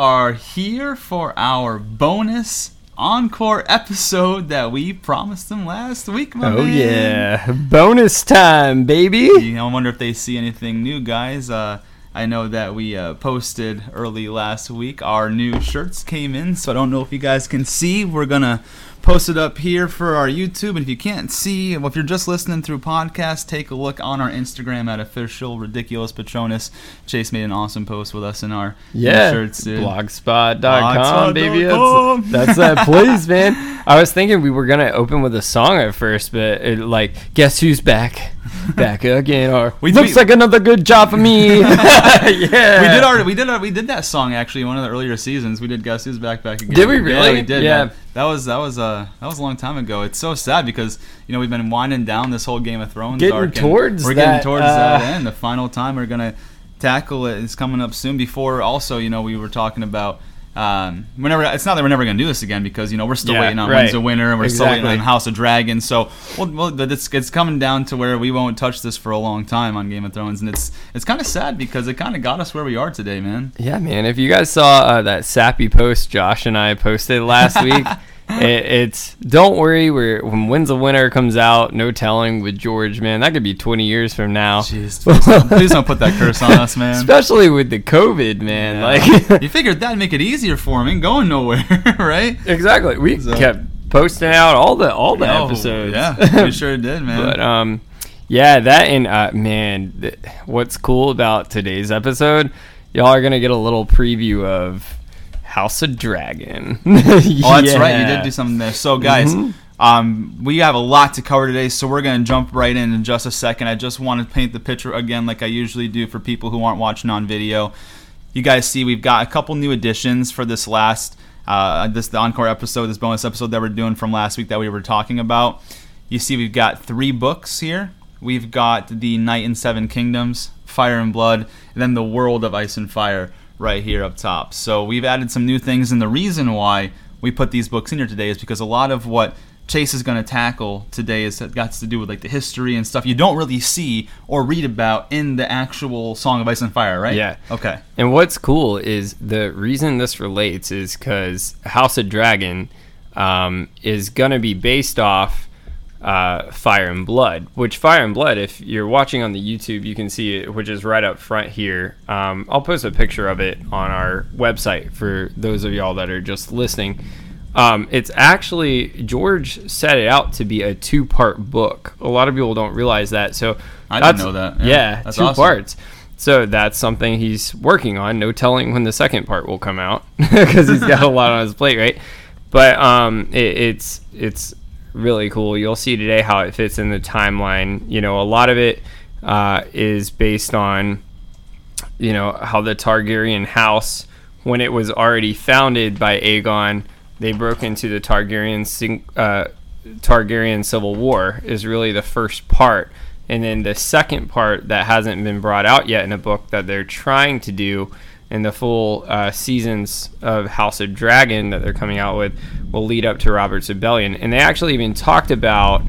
My brother, we are here for our bonus encore episode that we promised them last week, my Oh man. yeah, bonus time, baby. You know, I wonder if they see anything new, guys. Uh, I know that we uh, posted early last week. Our new shirts came in, so I don't know if you guys can see. We're gonna post it up here for our YouTube, and if you can't see, well, if you're just listening through podcast, take a look on our Instagram at official ridiculous patronus. Chase made an awesome post with us in our Yeah, shirts. blogspot.com, Blogspot.com. baby. That's, uh, that's that place, man. I was thinking we were gonna open with a song at first, but it, like, guess who's back? Back again, or We- looks we- like another good job for me. yeah, We did our we did our, we did that song actually in one of the earlier seasons. We did Guess Who's Back Back Again. Did we Yeah, really? we did. Yeah. That, that was that was uh that was a long time ago. It's so sad because you know we've been winding down this whole Game of Thrones Getting arc. towards we're getting that, towards uh, that end. The final time we're gonna tackle it is coming up soon. Before also you know we were talking about. Um, whenever it's not that we're never gonna do this again because you know we're still Yeah, waiting on right. Winds of Winter and we're still waiting on House of Dragons. So well, well but it's it's coming down to where we won't touch this for a long time on Game of Thrones, and it's it's kind of sad because it kind of got us where we are today, man. Yeah, man. If you guys saw uh, that sappy post Josh and I posted last week, it, it's don't worry. We're when Winds of Winter comes out, no telling with George, man. That could be 20 years from now. Jeez, please don't, please don't put that curse on us, man. Especially with the COVID, man. Yeah. Like you figured that'd make it easier for him, ain't going nowhere, right? exactly. We So- kept posting out all the all the Oh, episodes. Yeah, we sure did, man. But um, yeah, that and uh, man, th- what's cool about today's episode? Y'all are gonna get a little preview of House of Dragon. oh, that's right, you did do something there. So, guys, Mhm. um, we have a lot to cover today, so we're gonna jump right in in just a second. I just want to paint the picture again, like I usually do for people who aren't watching on video. You guys see, we've got a couple new additions for this last, uh, this the encore episode, this bonus episode that we're doing from last week that we were talking about. You see, we've got three books here. We've got the Knight in Seven Kingdoms, Fire and Blood, and then the World of Ice and Fire right here up top. So we've added some new things, and the reason why we put these books in here today is because a lot of what Chase is going to tackle today is got to do with like the history and stuff you don't really see or read about in the actual Song of Ice and Fire, right? Yeah. Okay. And what's cool is the reason this relates is because House of Dragon um, is going to be based off uh, Fire and Blood, which Fire and Blood, if you're watching on the YouTube, you can see it, which is right up front here. Um, I'll post a picture of it on our website for those of y'all that are just listening. Um, it's actually George set it out to be a two-part book. A lot of people don't realize that. So I didn't know that. Yeah, Yeah, that's two awesome. parts. So that's something he's working on. No telling when the second part will come out because he's got a lot on his plate, right? But um, it, it's it's really cool. You'll see today how it fits in the timeline. You know, a lot of it uh, is based on you know how the Targaryen house, when it was already founded by Aegon, they broke into the Targaryen uh, Targaryen civil war is really the first part, and then the second part that hasn't been brought out yet in a book that they're trying to do in the full uh, seasons of House of Dragon that they're coming out with will lead up to Robert's Rebellion, and they actually even talked about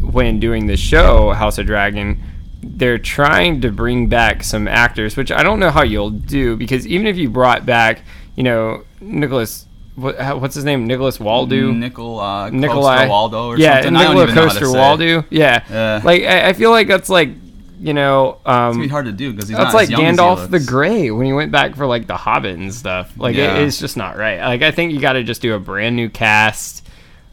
when doing the show House of Dragon, they're trying to bring back some actors, which I don't know how you'll do because even if you brought back, you know, Nicholas, what, what's his name, Nicholas Waldo, Nicol, uh, Nikolai Waldo or yeah, something. Nicola even know how to Coster. Waldo, yeah, Yeah. like I, I feel like that's like, you know, It's gonna be um, hard to do because that's not like as young as he Gandalf the. Grey when he went back for like the Hobbit and stuff. Like Yeah. it, it's just not right. Like I think you got to just do a brand new cast.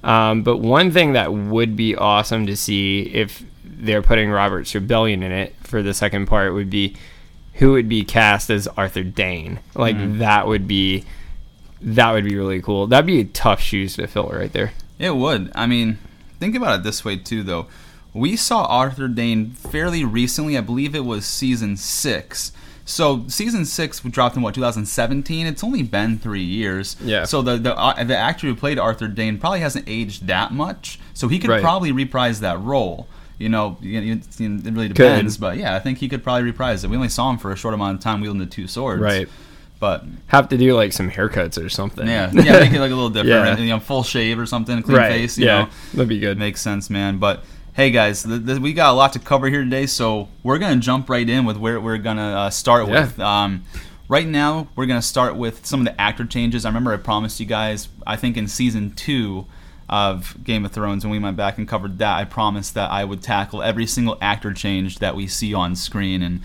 Um, but one thing that would be awesome to see if they're putting Robert's Rebellion in it for the second part would be who would be cast as Arthur Dayne. Like Mm-hmm. that would be that would be really cool. That'd be tough shoes to fill right there. It would. I mean, think about it this way too, though. We saw Arthur Dayne fairly recently. I believe it was season six. So season six dropped in what 2017. It's only been three years. Yeah. So the the uh, the actor who played Arthur Dayne probably hasn't aged that much. So he could Right. probably reprise that role. You know, it really depends. But yeah, I think he could probably reprise it. We only saw him for a short amount of time wielding the two swords. Right. But Have to do like some haircuts or something. yeah, yeah, make it like a little different. Yeah. You know, full shave or something, clean right. face. You yeah, know. that'd be good. Makes sense, man. But hey, guys, th- th- we got a lot to cover here today, so we're gonna jump right in with where we're gonna uh, start Yeah. with. Um, Right now, we're going to start with some of the actor changes. I remember I promised you guys, I think in season two of Game of Thrones, when we went back and covered that, I promised that I would tackle every single actor change that we see on screen. And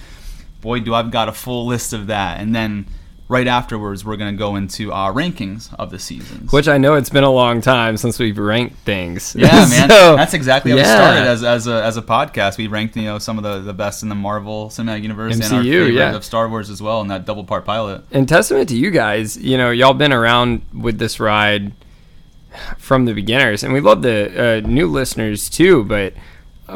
boy, do I've got a full list of that. And then right afterwards, we're going to go into our rankings of the seasons. Which I know it's been a long time since we've ranked things. Yeah, man. So, That's exactly how we started as, as, a, as a podcast. We ranked you know some of the, the best in the Marvel Cinematic Universe and our MCU, favorite yeah. of Star Wars as well in that double part pilot. And testament to you guys, you know, y'all been around with this ride from the beginners, and we love the uh, new listeners too. But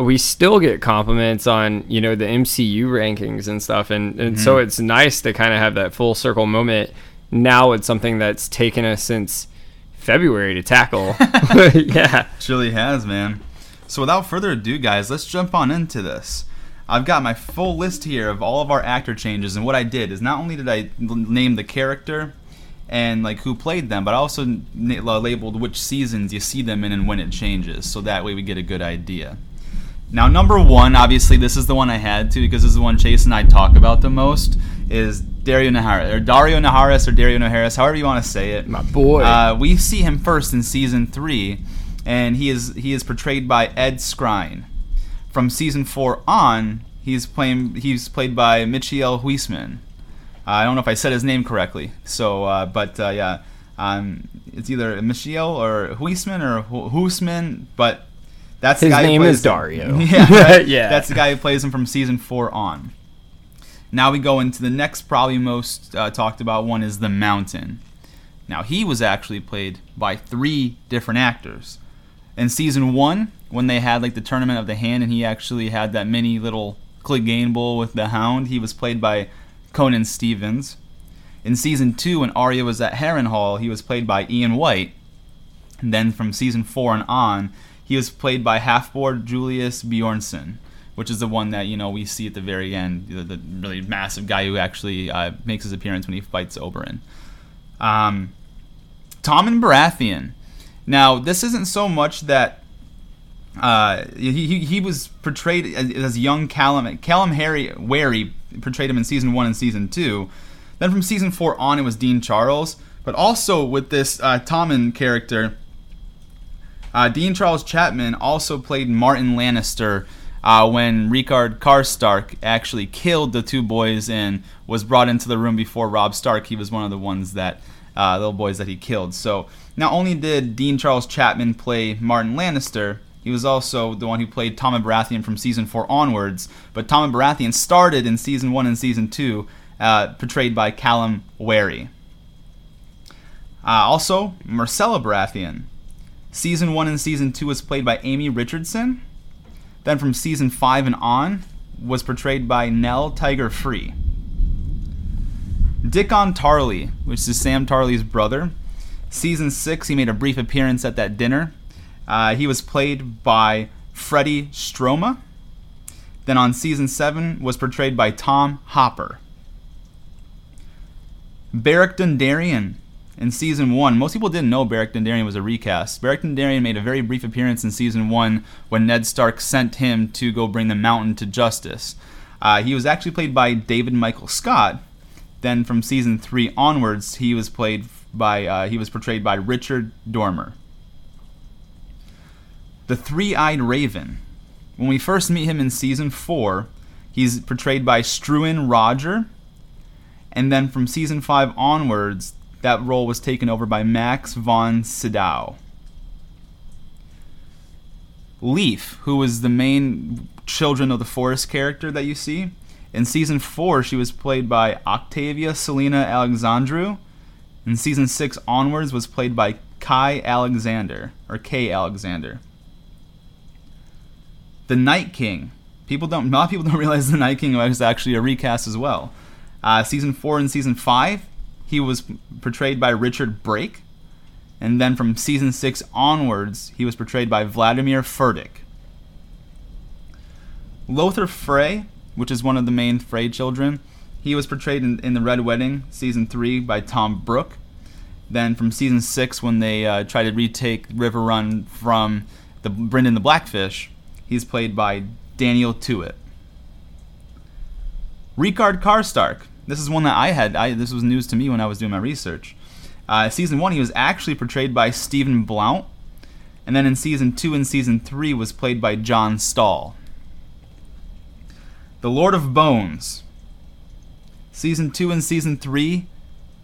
we still get compliments on you know the MCU rankings and stuff, and and so mm-hmm. it's nice to kind of have that full circle moment. Now it's something that's taken us since February to tackle. yeah. It really has, man. So without further ado, guys, let's jump on into this. I've got my full list here of all of our actor changes, and what I did is not only did I name the character and like who played them, but I also labeled which seasons you see them in and when it changes, so that way we get a good idea. Now, number one, obviously, this is the one I had to because this is the one Chase and I talk about the most. Is Daario Naharis or Daario Naharis or Daario Naharis, however you want to say it. My boy. Uh, we see him first in season three, and he is he is portrayed by Ed Skrein. From season four on, he's playing he's played by Michiel Huisman. I don't know if I said his name correctly, so uh, but uh, yeah, um, it's either Michiel or Huisman or Hu- Huisman, but that's the His name is him. Daario. yeah, right? Yeah. That's the guy who plays him from season four on. Now we go into the next, probably most uh, talked about one is the Mountain. Now he was actually played by three different actors. In season one, when they had like the tournament of the hand, and he actually had that mini little Clegane Bowl with the Hound, he was played by Conan Stevens. In season two, when Arya was at Harrenhal, he was played by Ian White. And then from season four and on, he was played by Hafthor Julius Bjornsson, which is the one that you know we see at the very end, the, the really massive guy who actually uh, makes his appearance when he fights Oberyn. Um, Tommen Baratheon. Now, this isn't so much that uh, he, he, he was portrayed as, as young Callum Callum Harry Wharry portrayed him in season one and season two. Then from season four on, it was Dean Charles. But also with this uh, Tommen character, uh, Dean Charles Chapman also played Martin Lannister uh, when Ricard Karstark actually killed the two boys and was brought into the room before Robb Stark. He was one of the ones that uh, little boys that he killed. So not only did Dean Charles Chapman play Martin Lannister, he was also the one who played Tommen Baratheon from season four onwards. But Tommen Baratheon started in season one and season two, uh, portrayed by Callum Wharry. Uh, also, Myrcella Baratheon. Season 1 and Season 2 was played by Aimee Richardson. Then from Season 5 and on was portrayed by Nell Tiger Free. Dickon Tarley, which is Sam Tarley's brother. Season 6, he made a brief appearance at that dinner. Uh, he was played by Freddie Stroma. Then on Season 7 was portrayed by Tom Hopper. Beric Dondarrion in season one. Most people didn't know Beric Dondarrion was a recast. Beric Dondarrion made a very brief appearance in season one when Ned Stark sent him to go bring the Mountain to justice. Uh, he was actually played by David Michael Scott. Then from season three onwards, he was played by uh, he was portrayed by Richard Dormer. The Three-Eyed Raven. When we first meet him in season four, he's portrayed by Struan Rodger. And then from season five onwards, that role was taken over by Max von Sydow. Leaf, who was the main Children of the Forest character that you see, in season four she was played by Octavia Selena Alexandru. In season six onwards was played by Kai Alexander or Kay Alexander. The Night King. People don't. A lot of people don't realize the Night King was actually a recast as well. Uh, season four and season five, he was portrayed by Richard Brake, and then from season six onwards, he was portrayed by Vladimir Furdik. Lothar Frey, which is one of the main Frey children, he was portrayed in, in the Red Wedding season three by Tom Brooke. Then from season six, when they uh, try to retake Riverrun from the Brynden the Blackfish, he's played by Daniel Tuite. Ricard Karstark. This is one that I had. I this was news to me when I was doing my research. Uh, season one, he was actually portrayed by Stephen Blount, and then in season two and season three was played by John Stahl. The Lord of Bones. Season two and season three,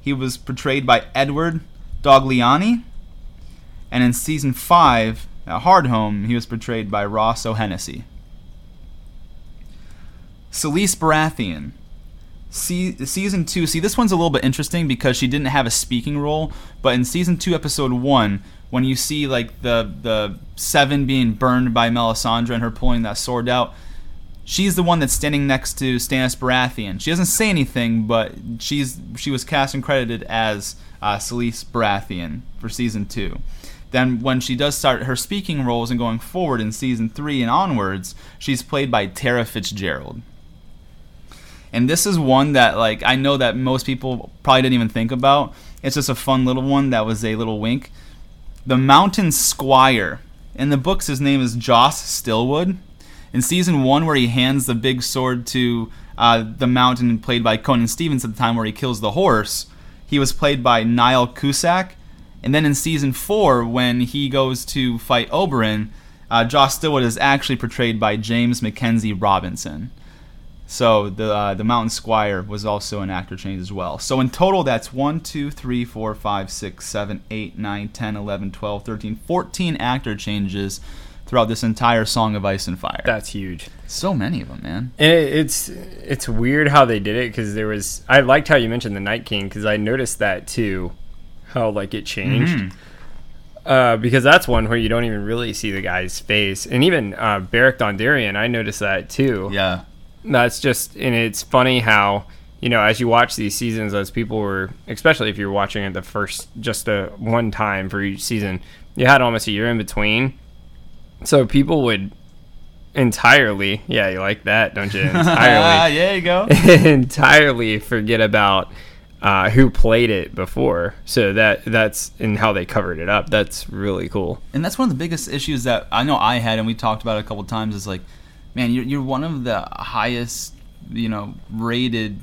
he was portrayed by Edward Dogliani, and in season five, at Hardhome, he was portrayed by Ross O'Hennessy. Selyse Baratheon. See, season two. See, this one's a little bit interesting because she didn't have a speaking role, but in season two, episode one, when you see like the the seven being burned by Melisandre and her pulling that sword out, she's the one that's standing next to Stannis Baratheon. She doesn't say anything, but she's she was cast and credited as uh, Selyse Baratheon for season two. Then when she does start her speaking roles and going forward in season three and onwards, she's played by Tara Fitzgerald. And this is one that like I know that most people probably didn't even think about. It's just a fun little one that was a little wink. The Mountain Squire. In the books, his name is Joss Stilwood. In season one, where he hands the big sword to uh, the Mountain, played by Conan Stevens at the time, where he kills the horse, he was played by Niall Cusack. And then in season four, when he goes to fight Oberyn, uh, Joss Stilwood is actually portrayed by James Mackenzie Robinson. So the uh, the Mountain Squire was also an actor change as well. So in total, that's 1, 2, 3, 4, 5, 6, 7, 8, 9, 10, 11, 12, 13, 14 actor changes throughout this entire Song of Ice and Fire. That's huge. So many of them, man. And it, it's it's weird how they did it because there was I liked how you mentioned the Night King because I noticed that too, how like it changed. Mhm. Uh, because that's one where you don't even really see the guy's face, and even uh, Beric Dondarrion, I noticed that too. Yeah. That's just, and it's funny how you know as you watch these seasons, as people were, especially if you're watching it the first just a one time for each season, you had almost a year in between, so people would entirely, yeah, you like that, don't you? Entirely, there you go. entirely forget about uh, who played it before. So that that's and how they covered it up. That's really cool. and that's one of the biggest issues that I know I had, and we talked about it a couple times. Is like, man, you're you're one of the highest, you know, rated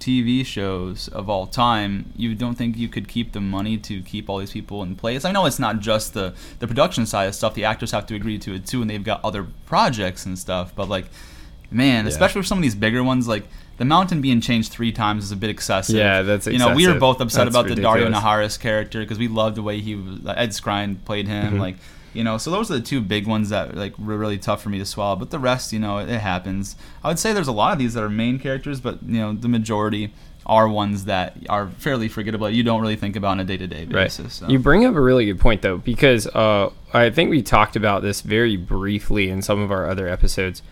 TV shows of all time. You don't think you could keep the money to keep all these people in place? I know it's not just the the production side of stuff. The actors have to agree to it too, and they've got other projects and stuff. But like, man, Yeah. especially with some of these bigger ones, like. The mountain being changed three times is a bit excessive. Yeah, that's You know, we were both upset That's about the Daario. Naharis character because we loved the way he was. Ed Skrein played him. Mhm. Like, you know, so those are the two big ones that like were really tough for me to swallow. But the rest, you know, it, it happens. I would say there's a lot of these that are main characters, but you know, the majority are ones that are fairly forgettable. You don't really think about on a day-to-day basis. So. You bring up a really good point though, because uh, I think we talked about this very briefly in some of our other episodes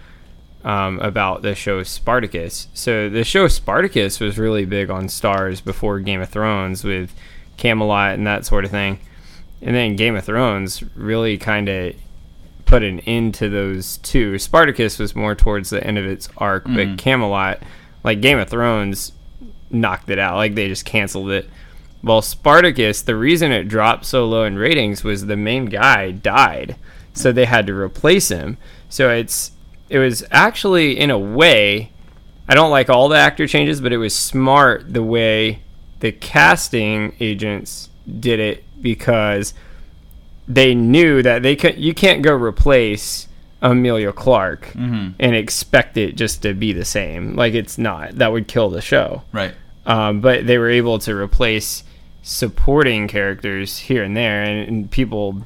um, about the show Spartacus. So the show Spartacus was really big on stars before Game of Thrones with Camelot and that sort of thing, and then Game of Thrones really kind of put an end to those two. Spartacus was more towards the end of its arc, Mhm. but Camelot, like Game of Thrones, knocked it out. Like they just canceled it. Well, Spartacus, the reason it dropped so low in ratings was the main guy died, so they had to replace him. So it's it was actually in a way, I don't like all the actor changes, but it was smart the way the casting agents did it because they knew that they could you can't go replace Emilia Clarke Mhm. and expect it just to be the same. Like it's not. That would kill the show. Right. Um, but they were able to replace supporting characters here and there, and, and people,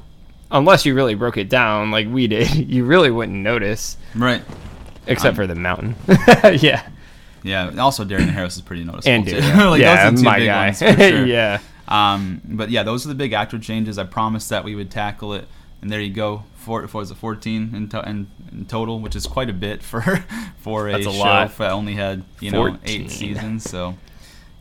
unless you really broke it down like we did, you really wouldn't notice, Right. except Um, for the mountain. yeah, Yeah. Also, Daario Naharis is pretty noticeable and too. like, yeah, those are two my big guy. ones sure. yeah, Um, but yeah, those are the big actor changes. I promised that we would tackle it, and there you go. Four, what was it, 14 in, to, in, in total, which is quite a bit for for a That's a show lot. that only had you know eight seasons. So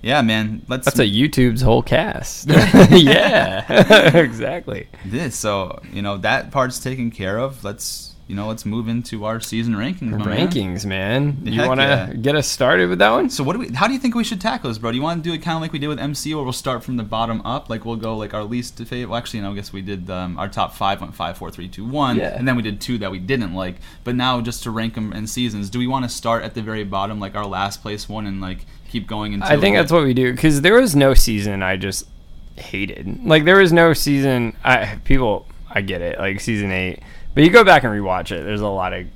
yeah, man, let's that's a YouTube's whole cast. yeah, exactly. this. So you know that part's taken care of. Let's you know let's move into our season rankings. my man. Rankings, man. You want to yeah. get us started with that one? So what do we? How do you think we should tackle this, bro? Do you want to do it kind of like we did with MC, where we'll start from the bottom up? Like we'll go like our least favorite. Well, actually, no, I guess we did um, our top five went five, four, three, two, one, Yeah. and then we did two that we didn't like. But now just to rank them in seasons, do we want to start at the very bottom, like our last place one, and like keep going until. I think that's what we do because there was no season I just hated. Like there was no season. I people, I get it. Like season eight, but you go back and rewatch it. There's a lot of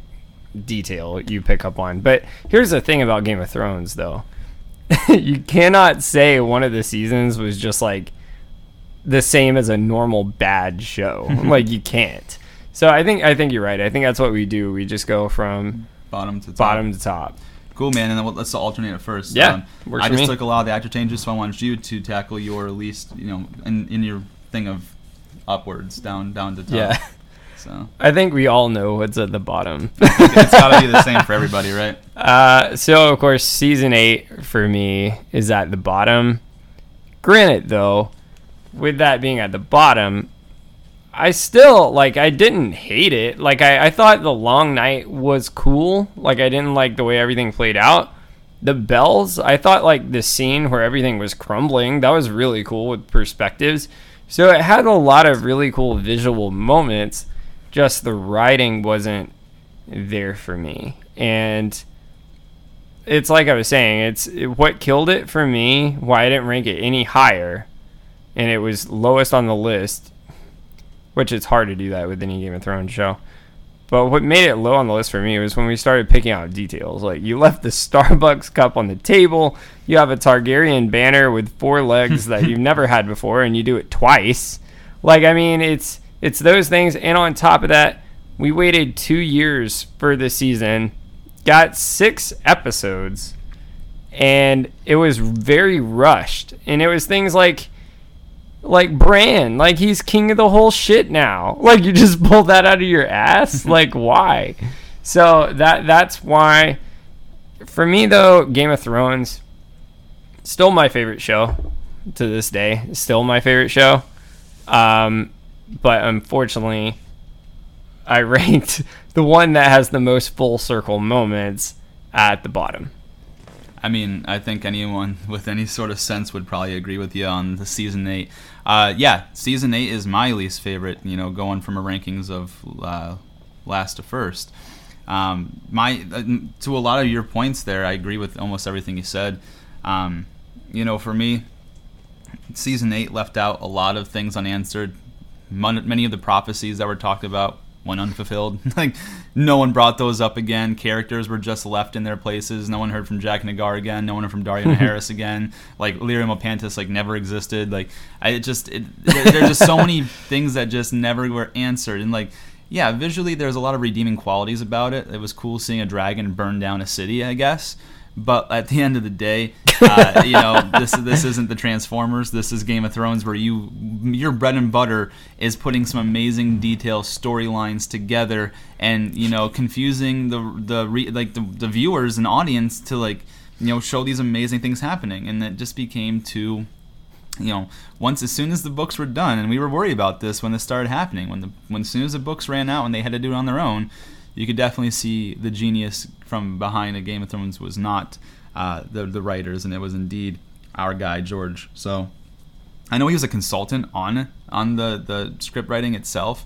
detail you pick up on. But here's the thing about Game of Thrones, though. you cannot say one of the seasons was just like the same as a normal bad show. like you can't. So I think I think you're right. I think that's what we do. We just go from bottom to top. bottom to top. Cool, man. And then let's alternate it first. Yeah, Um, I just me. took a lot of the actor changes, so I wanted you to tackle your least, you know, in, in your thing of upwards, down, down to top. Yeah. So I think we all know what's at the bottom. it's got to be the same for everybody, right? Uh, so of course, season eight for me is at the bottom. Granted, though, with that being at the bottom, I still like. I didn't hate it. Like I, I thought the long night was cool. Like I didn't like the way everything played out. The bells, I thought like the scene where everything was crumbling, that was really cool with perspectives. So it had a lot of really cool visual moments. Just the writing wasn't there for me. And it's like I was saying, it's it, what killed it for me, why I didn't rank it any higher, and it was lowest on the list, which it's hard to do that with any Game of Thrones show. But what made it low on the list for me was when we started picking out details. Like you left the Starbucks cup on the table, you have a Targaryen banner with four legs that you've never had before, and you do it twice. Like I mean, it's it's those things, and on top of that, we waited two years for the season, got six episodes, and it was very rushed. And it was things like like Bran, like he's king of the whole shit now. Like you just pulled that out of your ass. like why? So that that's why. For me though, Game of Thrones, still my favorite show to this day. Still my favorite show. Um, but unfortunately, I ranked the one that has the most full circle moments at the bottom. I mean, I think anyone with any sort of sense would probably agree with you on the season eight. Uh, yeah, season eight is my least favorite. You know, going from a rankings of uh, last to first. Um, my uh, to a lot of your points there, I agree with almost everything you said. Um, you know, for me, season eight left out a lot of things unanswered. Many of the prophecies that were talked about went unfulfilled. like no one brought those up again. Characters were just left in their places. No one heard from Jaqen H'ghar again. No one heard from Daario Harris again. Like Illyrio Mopatis like never existed. Like I it just it, there, there's just so many things that just never were answered. And like yeah, visually there's a lot of redeeming qualities about it. It was cool seeing a dragon burn down a city, I guess. But at the end of the day, uh, you know, this this isn't the Transformers. This is Game of Thrones, where you your bread and butter is putting some amazing detail storylines together, and you know, confusing the the re, like the, the viewers and audience to like you know show these amazing things happening, and it just became too you know, once as soon as the books were done, and we were worried about this when this started happening, when the when as soon as the books ran out and they had to do it on their own, you could definitely see the genius from behind a Game of Thrones was not uh, the the writers, and it was indeed our guy George. So I know he was a consultant on on the the script writing itself,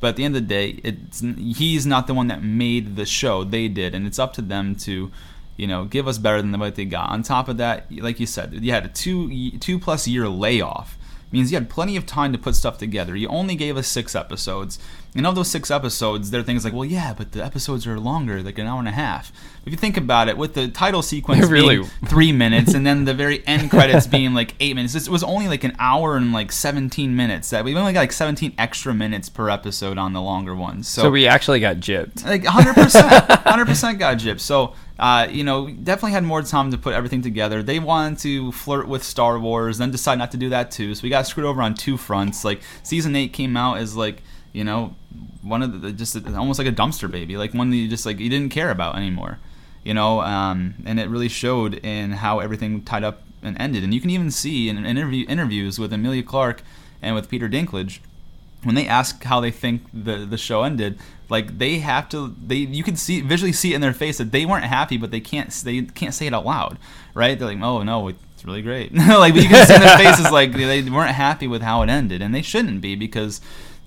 but at the end of the day, it's he's not the one that made the show. They did, and it's up to them to you know, give us better than what they got. On top of that, like you said, you had a two two plus year layoff. Means you had plenty of time to put stuff together. You only gave us six episodes, and of those six episodes, there are things like, well, yeah, but the episodes are longer, like an hour and a half. If you think about it, with the title sequence Really? being three minutes, and then the very end credits being like eight minutes, it was only like an hour and like seventeen minutes. That we only got like seventeen extra minutes per episode on the longer ones. So, we actually got gypped. like 100% 100% got gypped so uh, you know definitely had more time to put everything together they wanted to flirt with star wars then decide not to do that too so we got screwed over on two fronts like season 8 came out as like you know one of the just almost like a dumpster baby like one that you just like you didn't care about anymore you know um, and it really showed in how everything tied up and ended and you can even see in interview interviews with emilia clarke and with peter dinklage when they ask how they think the the show ended, like they have to they you can see visually see it in their face that they weren't happy, but they can't they can't say it out loud, right? They're like, oh no, it's really great. like you can see in their faces like they weren't happy with how it ended, and they shouldn't be because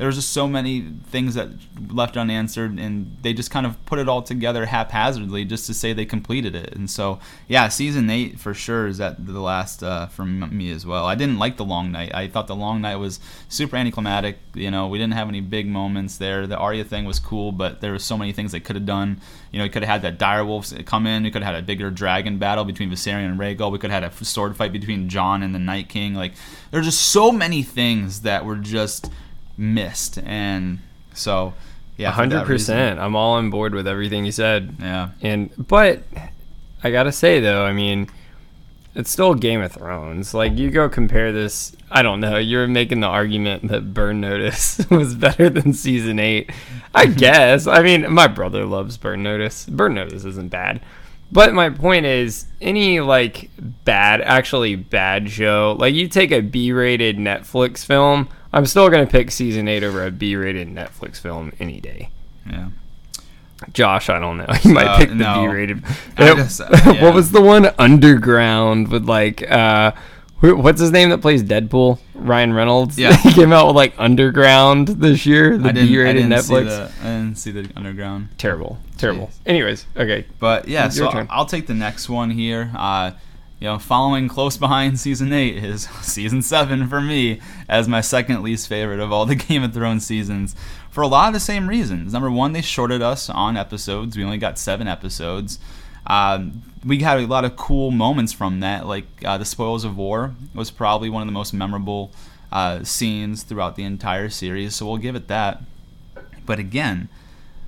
there was just so many things that left unanswered, and they just kind of put it all together haphazardly just to say they completed it. And so, yeah, season eight for sure is at the last uh, for me as well. I didn't like the long night. I thought the long night was super anticlimactic. You know, we didn't have any big moments there. The Arya thing was cool, but there were so many things they could have done. You know, we could have had that dire wolves come in. We could have had a bigger dragon battle between Viserion and Rhaegal. We could have had a sword fight between Jon and the Night King. Like, there's just so many things that were just missed, and so yeah, hundred percent. I'm all on board with everything you said. Yeah, And but I gotta say though, I mean, it's still Game of Thrones. Like you go compare this. I don't know. You're making the argument that Burn Notice was better than season eight. I guess. I mean, my brother loves Burn Notice. Burn Notice isn't bad. But my point is, any like bad, actually bad show, like you take a B-rated Netflix film, I'm still gonna pick season eight over a B-rated Netflix film any day. yeah. Josh, I don't know. You might Uh, pick the no. B-rated. Guess, uh, yeah. what was the one Underground with like uh wh- what's his name that plays Deadpool? Ryan Reynolds. Yeah. he came out with like Underground this year. The I didn't, I B-rated Netflix. the I didn't see the underground. Terrible, terrible. Jeez. Anyways, okay. But yeah, Your so turn. I'll take the next one here. Uh, you know, following close behind season eight is season seven for me as my second least favorite of all the Game of Thrones seasons for a lot of the same reasons. Number one, they shorted us on episodes. We only got seven episodes. Um, we had a lot of cool moments from that, like uh, the Spoils of War was probably one of the most memorable uh, scenes throughout the entire series. So we'll give it that. But again,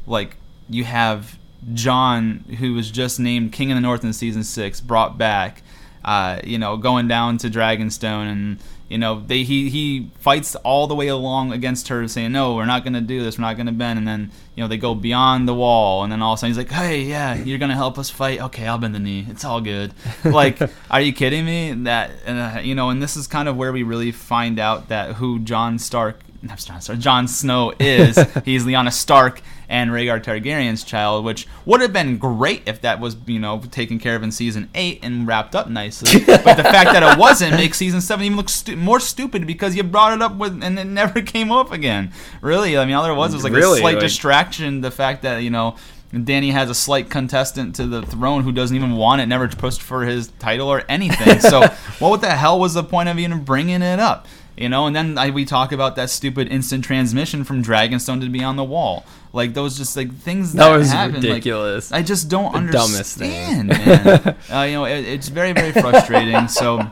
like you have Jon, who was just named King of the North in season six, brought back. Uh, you know, going down to Dragonstone, and you know they he he fights all the way along against her, saying, "No, we're not gonna do this. We're not gonna bend." And then you know they go beyond the wall, and then all of a sudden he's like, "Hey, yeah, you're gonna help us fight? Okay, I'll bend the knee. It's all good." Like, are you kidding me? That uh, you know, and this is kind of where we really find out that who Jon Stark not Jon Stark, Jon Snow is. He's Lyanna Stark and Rhaegar Targaryen's child, which would have been great if that was, you know, taken care of in season eight and wrapped up nicely. but the fact that it wasn't makes season seven even look stu- more stupid because you brought it up with and it never came up again. Really, I mean, all there was was like Really, a slight like- distraction. The fact that you know. Dany has a slight contestant to the throne who doesn't even want it, never pushed for his title or anything. So, what the hell was the point of even bringing it up? You know, and then I, we talk about that stupid instant transmission from Dragonstone to Beyond the Wall. Like those, just like things that, That was happen. like, ridiculous. I just don't The dumbest understand, thing. man. uh, you know, it, it's very, very frustrating. so,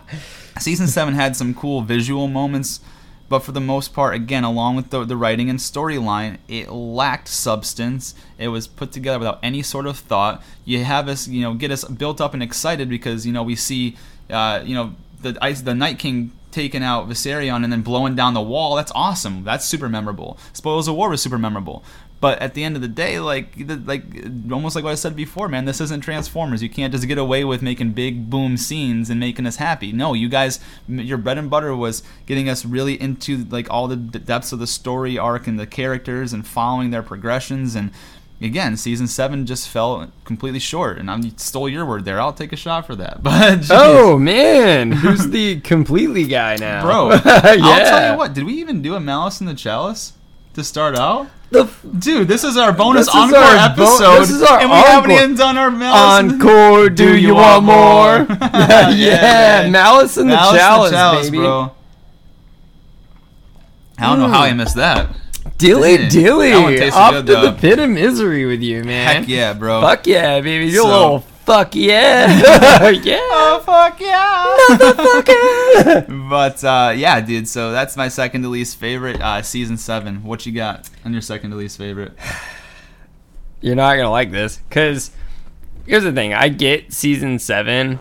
season seven had some cool visual moments, but for the most part, again, along with the, the writing and storyline, it lacked substance. It was put together without any sort of thought. You have us, you know, get us built up and excited because you know we see, uh, you know, the ice, the Night King taking out Viserion and then blowing down the wall. That's awesome. That's super memorable. Spoils of War was super memorable. But at the end of the day, like, like almost like what I said before, man, this isn't Transformers. You can't just get away with making big boom scenes and making us happy. No, you guys, your bread and butter was getting us really into like all the depths of the story arc and the characters and following their progressions. And again, season seven just fell completely short. And I stole your word there. I'll take a shot for that. But geez. Oh man, who's the completely guy now, bro, yeah. I'll tell you what. Did we even do a Malice in the Chalice to start out? The f- Dude, this is our bonus This encore our bo- episode, this is our and we haven't encore. even done our Malice. encore. Do, you, want, more? yeah, man. Malice in the Malice in Chalice, Chalice, baby. bro. I don't know how. I missed that. Dilly dilly, That off good, to the pit of misery with you, man. Heck yeah, bro. Fuck yeah, baby. You're a little fuck yeah. yeah. Oh fuck yeah! Motherfucker. but uh, yeah, dude. So that's my second to least favorite. Uh, season seven. What you got on your second to least favorite? You're not gonna like this, cause here's the thing. I get season seven.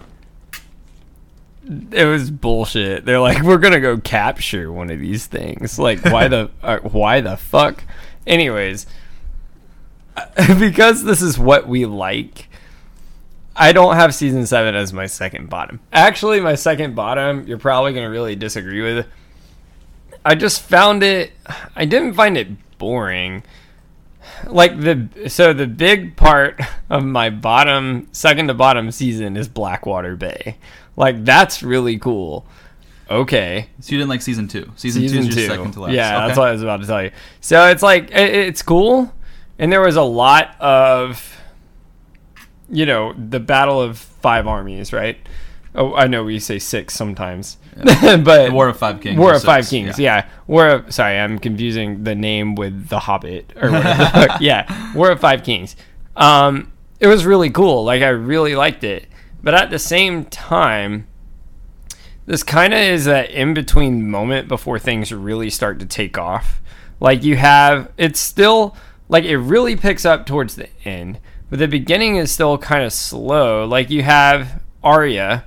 It was bullshit. They're like, we're gonna go capture one of these things. Like, why the uh, why the fuck? Anyways, because this is what we like. I don't have season seven as my second bottom. Actually, my second bottom, you're probably gonna really disagree with. I just found it. I didn't find it boring like the so the big part of my bottom second to bottom season is Blackwater Bay. Like that's really cool. okay. So you didn't like season two. Season, Season two is your second to last. Yeah, Okay. that's what I was about to tell you. So it's like it, it's cool, and there was a lot of, you know, the battle of five armies, right? Oh, I know we say six sometimes, but The War of Five Kings. War of Five Kings, yeah. War of sorry, I'm confusing the name with the Hobbit or whatever. yeah, War of Five Kings. Um, it was really cool. Like I really liked it, but at the same time, this kind of is that in between moment before things really start to take off. Like you have, it's still like it really picks up towards the end, but the beginning is still kind of slow. Like you have Arya.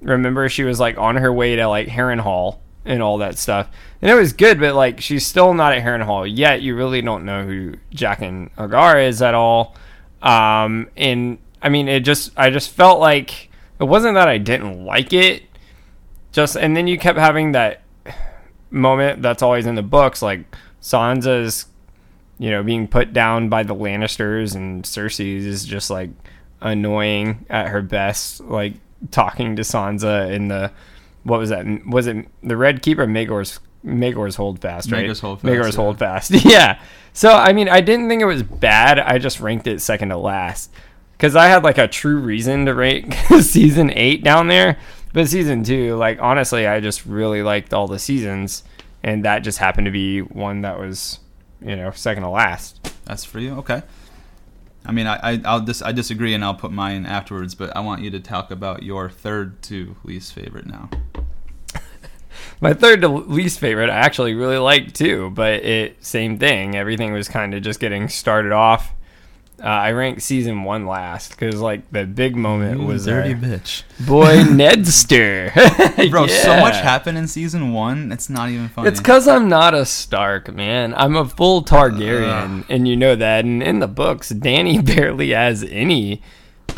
Remember, she was like on her way to like Harrenhal and all that stuff, and it was good. But like, she's still not at Harrenhal yet. You really don't know who Jaqen H'ghar is at all. Um, and I mean, it just, I just felt like it wasn't that I didn't like it just and then you kept having that moment that's always in the books like sansa's you know being put down by the lannisters and cersei is just like annoying at her best like talking to sansa in the what was that was it the red Keeper? Maegor's Maegor's hold fast right? Maegor's Hold Fast, Maegor's yeah. hold fast yeah. So i mean i didn't think it was bad i just ranked it second to last because I had like a true reason to rate season eight down there, but season two, like honestly, I just really liked all the seasons, and that just happened to be one that was, you know, second to last. That's for you. Okay. I mean, I, I I'll dis- I disagree, and I'll put mine afterwards. But I want you to talk about your third to least favorite now. My third to least favorite, I actually really liked too, but it same thing. Everything was kind of just getting started off. Uh, I ranked season one last because like the big moment was dirty uh, bitch, boy Nedster. bro. So much happened in season one. It's not even funny. It's because I'm not a Stark, man. I'm a full Targaryen, and you know that. And in the books, Dany barely has any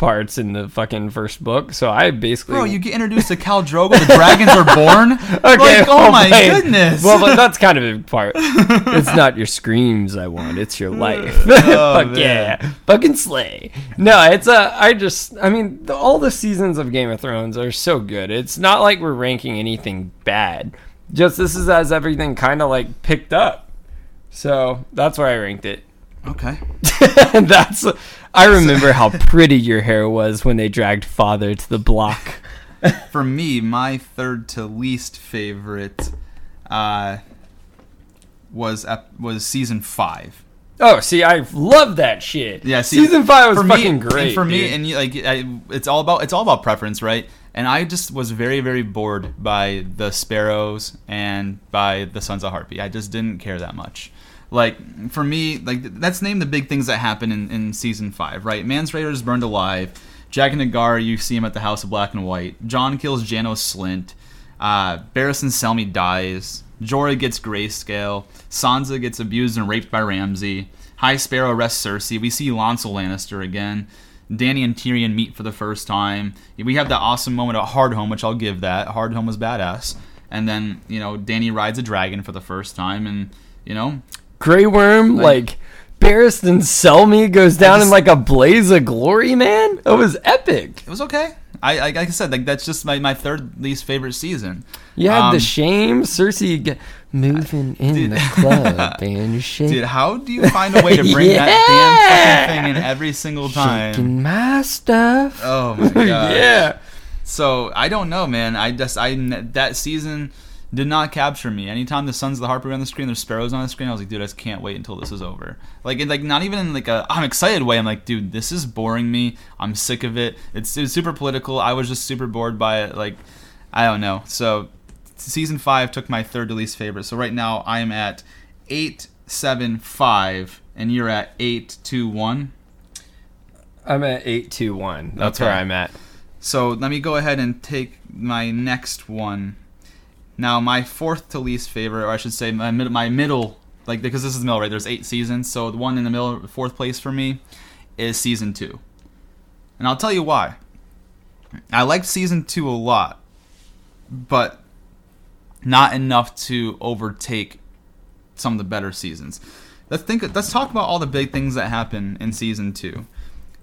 parts in the fucking first book. So I basically. Bro, you get introduced to Khal Drogo. The dragons are born. Okay, Like, oh my goodness. Well, but that's kind of a part. it's not your screams I want. It's your life. Oh, Fuck man. yeah, fucking slay. No, it's a. I just. I mean, the, all the seasons of Game of Thrones are so good. It's not like we're ranking anything bad. Just this is as everything kind of like picked up. So that's where I ranked it. Okay. that's. I remember how pretty your hair was when they dragged father to the block. For me, my third to least favorite uh, was ep- was season five. Oh, see, I love that shit. Yeah, see, season five was for fucking me, great. And for me, and you, like, I, it's all about it's all about preference, right? And I just was very, very bored by the sparrows and by the Sons of Harpy. I just didn't care that much. Like for me, like let's name the big things that happen in, in season five, right? Mance Rayder is burned alive. Jaqen H'ghar, you see him at the House of Black and White. Jon kills Janos Slynt. Uh, Barristan Selmy dies. Jorah gets grayscale. Sansa gets abused and raped by Ramsay. High Sparrow arrests Cersei. We see Lancel Lannister again. Dany and Tyrion meet for the first time. We have that awesome moment at Hardhome, which I'll give that. Hardhome was badass. And then, you know, Dany rides a dragon for the first time, and, you know, Grey Worm, Like- like, Barristan Selmy goes down in like a blaze of glory, man. It was epic. it was okay. I, I like I said, like that's just my, my third least favorite season. You had Um, the shame, Cersei g- moving in Dude. the club and shit. Dude, how do you find a way to bring that damn fucking thing in every single time? Shaking my stuff. Oh my god. yeah. So I don't know, man. I just I that season did not capture me. Anytime the Sons of the Harpy on the screen, there's sparrows on the screen. I was like, dude, I just can't wait until this is over. Like, it, like not even in like a I'm excited way. I'm like, dude, this is boring me. I'm sick of it. It's, it's super political. I was just super bored by it. Like, I don't know. So season five took my third to least favorite. So right now I am at eight seven five, and you're at eight two one. I'm at 821. That's Okay. where I'm at. So let me go ahead and take my next one. Now, my fourth to least favorite, or I should say my mid- my middle, like because this is the middle, right? There's eight seasons, so the one in the middle, fourth place for me, is season two, and I'll tell you why. I liked season two a lot, but not enough to overtake some of the better seasons. Let's think. Let's talk about all the big things that happen in season two.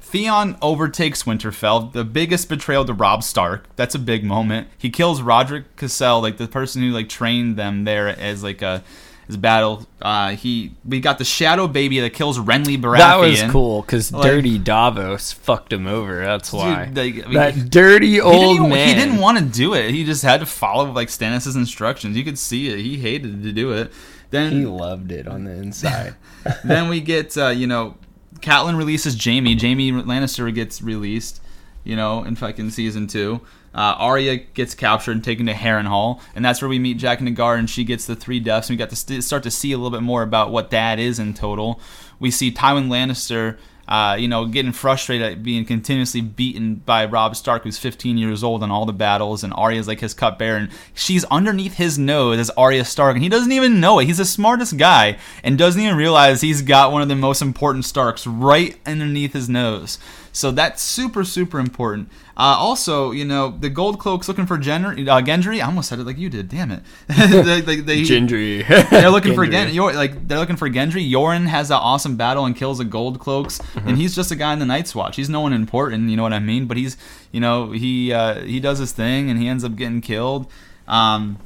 Theon overtakes Winterfell, the biggest betrayal to Robb Stark. That's a big moment. He kills Rodrik Cassel, like the person who like trained them there as like a his battle. Uh, he we got the Shadow Baby that kills Renly Baratheon. That was cool because Like- Dirty Davos fucked him over. That's why. Dude, like, I mean, that dirty old even- man. he didn't want to do it. He just had to follow like Stannis' instructions. You could see it. He hated to do it. Then He loved it on the inside. then we get uh, you know Catelyn releases Jaime. Jaime Lannister gets released. You know, in fucking season two. Uh, Arya gets captured and taken to Harrenhal, and that's where we meet Jaqen H'ghar, and she gets the three deaths. And we got to st- start to see a little bit more about what that is in total. We see Tywin Lannister, uh, you know, getting frustrated at being continuously beaten by Robb Stark, who's 15 years old in all the battles, and Arya's like his cupbearer, and she's underneath his nose as Arya Stark, and he doesn't even know it. He's the smartest guy, and doesn't even realize he's got one of the most important Starks right underneath his nose. So that's super, super important. Uh, also, you know, the Gold Cloaks looking for Gen- uh, Gendry. I almost said it like you did. Damn it. they, they, they, Gendry. they're looking for Gendry. Gen- Yor- like they're looking for Gendry. Yoren has that awesome battle and kills the Gold Cloaks, Mm-hmm. and he's just a guy in the Night's Watch. He's no one important, you know what I mean? But he's, you know, he uh, he does his thing and he ends up getting killed. Um,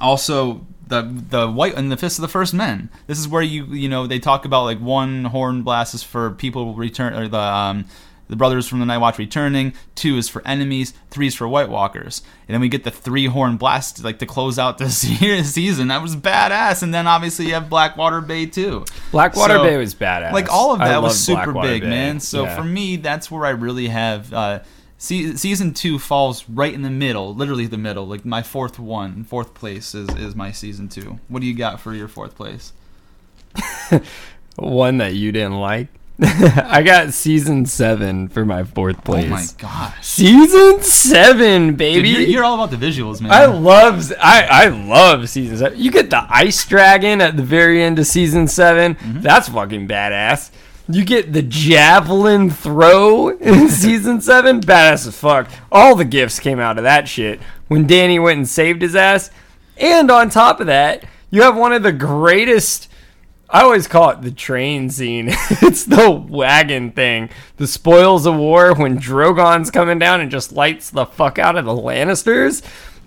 also, the the white and the fist of the first men. This is where you you know they talk about like one horn blast is for people return or the um, the brothers from the Night Watch returning. Two is for enemies. Three is for White Walkers. And then we get the three horn blast like to close out this se- season. That was badass. And then obviously you have Blackwater Bay too. Blackwater So, Bay was badass. Like all of that was super Blackwater big, Bay. man. So Yeah. for me, that's where I really have. Uh, se- season two falls right in the middle, literally the middle. Like my fourth one, fourth place is is my season two. What do you got for your fourth place? one that you didn't like. I got season seven for my fourth place. Oh my gosh, Season seven, baby. Dude, you're, you're all about the visuals, man. I love I I love season seven. You get the ice dragon at the very end of season 7 Mm-hmm. That's fucking badass. You get the javelin throw in season seven. Badass as fuck. All the gifts came out of that shit when Dany went and saved his ass. And on top of that, you have one of the greatest. I always call it the train scene. it's the wagon thing. The spoils of war when Drogon's coming down and just lights the fuck out of the Lannisters.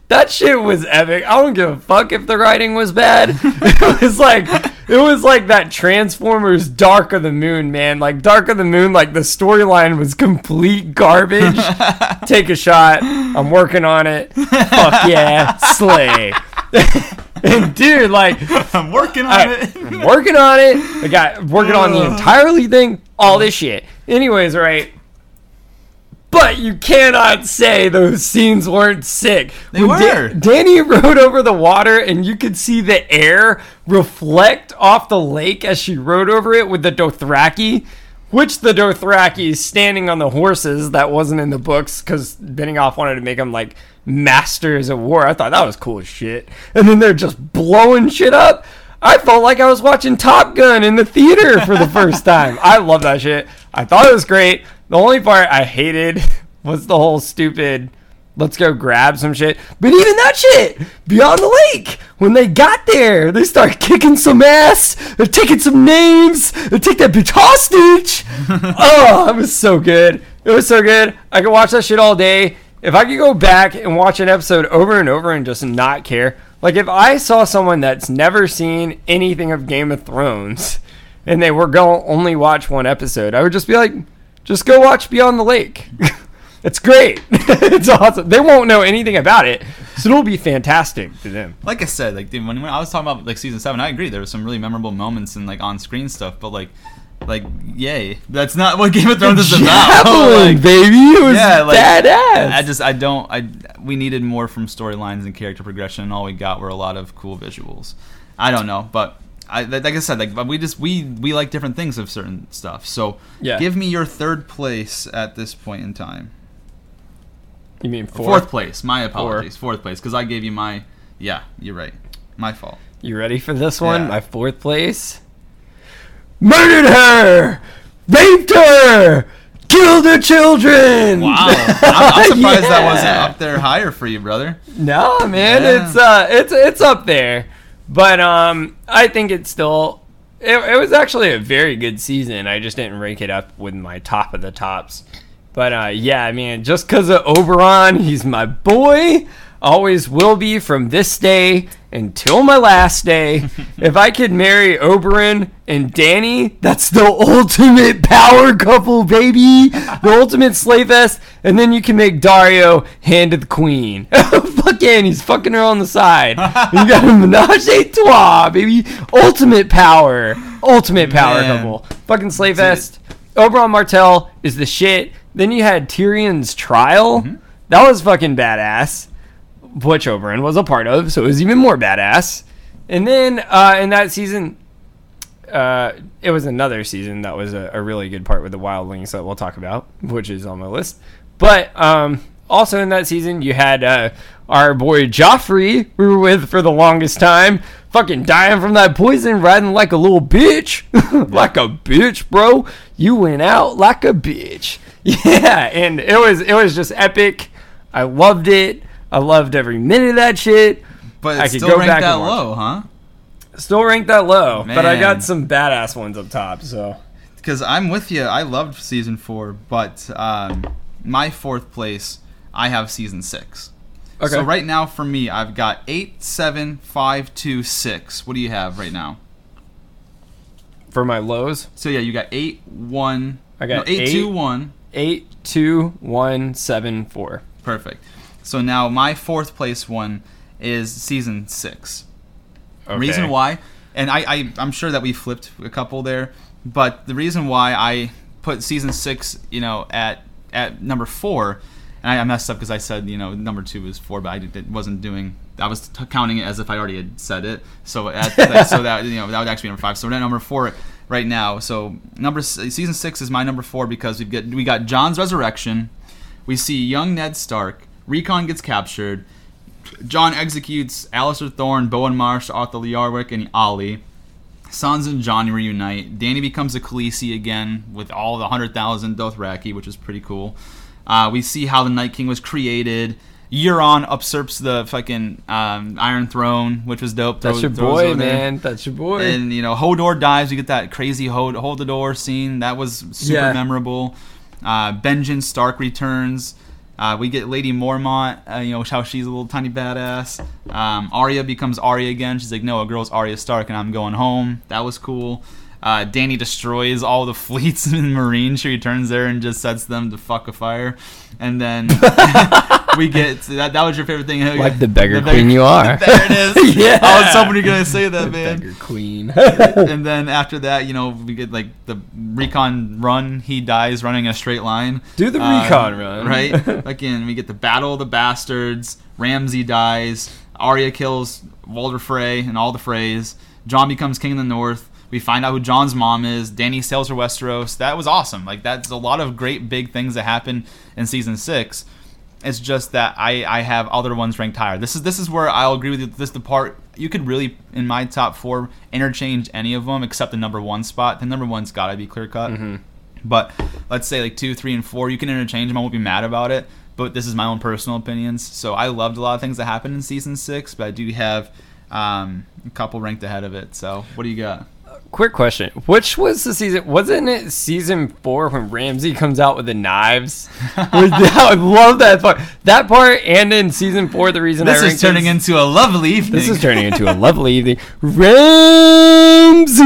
That shit was epic. I don't give a fuck if the writing was bad. it was like it was like that Transformers Dark of the Moon, man. Like Dark of the Moon, like the storyline was complete garbage. Take a shot. I'm working on it. Fuck yeah. Slay. And dude, like I'm working on I, it. am working on it. I got working on the uh. entirely thing, all this shit. Anyways, right. But you cannot say those scenes weren't sick. They When Da- were. Dany rode over the water, and you could see the air reflect off the lake as she rode over it with the Dothraki. Which the Dothraki standing on the horses that wasn't in the books because Benioff wanted to make them like masters of war. I thought that was cool as shit. And then they're just blowing shit up. I felt like I was watching Top Gun in the theater for the first time. I love that shit. I thought it was great. The only part I hated was the whole stupid let's go grab some shit. But even that shit, beyond the lake, when they got there, they start kicking some ass. They're taking some names. They take that bitch hostage. oh, it was so good. It was so good. I could watch that shit all day. If I could go back and watch an episode over and over and just not care, like if I saw someone that's never seen anything of Game of Thrones and they were going to only watch one episode, I would just be like, just go watch Beyond the Lake. it's great. it's awesome. They won't know anything about it, so it'll be fantastic to them. like I said, like dude, when, when I was talking about like season seven, I agree there were some really memorable moments and like on screen stuff, but like, like yay, that's not what Game of Thrones is about. Like, baby, it was yeah, like badass. I just I don't I we needed more from storylines and character progression, and all we got were a lot of cool visuals. I don't know, but. I, like I said, like we just we we like different things of certain stuff. So, Yeah. give me your third place at this point in time. You mean Fourth, fourth? place. My apologies. Fourth place because I gave you my. Yeah, you're right. My fault. You ready for this one? Yeah. My fourth place. Murdered her, raped her, killed her children. Wow, I'm, I'm surprised that wasn't up there higher for you, brother. No, man, Yeah. it's uh, it's it's up there, but um, I think it's still It, it was actually a very good season. I just didn't rank it up with my top of the tops. But uh, yeah, I mean, just because of Oberyn, he's my boy. Always will be from this day until my last day. if I could marry Oberyn and Dany, that's the ultimate power couple, baby. The ultimate slave fest. And then you can make Daario hand of the queen. Fucking, he's fucking her on the side. you got a menage a trois, baby. Ultimate power. Ultimate power Man. couple. Fucking slave fest. Oberyn Martell is the shit. Then you had Tyrion's trial. Mm-hmm. That was fucking badass. Which Oberyn was a part of, so it was even more badass. And then uh, in that season, uh, it was another season that was a, a really good part with the wildlings that we'll talk about, which is on my list. But um, also in that season, you had uh, our boy Joffrey, we were with for the longest time, fucking dying from that poison, riding like a little bitch, like a bitch, bro. You went out like a bitch. Yeah, and it was it was just epic. I loved it. I loved every minute of that shit. But I could still go ranked back that low, huh? Still ranked that low, but I got some badass ones up top. So Because I'm with you. I loved season four, but um, my fourth place, I have season six. Okay. So right now for me, I've got eight, seven, five, two, six. What do you have right now? for my lows, So yeah, you got eight, one. I got no, eight, eight. two, one. eight, two, one, seven, four. Perfect. So now my fourth place one is season six. Okay. Reason why, and I, I I'm sure that we flipped a couple there, but the reason why I put season six, you know, at at number four, and I, I messed up because I said you know number two was four, but I did, it wasn't doing. I was t- counting it as if I already had said it. So at, so that you know that would actually be number five. So we're at number four right now. So number season six is my number four because we get we got Jon's resurrection. We see young Ned Stark. Rickon gets captured. Jon executes Alliser Thorne, Bowen Marsh, Arthur Yarwick, and Olly. Sans and Jon reunite. Dany becomes a Khaleesi again with all the 100,000 Dothraki, which is pretty cool. Uh, we see how the Night King was created. Euron usurps the fucking um, Iron Throne, which was dope. That's Throw- your boy, over there. man. That's your boy. And you know, Hodor dies. We get that crazy hold, hold the door scene. That was super Yeah. memorable. Uh, Benjen Stark returns. Uh, we get Lady Mormont. Uh, you know how she's a little tiny badass. Um, Arya becomes Arya again. She's like, no, a girl's Arya Stark, and I'm going home. That was cool. Uh, Dany destroys all the fleets in Meereen. She returns there and just sets them to fuck a fire. And then we get that. That was your favorite thing. Like the beggar queen you are. There it is. Yeah. I was hoping you're gonna say that, man Beggar queen. and then after that, you know, we get like the Rickon run. He dies running a straight line. Do the Uh, Rickon run. right? Again, we get the battle of the bastards. Ramsay dies. Arya kills Walder Frey and all the Freys. Jon becomes king of the North. We find out who Jon's mom is. Dany sails for Westeros. That was awesome. Like that's a lot of great big things that happen in season six. It's just that I, I have other ones ranked higher. This is this is where I'll agree with you. This is the part you could really in my top four interchange any of them except the number one spot. The number one's got to be clear cut. But let's say like two, three, and four, you can interchange them. I won't be mad about it. But this is my own personal opinions. So I loved a lot of things that happened in season six, but I do have um, a couple ranked ahead of it. So what do you got? Quick question: Which was the season? Wasn't it season four when Ramsay comes out with the knives? I love that part. That part, and in season four, the reason I This is turning it- into a lovely evening. This is turning into a lovely evening. Ramsay!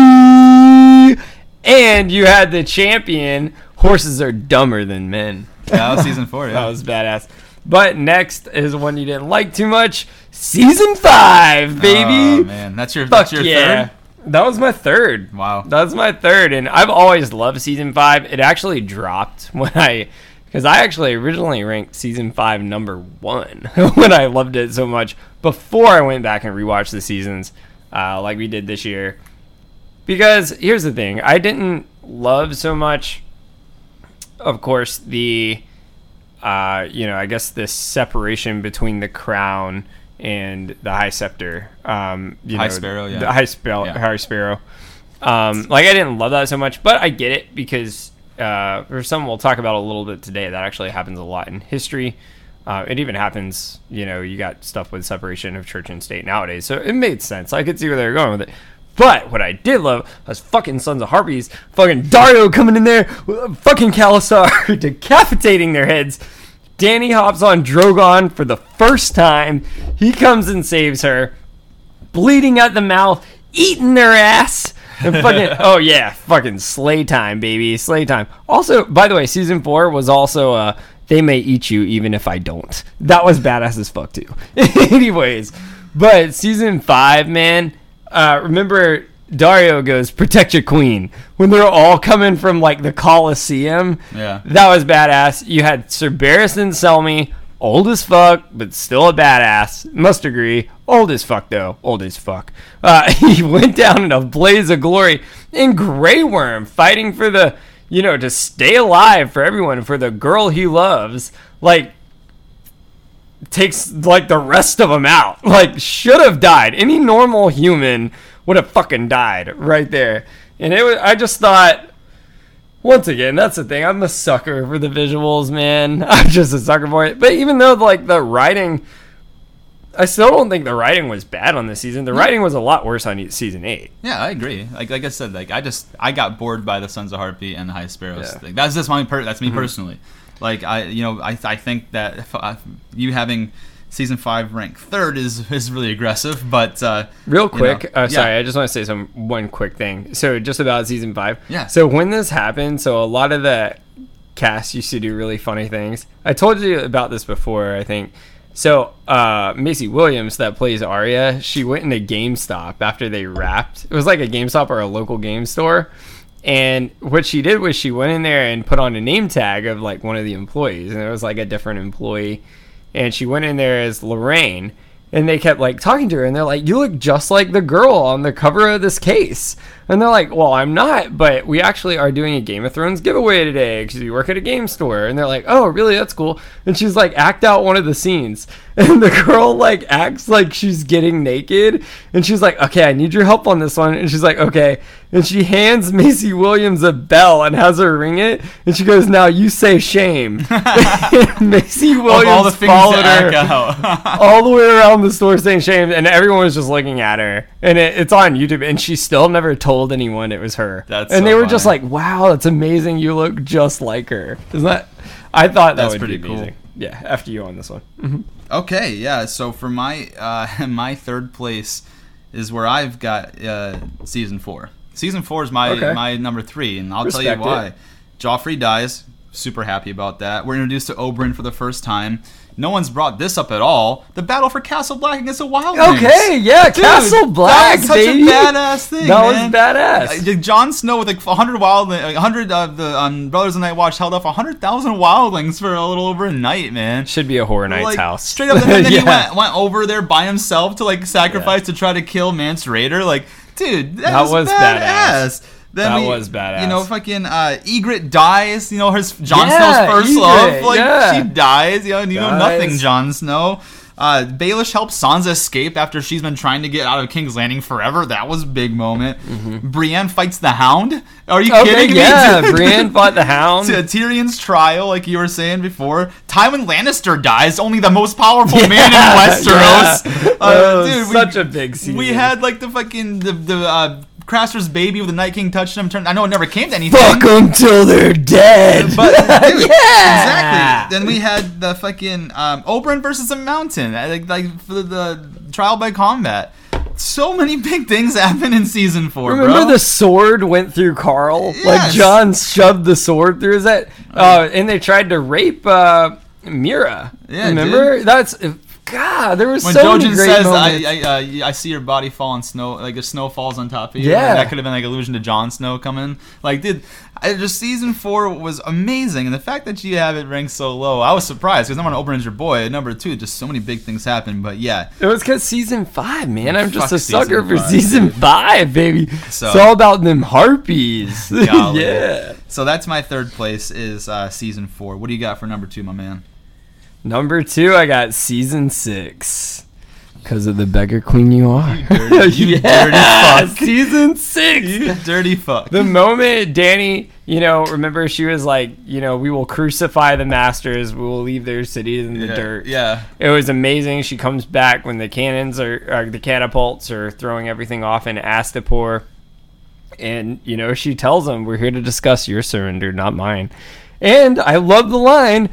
And you had the champion. Horses are dumber than men. that was season four. Yeah. That was badass. But next is one you didn't like too much. Season five, baby. Oh, man, that's your Fuck that's your yeah. third. That was my third. Wow. That's my third, and I've always loved season five. It actually dropped when I, because I actually originally ranked season five number one when I loved it so much before I went back and rewatched the seasons, uh, like we did this year. Because here's the thing, I didn't love so much, of course, the, uh, you know, I guess the separation between the crown and the high scepter. Um, you High know, Sparrow, yeah. The high sparrow, Yeah. high sparrow. Um, like I didn't love that so much, but I get it because uh, there's something we'll talk about a little bit today that actually happens a lot in history. Uh, it even happens, you know, you got stuff with separation of church and state nowadays, so it made sense. I could see where they were going with it. But what I did love was fucking Sons of Harpies, fucking Daario coming in there, fucking khalasar decapitating their heads. Dany hops on Drogon for the first time. He comes and saves her, bleeding at the mouth, eating their ass. And fucking, oh yeah, fucking slay time, baby, slay time. Also, by the way, season four was also uh, they may eat you even if I don't. That was badass as fuck too. Anyways, but season five, man, uh, remember Daario goes protect your queen when they're all coming from like the Coliseum. Yeah. that was badass. You had Sir Barristan Selmy, old as fuck, but still a badass. Must agree, old as fuck though, old as fuck. Uh, he went down in a blaze of glory. in Grey Worm fighting for the, you know, to stay alive for everyone, for the girl he loves. Like takes like the rest of them out. Like should have died. Any normal human would have fucking died right there. And it was I just thought once again, that's the thing. I'm a sucker for the visuals, man. I'm just a sucker for it. But even though like the writing I still don't think the writing was bad on this season. The writing was a lot worse on season 8. Yeah, I agree. Like like I said, like I just I got bored by the Sons of Harpy and the High Sparrows Yeah. Mm-hmm. thing. That's just my per- that's me personally. Like I you know I I think that if I, you having season five ranked third is is really aggressive, but uh, Real you quick, know, uh, yeah. sorry, I just want to say some one quick thing. So just about season five. Yeah. So when this happened, so a lot of the cast used to do really funny things. I told you about this before, I think. So uh, Maisie Williams, that plays Arya, she went into GameStop after they wrapped. It was like a GameStop or a local game store. And what she did was she went in there and put on a name tag of like one of the employees, and it was like a different employee. And she went in there as Lorraine, and they kept like talking to her, and they're like, "You look just like the girl on the cover of this case." And they're like, "Well, I'm not, but we actually are doing a Game of Thrones giveaway today because we work at a game store." And they're like, "Oh, really? That's cool." And she's like, "Act out one of the scenes," and the girl like acts like she's getting naked, and she's like, "Okay, I need your help on this one." And she's like, "Okay," and she hands Maisie Williams a bell and has her ring it, and she goes, "Now you say shame." Maisie Williams all the followed her all the way around the store saying shame, and everyone was just looking at her. And it, it's on YouTube, and she still never told anyone it was her. That's and so they were just like, "Wow, that's amazing! You look just like her." Isn't that? I thought that That's would pretty be cool. amazing. Yeah, after you on this one. Okay, yeah. So for my uh, my third place is where I've got uh, season four. Season four is my Okay. my number three, and I'll Respect tell you it. why. Joffrey dies. Super happy about that. We're introduced to Oberyn for the first time. No one's brought this up at all. The battle for Castle Black against the Wildlings. Okay, yeah, Dude, Castle Black, that was such baby. a badass thing. That was man. badass. Uh, Jon Snow with like 100 wild, 100 of the um, Brothers of Night Watch held up 100,000 wildlings for a little over a night, man. Should be a horror night's like, house. Straight up, and then he Yeah. went, went over there by himself to like sacrifice to try to kill Mance Rayder. Like, dude, that, That was, was badass. Then That we- was badass. You know, fucking uh, Ygritte dies. You know, her Jon Yeah, Snow's first love. Like yeah. she dies. You know, and you know nothing, Jon Snow. Uh, Baelish helps Sansa escape after she's been trying to get out of King's Landing forever. That was a big moment. Brienne fights the Hound. Are you Mm-hmm. Okay, kidding yeah, me? Brienne fought the Hound. to Tyrion's trial, like you were saying before. Tywin Lannister dies, only the most powerful man in Yeah, Westeros. yeah. Uh, dude, we- such a big season. We had like the fucking the the uh, Craster's baby with the Night King touched him. Turned, I know it never came to anything. Fuck them till they're dead. But dude, Yeah. exactly. Then we had the fucking um, Oberyn versus the Mountain, like, like for the, the trial by combat. So many big things happen in season four, Remember bro. the sword went through Karl? Like Yes. Jon shoved the sword through his head. Uh, and they tried to rape uh, Meera. Yeah, Remember? That's God, there was when so many great says, moments. I, I, uh, "I see your body fall in snow, like if snow falls on top of you." Yeah. that could have been like allusion to Jon Snow coming. Like, dude, I, just season four was amazing, and the fact that you have it ranked so low, I was surprised because number one, Oberyn's your boy. At number two, just so many big things happen. But yeah, it was because season five, man. I'm just a sucker for five, season dude. five, baby. So- it's all about them harpies. Yeah. so that's my third place is uh, season four. What do you got for number two, my man? Number two, I got season six. Because of the beggar queen you are. dirty- you dirty fuck. Season six. You dirty fuck. The moment Dany, you know, remember she was like, you know, we will crucify the masters, we will leave their cities in the yeah, dirt. Yeah. It was amazing. She comes back when the cannons are, or the catapults are throwing everything off in Astapor. And, you know, she tells them, we're here to discuss your surrender, not mine. And I love the line,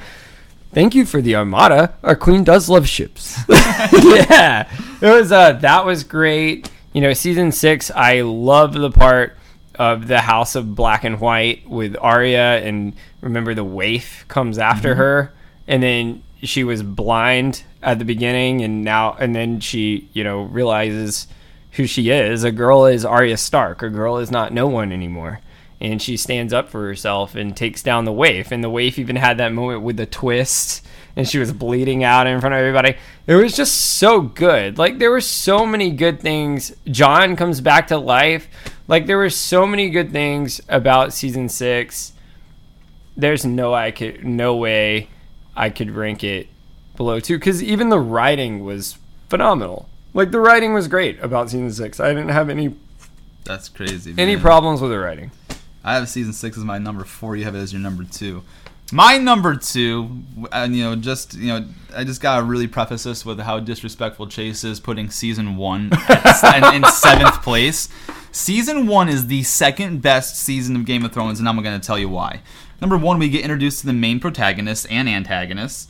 thank you for the armada. Our queen does love ships. yeah. It was, uh, that was great. You know, season six, I love the part of the House of Black and White with Arya, and remember the waif comes after her, and then she was blind at the beginning, and now and then she, you know, realizes who she is. A girl is Arya Stark. A girl is not no one anymore. And she stands up for herself and takes down the waif. And the waif even had that moment with the twist, and she was bleeding out in front of everybody. It was just so good. Like there were so many good things. Jon comes back to life. Like there were so many good things about season six. There's no I could no way I could rank it below two because even the writing was phenomenal. Like the writing was great about season six. I didn't have any That's crazy. any man. problems with the writing. I have season six as my number four. You have it as your number two. My number two, and you know, just you know, I just gotta really preface this with how disrespectful Chase is putting season one in, in seventh place. Season one is the second best season of Game of Thrones, and I'm gonna tell you why. Number one, we get introduced to the main protagonists and antagonists.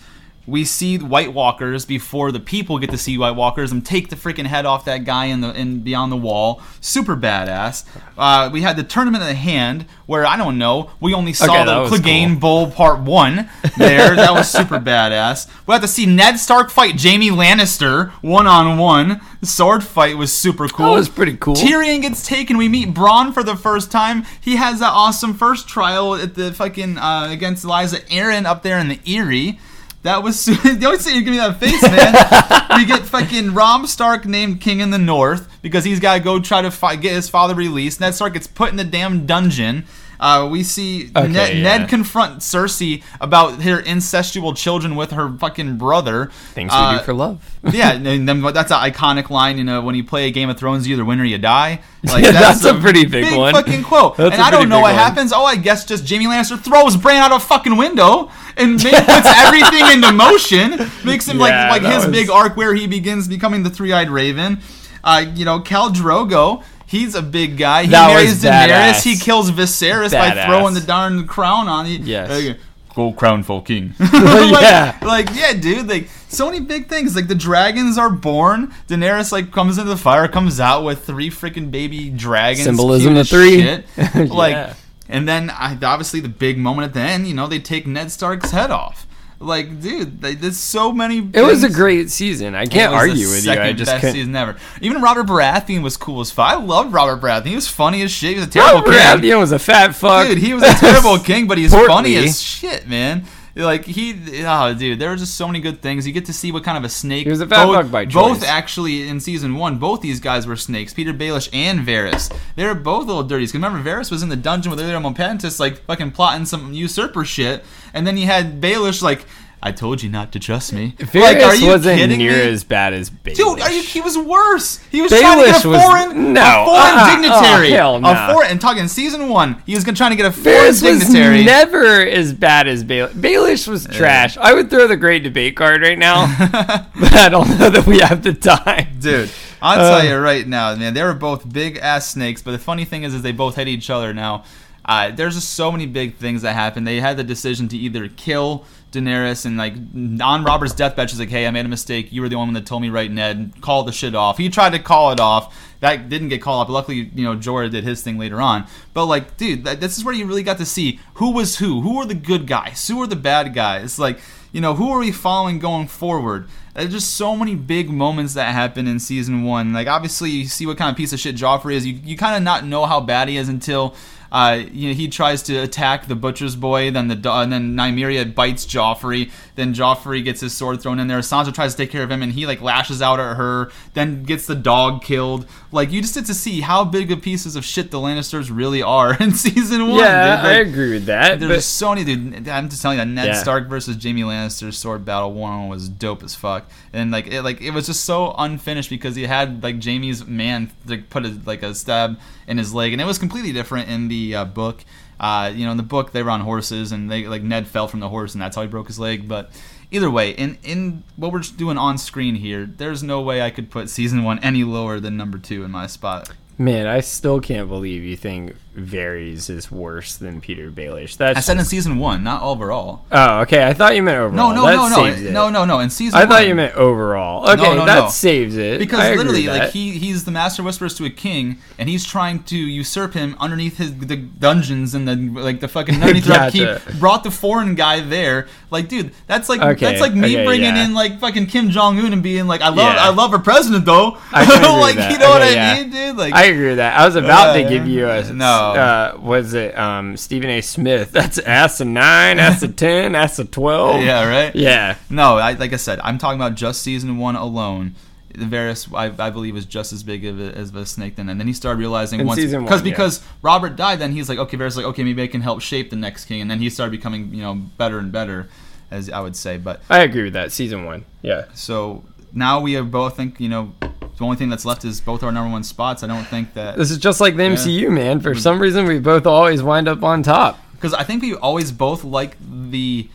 We see White Walkers before the people get to see White Walkers and take the freaking head off that guy in the in beyond the wall. Super badass. Uh, we had the tournament at hand where I don't know. We only saw Okay, the Clegane Bowl Part One. There, that was super badass. We had to see Ned Stark fight Jaime Lannister one on one. The sword fight was super cool. That was pretty cool. Tyrion gets taken. We meet Bronn for the first time. He has that awesome first trial at the fucking uh, against Eliza Arryn up there in the Eyrie. That was the only thing you give me that face, man. we get fucking Robb Stark named King in the North because he's got to go try to fight, get his father released. Ned Stark gets put in the damn dungeon. Uh, we see Okay, Ned, yeah. Ned confront Cersei about her incestual children with her fucking brother. Things we Uh, do for love. yeah, and then that's an iconic line. You know, when you play a Game of Thrones, you either win or you die. Like Yeah, that's a pretty big one. fucking quote. That's and I don't know what one. happens. Oh, I guess just Jaime Lannister throws Bran out a fucking window and puts everything into motion. Makes him Yeah, like like his was- big arc where he begins becoming the three-eyed Raven. Uh, you know, Khal Drogo. He's a big guy. He That marries Daenerys. He kills Viserys by throwing the darn crown on you. Yes. Like, Go crown for king. Yeah. Like, yeah, dude. Like, so many big things. Like, the dragons are born. Daenerys, like, comes into the fire, comes out with three freaking baby dragons. Symbolism of three. shit. Like, Yeah. and then, obviously, the big moment at the end, you know, they take Ned Stark's head off. Like, dude, they, there's so many. It was a great season. I can't argue with you. I just best couldn't. season ever. Even Robert Baratheon was cool as fuck. I loved Robert Baratheon. He was funny as shit. He was a terrible Robert king. Baratheon was a fat fuck. Dude, he was a terrible king, but he's Portly. funny as shit, man. Like he, oh, dude, there were just so many good things. You get to see what kind of a snake. He was a fat both, fuck by Both actually in season one, both these guys were snakes. Petyr Baelish and Varys. They were both little dirties. 'Cause remember, Varys was in the dungeon with Illyrio Mopatis, like fucking plotting some usurper shit, and then you had Baelish like, "I told you not to trust me." Varys like, are you wasn't near me? as bad as Baelish. Dude, are you, he was worse. He was trying to get Baelish a was- foreign, no, a foreign uh-uh, dignitary. oh, hell a nah. foreign, and talking season one, he was gonna trying to get a foreign Varys was dignitary. never as bad as Baelish. Baelish was trash. I would throw the great debate card right now, but I don't know that we have the time. Dude, I'll Uh. tell you right now, man, they were both big ass snakes. But the funny thing is, is they both hate each other now. Uh, there's just so many big things that happened. They had the decision to either kill Daenerys and like on Robert's deathbed, she's like, "Hey, I made a mistake. You were the only one that told me right, Ned. Call the shit off." He tried to call it off. That didn't get called off. Luckily, you know, Jorah did his thing later on. But like, dude, that, this is where you really got to see who was who. Who were the good guys? Who were the bad guys? Like, you know, who are we following going forward? There's just so many big moments that happen in season one. Like, obviously, you see what kind of piece of shit Joffrey is. You, you kind of not know how bad he is until Uh, you know, he tries to attack the butcher's boy. Then the and then Nymeria bites Joffrey. Then Joffrey gets his sword thrown in there. Sansa tries to take care of him, and he like lashes out at her. Then gets the dog killed. Like you just get to see how big of pieces of shit the Lannisters really are in season one. yeah, dude. I agree with that. there's But so many, dude. I'm just telling you, that Ned Yeah. Stark versus Jaime Lannister's sword battle one was dope as fuck, and like it, like it was just so unfinished because he had like Jaime's man like put a, like a stab in his leg, and it was completely different in the uh, book. Uh, you know, in the book they were on horses, and they like Ned fell from the horse, and that's how he broke his leg. But either way, in in what we're doing on screen here, there's no way I could put season one any lower than number two in my spot. man, I still can't believe you think Varys is worse than Petyr Baelish. That's I said in season one, not overall. oh, okay. I thought you meant overall. No, no, That no, no, no, no, no. In season, one I thought you meant overall. Okay, no, that no. saves it. Because I literally, like he he's the master whispers to a king, and he's trying to usurp him underneath his the dungeons and the like the fucking underneath Gotcha. keep. Brought the foreign guy there, like dude, that's like Okay, that's like me okay, bringing yeah. in like fucking Kim Jong Un and being like, I love Yeah. I love our president though. I agree with like that. you know what Okay, I yeah. mean, dude? Like I agree with that. I was about to Uh, give you a no. Uh, was it um, Stephen A. Smith? That's ass a nine, ass a ten, ass a twelve. yeah, right. Yeah. No, I, like I said, I'm talking about just season one alone. The Varys, I, I believe, was just as big of a, as a snake then, and then he started realizing In once season because one, yeah. because Robert died, then he's like, okay, Varys, like, okay, maybe I can help shape the next king, and then he started becoming, you know, better and better, as I would say. But I agree with that. Season one. Yeah. so now we have both think, you know, the only thing that's left is both our number one spots. I don't think that This is just like the MCU, man. For mm-hmm. some reason, we both always wind up on top. because I think we always both like the,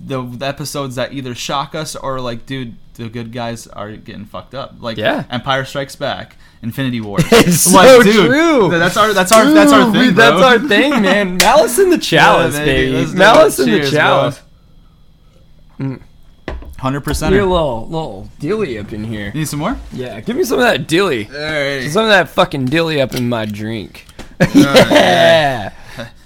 the the episodes that either shock us or like, dude, the good guys are getting fucked up. Like, Yeah. Empire Strikes Back, Infinity War. It's Like, so dude, true. That's our that's our that's our Dude, thing, That's bro. our thing, man. Malice in the chalice, Yeah, baby. let's Malice in the chalice. Mm. Hundred percent. Need a little little dilly up in here. Need some more? Yeah, give me some of that dilly. Alright. Some of that fucking dilly up in my drink. Alright. yeah.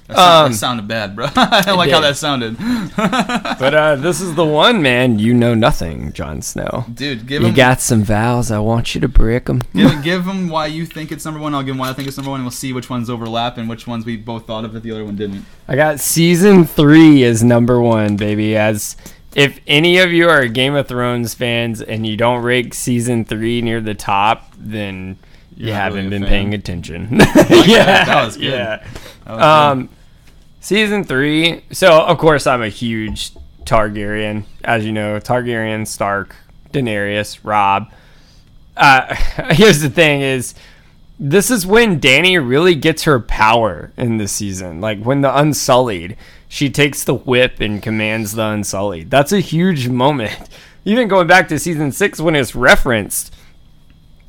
That, sound- Um, that sounded bad, bro. I don't like how that sounded. But uh, this is the one, man. You know nothing, Jon Snow. Dude, give You him got some vows. I want you to break them. give, give him why you think it's number one. I'll give him why I think it's number one, and we'll see which ones overlap and which ones we both thought of, if the other one didn't. I got season three as number one, baby. As if any of you are Game of Thrones fans and you don't rank season three near the top, then you You're not haven't really been fan. paying attention. yeah, That was good. Yeah. That was Um, season three. So of course I'm a huge Targaryen, as you know. Targaryen, Stark, Daenerys, Robb. Uh, here's the thing: is this is when Dany really gets her power in the season. Like when the Unsullied, she takes the whip and commands the Unsullied. That's a huge moment. Even going back to season six when it's referenced,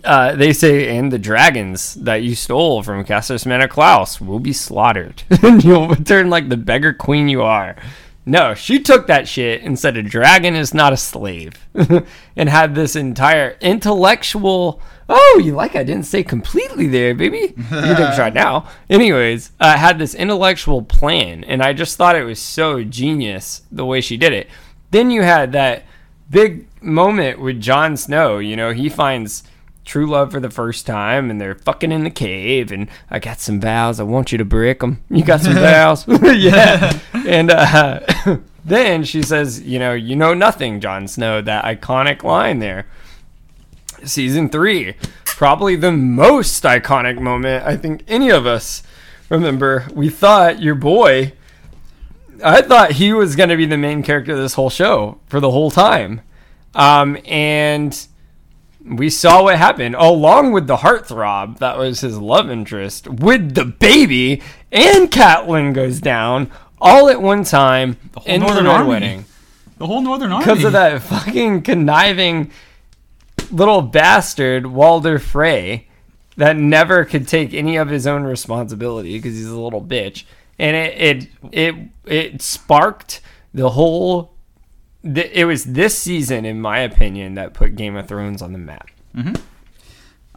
uh, they say, and the dragons that you stole from Kraznys mo Nakloz will be slaughtered. and you'll return like the beggar queen you are. No, she took that shit and said a dragon is not a slave. and had this entire intellectual. Oh, you like I didn't say completely there, baby. You can try now. Anyways, uh, had this intellectual plan, and I just thought it was so genius the way she did it. Then you had that big moment with Jon Snow. You know, he finds true love for the first time and they're fucking in the cave and I got some vows. I want you to break them you got some vows? Yeah. And uh, then she says you know you know nothing Jon Snow. That iconic line there. Season 3 probably the most iconic moment I think any of us remember. We thought your boy I thought he was going to be the main character of this whole show for the whole time. Um, and we saw what happened along with the heartthrob that was his love interest with the baby and Catelyn goes down all at one time The whole in Northern the Red Army. wedding The whole Northern Army. because of that fucking conniving little bastard Walder Frey that never could take any of his own responsibility because he's a little bitch and it it it, it sparked the whole th- it was this season in my opinion that put Game of Thrones on the map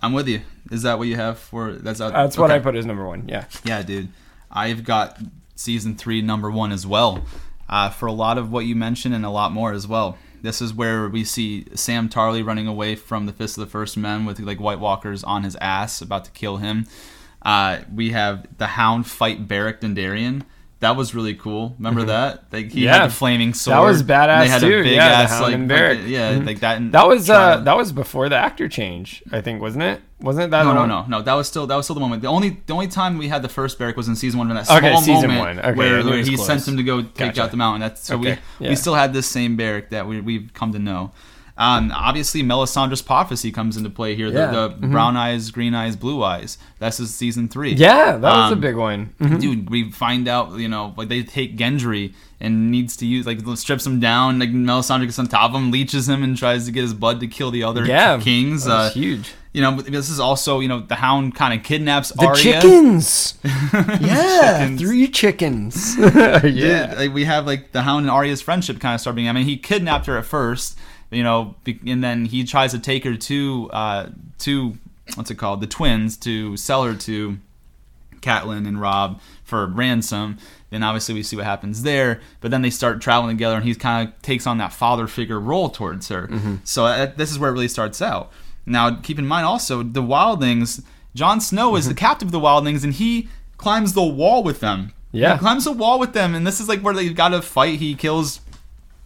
I'm with you. Is that what you have for? That's out, that's what. I put as number one yeah Yeah, dude. I've got season three, number one as well. Uh, for a lot of what you mentioned and a lot more as well. This is where we see Sam Tarly running away from the Fist of the First Men with like White Walkers on his ass, about to kill him. Uh, we have the Hound fight Beric Dondarrion. That was really cool. Remember that? Like he Mm-hmm. Yeah. had the flaming sword. That was badass They had too. a big yeah, ass like, like, yeah, Mhm. like that. in That was uh, that was before the actor change, I think, wasn't it? Wasn't that No, no, no, no. That was still that was still the moment. The only the only time we had the first Beric was in season one. When that small Okay, season moment one. Okay, where, it where he close. sent him to go take Gotcha. out the mountain. That's so Okay, we yeah. we still had this same Beric that we we've come to know. Um, obviously, Melisandre's prophecy comes into play here. Yeah. The, the brown eyes, green eyes, blue eyes. That's is season three. Yeah, that was a Um, big one. Mhm. Dude, we find out, you know, like they take Gendry and needs to use, like, strips him down. Like, Melisandre gets on top of him, leeches him, and tries to get his blood to kill the other Yeah, kings. was Uh, huge. you know, this is also, you know, the Hound kind of kidnaps The Arya. chickens. yeah, Chickens. three chickens. yeah. Yeah, like we have like the Hound and Arya's friendship kind of start being. I mean, he kidnapped her at first, you know, and then he tries to take her to uh to what's it called, the twins, to sell her to Catelyn and Robb for ransom. Then obviously we see what happens there, but then they start traveling together, and he kind of takes on that father figure role towards her. So uh, this is where it really starts out. Now, keep in mind also the Wildlings. Jon Snow is the captain of the Wildlings, and he climbs the wall with them. Yeah. he climbs the wall with them, and this is like where they've got to fight. He kills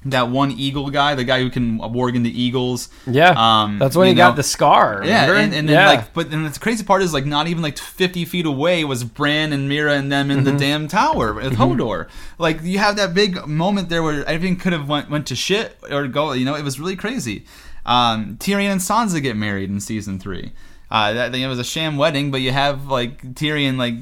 that one eagle guy, the guy who can warg the eagles. Yeah, Um, that's when he got the scar. Yeah, and, and then yeah. like, but then the crazy part is like, not even like 50 feet away was Bran and Meera and them in Mm-hmm. the damn tower with Hodor. Like, you have that big moment there where everything could have went went to shit or go. You know, it was really crazy. Um, Tyrion and Sansa get married in season three. Uh, that it was a sham wedding, but you have like Tyrion like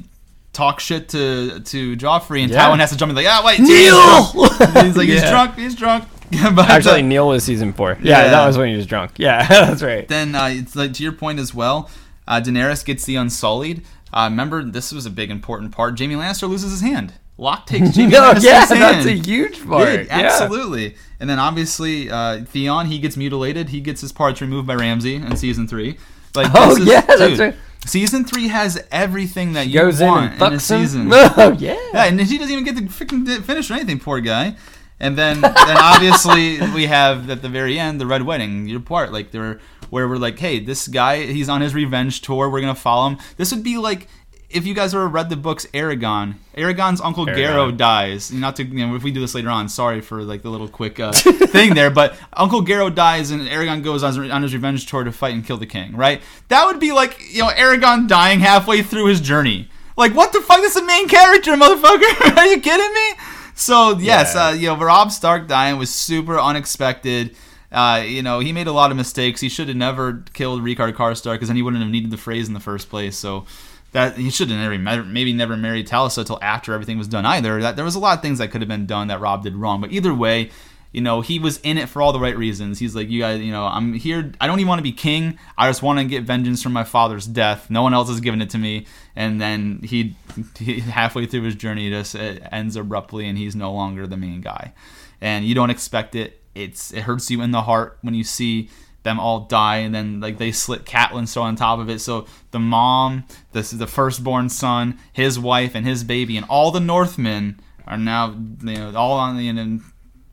talk shit to to Joffrey, and Yeah. Tywin has to jump in like, ah, wait, Neil! He's like, he's drunk, he's drunk. but, Actually, uh, Neil was season four. Yeah, Yeah. that was when he was drunk. Yeah, that's right. then uh, it's like to your point as well. Uh, Daenerys gets the Unsullied. Uh, remember, this was a big important part. Jaime Lannister loses his hand. Locke takes Jaime No, Lannister's yeah, hand. that's a huge part. Dude, absolutely. And then obviously uh, Theon, he gets mutilated. He gets his parts removed by Ramsay in season three. Like, Oh, is- yeah, that's right. Season three has everything that He you goes in want and in, a season. Oh yeah. Yeah, and he doesn't even get to freaking finish or anything, poor guy. And then, then obviously we have at the very end the red wedding. Your part, like there, where we're like, hey, this guy, he's on his revenge tour. We're gonna follow him. This would be like if you guys ever read the books Eragon. Eragon's uncle Garrow dies. Not to, you know, if we do this later on. Sorry for like the little quick uh, thing there, but Uncle Garrow dies and Eragon goes on his, on his revenge tour to fight and kill the king. Right? That would be like you know Eragon dying halfway through his journey. Like what the fuck? This is the main character, motherfucker. Are you kidding me? So yes, Yeah. uh, you know Robb Stark dying was super unexpected. Uh, you know he made a lot of mistakes. He should have never killed Rickard Karstark because then he wouldn't have needed the phrase in the first place. So that he should have never maybe never married Talisa until after everything was done either. That there was a lot of things that could have been done that Robb did wrong. But either way, you know he was in it for all the right reasons. He's like, you guys, you know, I'm here. I don't even want to be king. I just want to get vengeance from my father's death. No one else has given it to me. And then he, he halfway through his journey, just ends abruptly, and he's no longer the main guy. And you don't expect it. It's it hurts you in the heart when you see them all die and then like they slit Catelyn so on top of it. So the mom, this is the firstborn son, his wife and his baby, and all the Northmen are now you know all on the and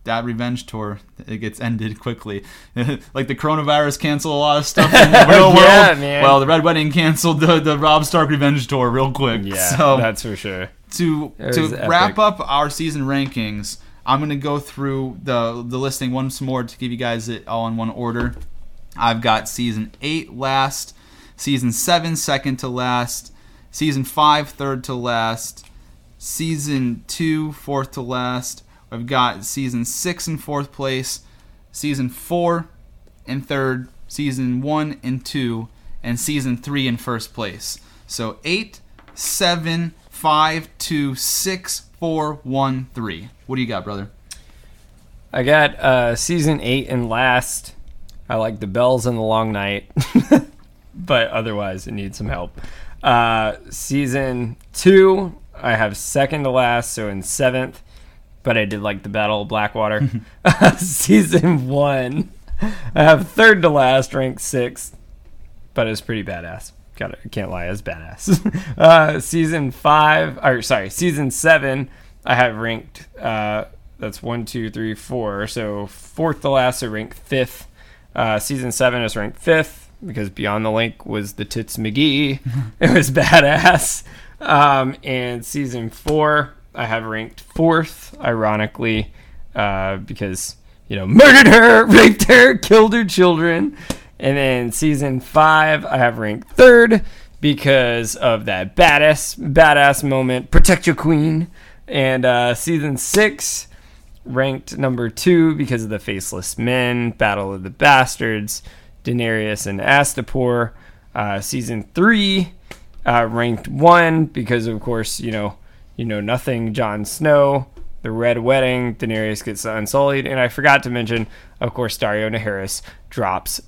that revenge tour it gets ended quickly. like the coronavirus canceled a lot of stuff in the real Yeah, world. man. Well, the Red Wedding canceled the, the Robb Stark revenge tour real quick. Yeah, so that's for sure. to It to was wrap epic. up our season rankings, I'm gonna go through the the listing once more to give you guys it all in one order. I've got season eight last, season seven second to last, season five third to last, season two fourth to last. I've got season six in fourth place, season four in third, season one and two, and season three in first place. So eight, seven, five, two, six, four, one, three. What do you got, brother? I got uh, season eight and last. I like the bells and the long night, but otherwise it needs some help. Uh, season two, I have second to last, so in seventh, but I did like the Battle of Blackwater. season one, I have third to last, ranked sixth, but it's pretty badass. Got it. Can't lie, it's badass. uh, season five, or sorry, season seven, I have ranked. Uh, that's one, two, three, four. So fourth to last, so ranked fifth. Uh, season seven is ranked fifth. because Beyond the Link was the Tits McGee. it was badass. Um, and season four, I have ranked fourth, ironically, uh, because you know murdered her, raped her, killed her children. And then season five, I have ranked third because of that badass badass moment, protect your queen. And uh, season six, ranked number two because of the Faceless Men, Battle of the Bastards, Daenerys and Astapor. Uh, season three, uh, ranked one because of course you know you know nothing. Jon Snow, the Red Wedding, Daenerys gets unsullied, and I forgot to mention, of course, Daario Naharis drops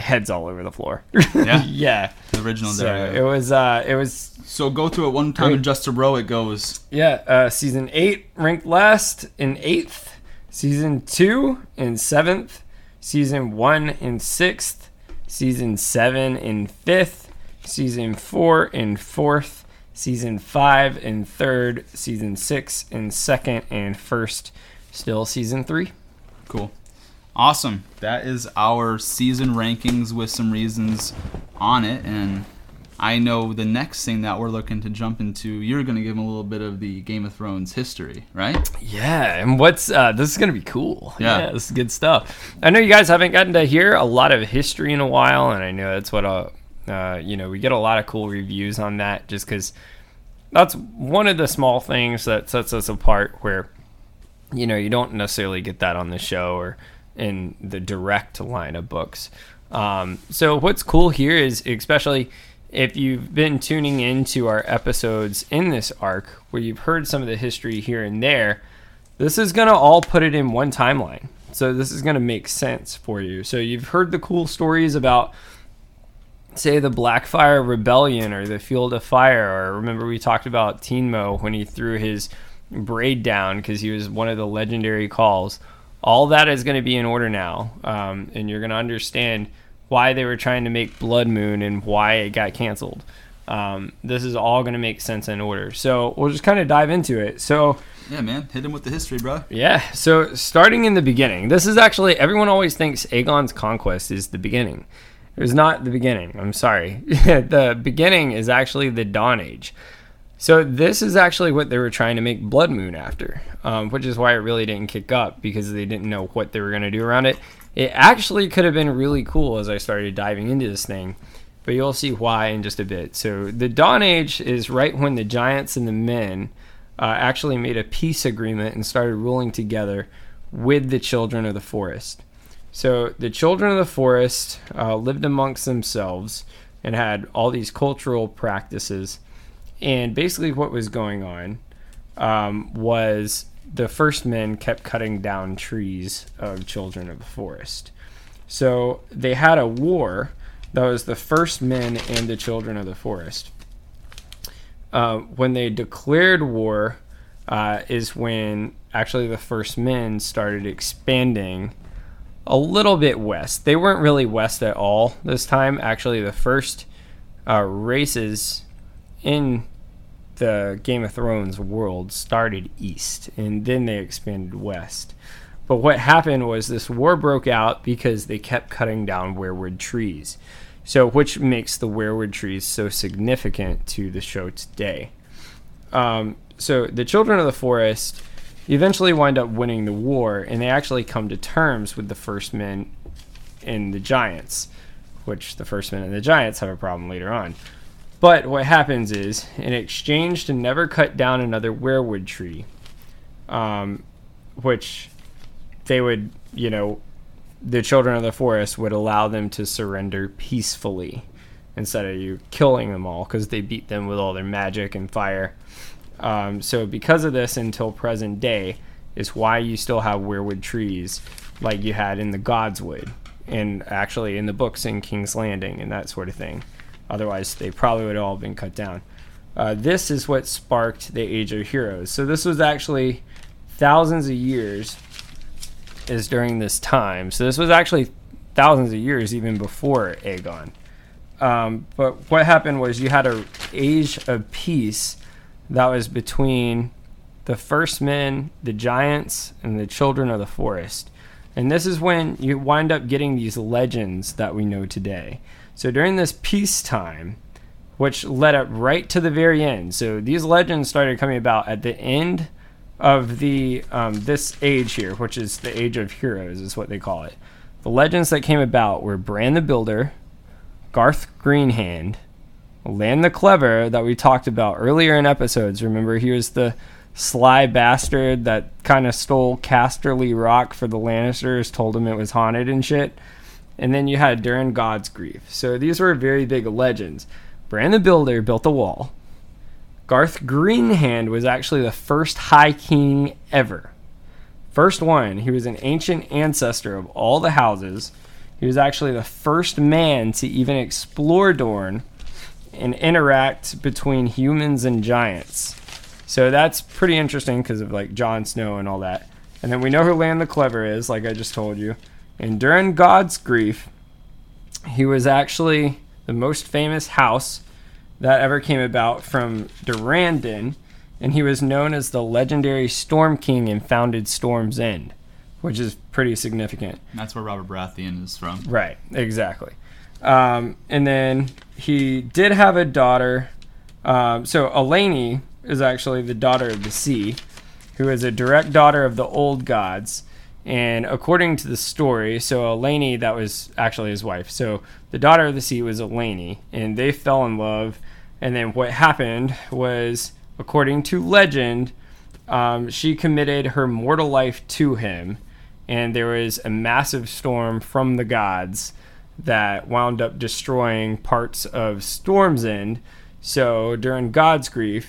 heads all over the floor. Yeah. yeah. The original So it was uh it was So go through it one time and just a row. It goes. yeah, uh season 8 ranked last in 8th, season 2 in 7th, season 1 in 6th, season 7 in 5th, season 4 in 4th, season 5 in 3rd, season 6 in 2nd and 1st, still season 3. Cool. Awesome. That is our season rankings with some reasons on it. And I know the next thing that we're looking to jump into, you're going to give them a little bit of the Game of Thrones history, right? Yeah, and what's uh, this is gonna be cool. Yeah. this is good stuff. I know you guys haven't gotten to hear a lot of history in a while, and I know that's what uh, uh you know, we get a lot of cool reviews on that, just because that's one of the small things that sets us apart. Where you know you don't necessarily get that on the show or in the direct line of books. Um, so what's cool here is especially if you've been tuning into our episodes in this arc where you've heard some of the history here and there, this is going to all put it in one timeline. So this is going to make sense for you. So you've heard the cool stories about say the Blackfyre Rebellion or the Field of Fire or remember we talked about Temmo when he threw his braid down because he was one of the legendary khals. All that is going to be in order now, um, and you're going to understand why they were trying to make Blood Moon and why it got canceled. Um, this is all going to make sense in order. So we'll just kind of dive into it. So Yeah, man. Hit him with the history, bro. yeah, so starting in the beginning, this is actually everyone always thinks Aegon's conquest is the beginning. It was not the beginning. I'm sorry. the beginning is actually the Dawn Age. So this is actually what they were trying to make Blood Moon after, um, which is why it really didn't kick up because they didn't know what they were going to do around it. It actually could have been really cool as I started diving into this thing, but you'll see why in just a bit. So the Dawn Age is right when the giants and the men uh, actually made a peace agreement and started ruling together with the children of the forest. So the children of the forest uh, lived amongst themselves and had all these cultural practices. And basically, what was going on um, was the first men kept cutting down trees of children of the forest. So they had a war that was the first men and the children of the forest. Uh, when they declared war, uh, is when actually the first men started expanding a little bit west. They weren't really west at all this time. Actually, the first uh, races in the Game of Thrones world started east and then they expanded west. But what happened was this war broke out because they kept cutting down weirwood trees. So, which makes the weirwood trees so significant to the show today. Um, so, the children of the forest eventually wind up winning the war, and they actually come to terms with the first men and the giants, which the first men and the giants have a problem later on. But what happens is, in exchange to never cut down another weirwood tree, um, which they would, you know, the children of the forest would allow them to surrender peacefully instead of you killing them all because they beat them with all their magic and fire. Um, so because of this, until present day, is why you still have weirwood trees like you had in the Godswood and actually in the books in King's Landing and that sort of thing. Otherwise, they probably would have all been cut down. Uh, this is what sparked the Age of Heroes. So this was actually thousands of years is during this time. So this was actually thousands of years even before Aegon. Um, but what happened was you had a age of peace that was between the first men, the giants, and the children of the forest. And this is when you wind up getting these legends that we know today. So during this peacetime, which led up right to the very end. So these legends started coming about at the end of the um, this age here, which is the age of heroes, is what they call it. The legends that came about were Bran the Builder, Garth Greenhand, Lann the Clever that we talked about earlier in episodes. Remember, he was the sly bastard that kind of stole Casterly Rock for the Lannisters, told him it was haunted and shit. And then you had Durran Godsgrief. So these were very big legends. Bran the Builder built the wall. Garth Greenhand was actually the first High King ever. First one. He was an ancient ancestor of all the houses. He was actually the first man to even explore Dorne and interact between humans and giants. So that's pretty interesting because of like Jon Snow and all that. And then we know who Lann the Clever is, like I just told you. And during God's grief, he was actually the most famous house that ever came about from Durrandon, and he was known as the legendary Storm King and founded Storm's End, which is pretty significant. That's where Robert Baratheon is from. Right, exactly. Um, and then he did have a daughter. Um, so Elenei is actually the daughter of the sea, who is a direct daughter of the old gods. And according to the story, so Elenei, that was actually his wife. So the daughter of the sea was Elenei, and they fell in love. And then what happened was, according to legend, um, she committed her mortal life to him, and there was a massive storm from the gods that wound up destroying parts of Storm's End. So during Godsgrief,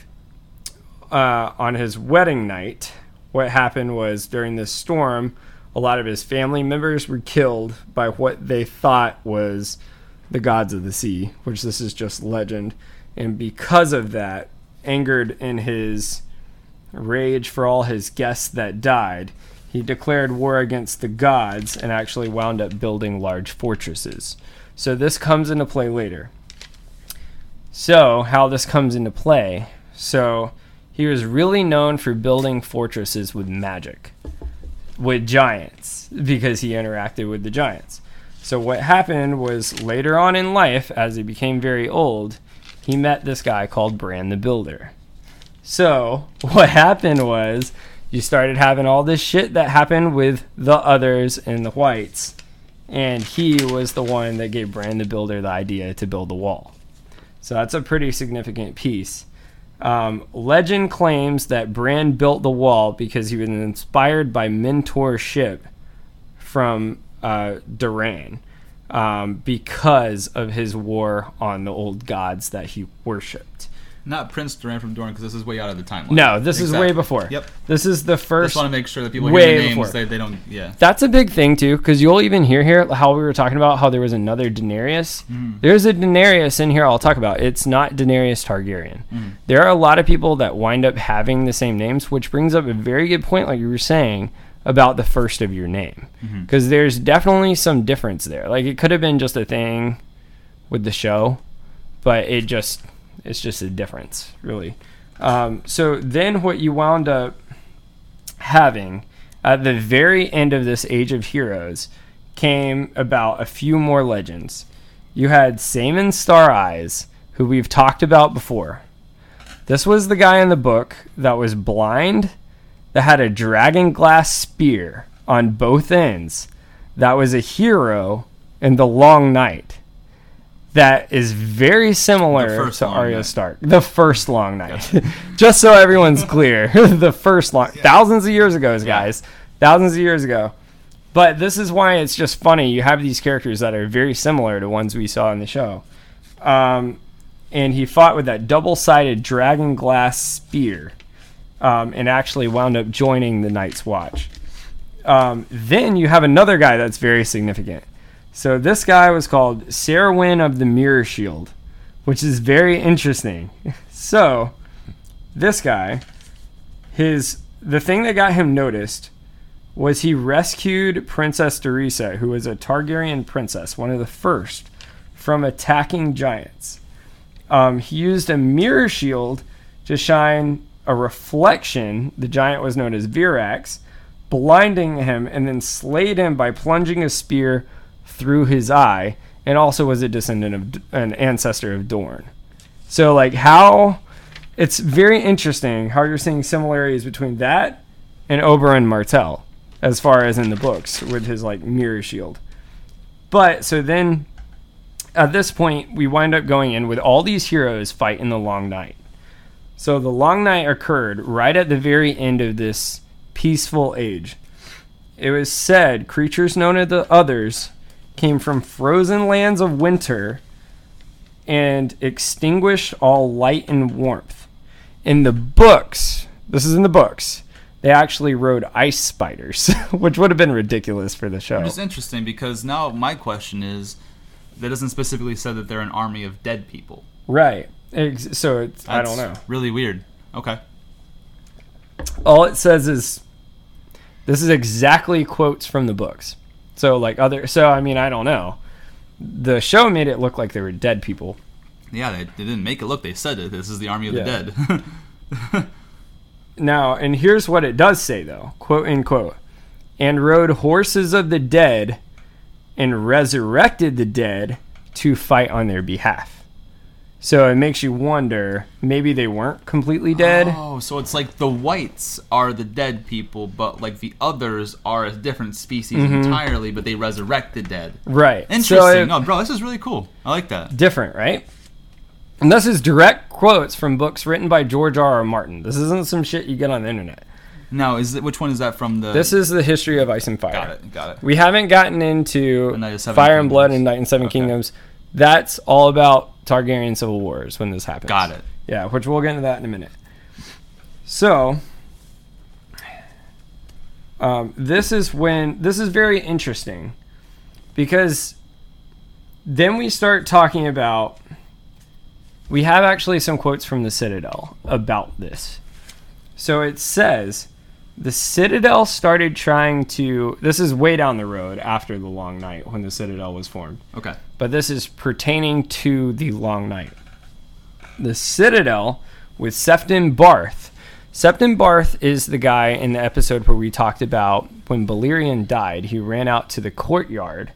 uh, on his wedding night, what happened was during this storm, a lot of his family members were killed by what they thought was the gods of the sea, which this is just legend. And because of that, angered in his rage for all his guests that died, he declared war against the gods and actually wound up building large fortresses. So this comes into play later. So, how this comes into play. So, he was really known for building fortresses with magic, with giants, because he interacted with the giants. So, what happened was later on in life, as he became very old, he met this guy called Bran the Builder. So, what happened was you started having all this shit that happened with the others and the whites. And he was the one that gave Bran the Builder the idea to build the wall. So that's a pretty significant piece. Um, legend claims that Bran built the wall because he was inspired by mentorship from uh, Doran um, because of his war on the old gods that he worshipped. Not Prince Doran from Dorne because this is way out of the timeline. No, this is way before. Yep. This is the first. Just want to make sure that people way hear the names. before. They, they don't. Yeah. That's a big thing too, because you'll even hear here how we were talking about how there was another Daenerys. Mm. There's a Daenerys in here I'll talk about. It's not Daenerys Targaryen. Mm. There are a lot of people that wind up having the same names, which brings up a very good point, like you were saying about the first of your name, because there's definitely some difference there. Like it could have been just a thing with the show, but it just it's just a difference, really. Um, so then what you wound up having at the very end of this Age of Heroes came about a few more legends. You had Symeon Star Eyes, who we've talked about before. This was the guy in the book that was blind, that had a dragon glass spear on both ends, that was a hero in the Long Night. That is very similar to Arya Night. Stark. The first Long Night. Just so everyone's clear. the first long thousands of years ago, guys. Thousands of years ago. But this is why it's just funny. You have these characters that are very similar to ones we saw in the show. Um, and he fought with that double sided dragon glass spear um, and actually wound up joining the Night's Watch. Um, then you have another guy that's very significant. So this guy was called Serwyn of the Mirror Shield, which is very interesting. So this guy, his the thing that got him noticed was he rescued Princess Daeryssa, who was a Targaryen princess, one of the first, from attacking giants. Um, he used a mirror shield to shine a reflection. The giant was known as Virax blinding him, and then slayed him by plunging a spear through his eye, and also was a descendant of an ancestor of Dorne. So, like, how it's very interesting how you're seeing similarities between that and Oberyn Martell, as far as in the books with his like mirror shield. But so then at this point, we wind up going in with all these heroes fight in the Long Night. So the Long Night occurred right at the very end of this peaceful age. It was said creatures known as the Others came from frozen lands of winter and extinguished all light and warmth. In the books, this is in the books, they actually rode ice spiders, which would have been ridiculous for the show. Which is interesting because now my question is, that doesn't specifically say that they're an army of dead people. Right. So it's, I don't know. Really weird. Okay. all it says is this is exactly quotes from the books. So like other so I mean I don't know. The show made it look like they were dead people. Yeah, they, they didn't make it look. They said it. This is the army of Yeah. the dead. Now, and here's what it does say though, quote unquote. And rode horses of the dead and resurrected the dead to fight on their behalf. So it makes you wonder, maybe they weren't completely dead. Oh, so it's like the whites are the dead people, but like the others are a different species mm-hmm. entirely, but they resurrect the dead. Right. So Interesting. it- oh, bro, this is really cool. I like that. different, right? And this is direct quotes from books written by George R. R. Martin. This isn't some shit you get on the internet. Now, is it, which one is that from the? This is the history of Ice and Fire. got it. Got it. We haven't gotten into The Knight of Seven Fire and Blood Kingdoms. and Night and Seven Okay. Kingdoms. That's all about Targaryen civil wars when this happens. Got it. Yeah, which we'll get into that in a minute. So, um, this is when this is very interesting because then we start talking about. We have actually some quotes from the Citadel about this. So it says the Citadel started trying to. This is way down the road after the Long Night when the Citadel was formed Okay. But this is pertaining to the Long Night. The Citadel with Septon Barth. Septon Barth is the guy in the episode where we talked about when Balerion died, he ran out to the courtyard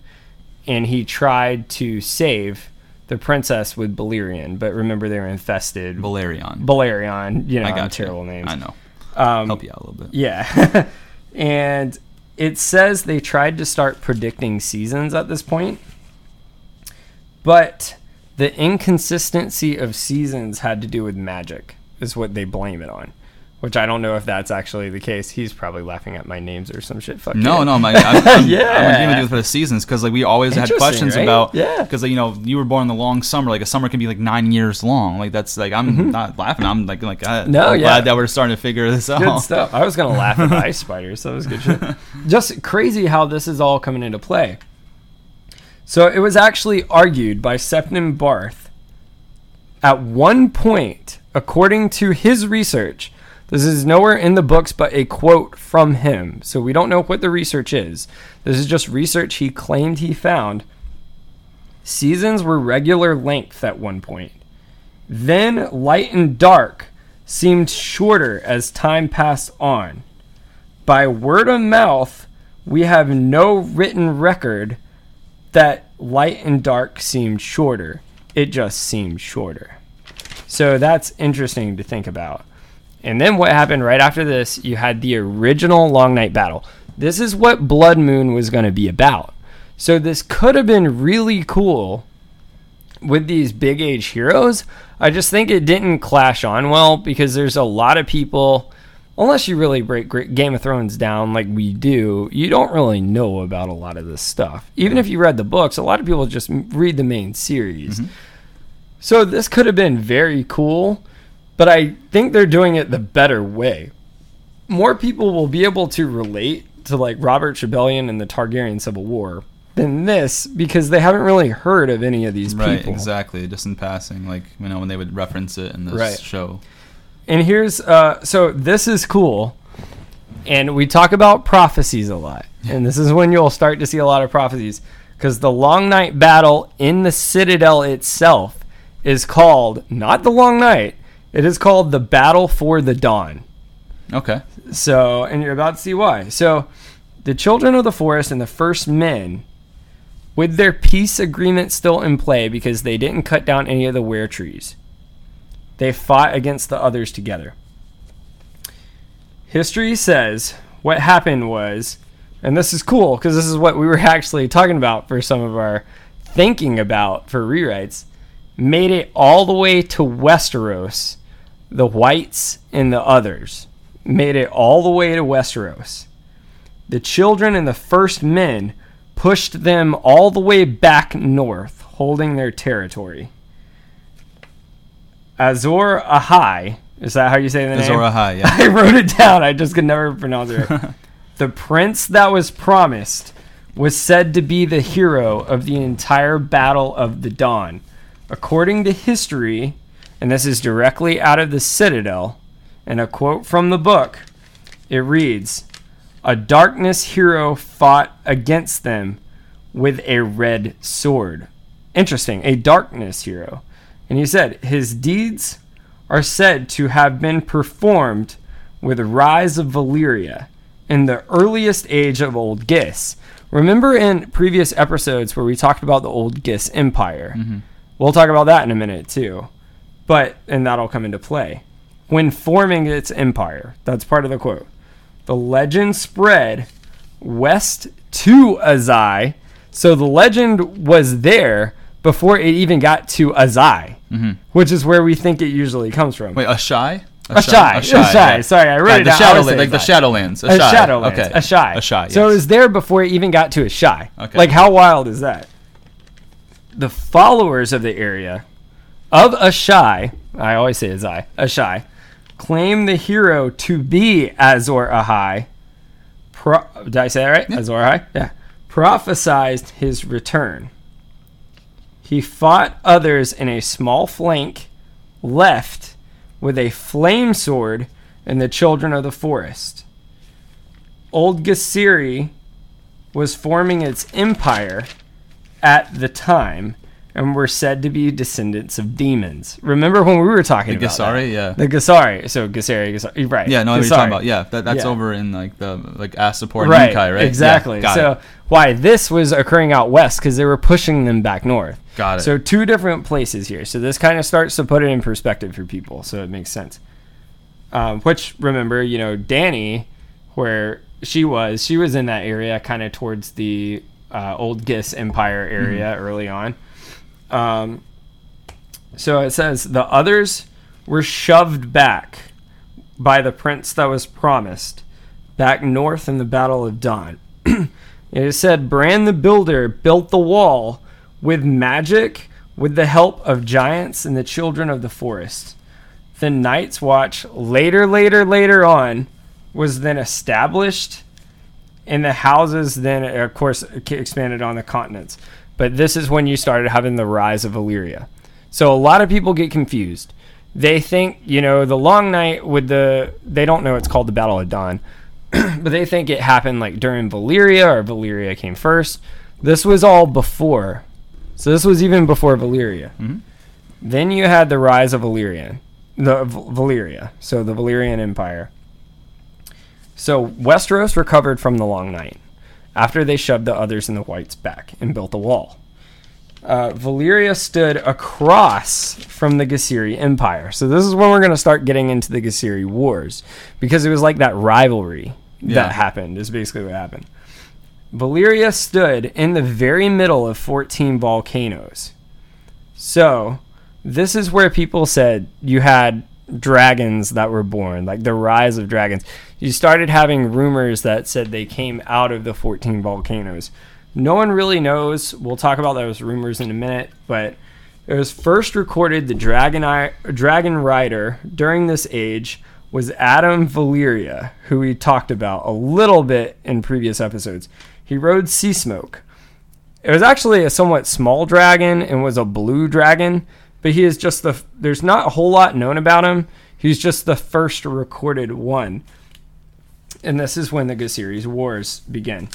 and he tried to save the princess with Balerion, but remember they were infested. Valerion. Balerion, you know, I got terrible you. names. I know. Um, Help you out a little bit. yeah. and it says they tried to start predicting seasons at this point. But the inconsistency of seasons had to do with magic, is what they blame it on. Which I don't know if that's actually the case. He's probably laughing at my names or some shit. Fuck No, yeah. no, my I'm, I'm, Yeah. I'm with you for the seasons because like we always had questions right? about Yeah. because you know you were born in the long summer like a summer can be like nine years long like that's like I'm not laughing I'm like like I, Mm-hmm. No, I'm yeah. glad that we're starting to figure this out. Good stuff. I was gonna laugh at the ice spiders. So that was good shit. Just crazy how this is all coming into play. So it was actually argued by Septon Barth at one point, according to his research. This is nowhere in the books but a quote from him. So we don't know what the research is. This is just research he claimed he found. Seasons were regular length at one point. Then light and dark seemed shorter as time passed on. By word of mouth, we have no written record that light and dark seemed shorter. It just seemed shorter. So that's interesting to think about. And then what happened right after this, you had the original Long Night Battle. This is what Blood Moon was going to be about. So this could have been really cool with these big age heroes. I just think it didn't clash on well because there's a lot of people, unless you really break Game of Thrones down like we do, you don't really know about a lot of this stuff. Even if you read the books, a lot of people just read the main series. Mm-hmm. So this could have been very cool, but I think they're doing it the better way. More people will be able to relate to like Robert Rebellion and the Targaryen Civil War than this because they haven't really heard of any of these right, people. exactly. Just in passing, like you know when they would reference it in this Right. show. And here's uh so this is cool. And we talk about prophecies a lot. And this is when you'll start to see a lot of prophecies because the long night battle in the citadel itself is called not the long night. It is called the battle for the dawn. Okay. So, and you're about to see why. So, the children of the forest and the first men, with their peace agreement still in play because they didn't cut down any of the were trees, they fought against the others together. History says what happened was, and this is cool because this is what we were actually talking about for some of our thinking about for rewrites, made it all the way to Westeros, the whites and the others made it all the way to Westeros. The children and the first men pushed them all the way back north, holding their territory. Azor Ahai, is that how you say the name? Azor Ahai, yeah. I wrote it down. I just could never pronounce it. Right. the prince that was promised was said to be the hero of the entire Battle of the Dawn. According to history, and this is directly out of the Citadel, and a quote from the book, it reads A darkness hero fought against them with a red sword. Interesting, a darkness hero. And he said, His deeds are said to have been performed with the rise of Valyria in the earliest age of Old Gis. Remember in previous episodes where we talked about the Old Gis Empire? Mm-hmm. We'll talk about that in a minute too. But, and that'll come into play. When forming its empire, that's part of the quote. The legend spread west to Azai. So the legend was there before it even got to Azai, which is where we think it usually comes from. Mm-hmm. Wait, a shy? A shy, a shy. yeah. Sorry, I wrote Yeah, it the down. Shadow, would say like the Shadowlands. A, a. Shadowlands, Okay. a shy, A shy. So it was there before it even got to a shy. Okay. Like how wild is that? The followers of the area of a shy, I always say Azai, a shy, claim the hero to be Azor Ahai. Pro- did I say that right? Azor Ahai? Yeah. Prophesized his return. He fought others in a small flank, left with a flame sword and the children of the forest. Old Gasiri was forming its empire at the time and were said to be descendants of demons. Remember when we were talking The about that? Gasari, yeah. The Gasari. So Gasari, Gasari right. Yeah, no, what you're talking about. Yeah, that, that's Yeah. over in like the like Astapor and Right, Yunkai, right? exactly. Yeah, so it. why this was occurring out west because they were pushing them back north. Got it. So two different places here. So this kind of starts to put it in perspective for people. So it makes sense. Um, which remember, you know, Dany, where she was, she was in that area, kind of towards the uh, old Gis Empire area Mm-hmm. early on. Um, so it says the others were shoved back by the prince that was promised back north in the Battle of Dawn. it said Bran the Builder built the wall with magic with the help of giants and the children of the forest. The Night's Watch later, later, later on was then established and the houses then of course expanded on the continents but this is when you started having the rise of Valyria. So a lot of people get confused. They think you know the long night with the they don't know it's called the battle of dawn but they think it happened like during valyria or valyria came first. This was all before. So this was even before valyria mm-hmm. then you had the rise of valyrian the V- valyria so the valyrian empire. So Westeros recovered from the Long Night after they shoved the others and the Whites back and built a wall. Uh, Valyria stood across from the Gasiri Empire. So this is when we're going to start getting into the Gasiri Wars because it was like that rivalry Yeah. that happened. Is basically what happened. Valyria stood in the very middle of 14 volcanoes. So, this is where people said you had dragons that were born, like the rise of dragons. You started having rumors that said they came out of the 14 volcanoes. No one really knows. We'll talk about those rumors in a minute, but it was first recorded the dragon eye, dragon rider during this age was Adam Valyria, who we talked about a little bit in previous episodes. He rode Sea Smoke. It was actually a somewhat small dragon and was a blue dragon, but he is just the. There's not a whole lot known about him. He's just the first recorded one. And this is when the Gasiri's Wars begin.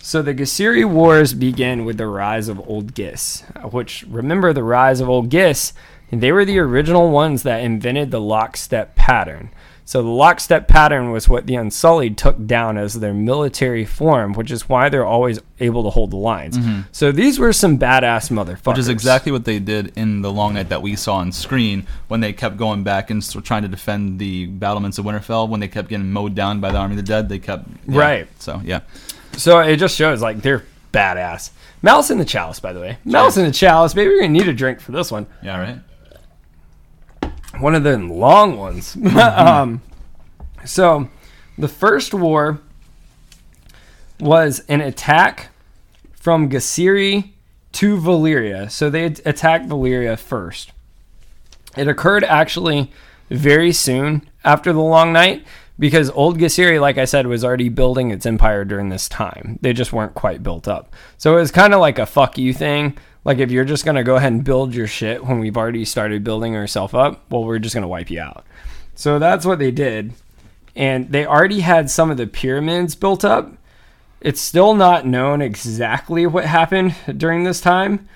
So the Gasiri Wars begin with the rise of Old Gis, uh, which remember the rise of Old Gis, they were the original ones that invented the lockstep pattern. So the lockstep pattern was what the Unsullied took down as their military form, which is why they're always able to hold the lines. So these were some badass motherfuckers. Mm-hmm. Which is exactly what they did in the long night that we saw on screen when they kept going back and trying to defend the battlements of Winterfell. When they kept getting mowed down by the army of the dead, they kept yeah. Right. So yeah, So it just shows like they're badass. Mouse in the chalice, by the way. Mouse in the chalice, baby. We're gonna need a drink for this one. yeah, right. One of the long ones. um, so the first war was an attack from Gasiri to Valyria. So they attacked Valyria first. It occurred actually very soon after the long night because old Gasiri, like I said, was already building its empire during this time. They just weren't quite built up. So it was kind of like a fuck you thing. Like if you're just gonna go ahead and build your shit when we've already started building ourselves up, well, we're just gonna wipe you out. So that's what they did. And they already had some of the pyramids built up. It's still not known exactly what happened during this time,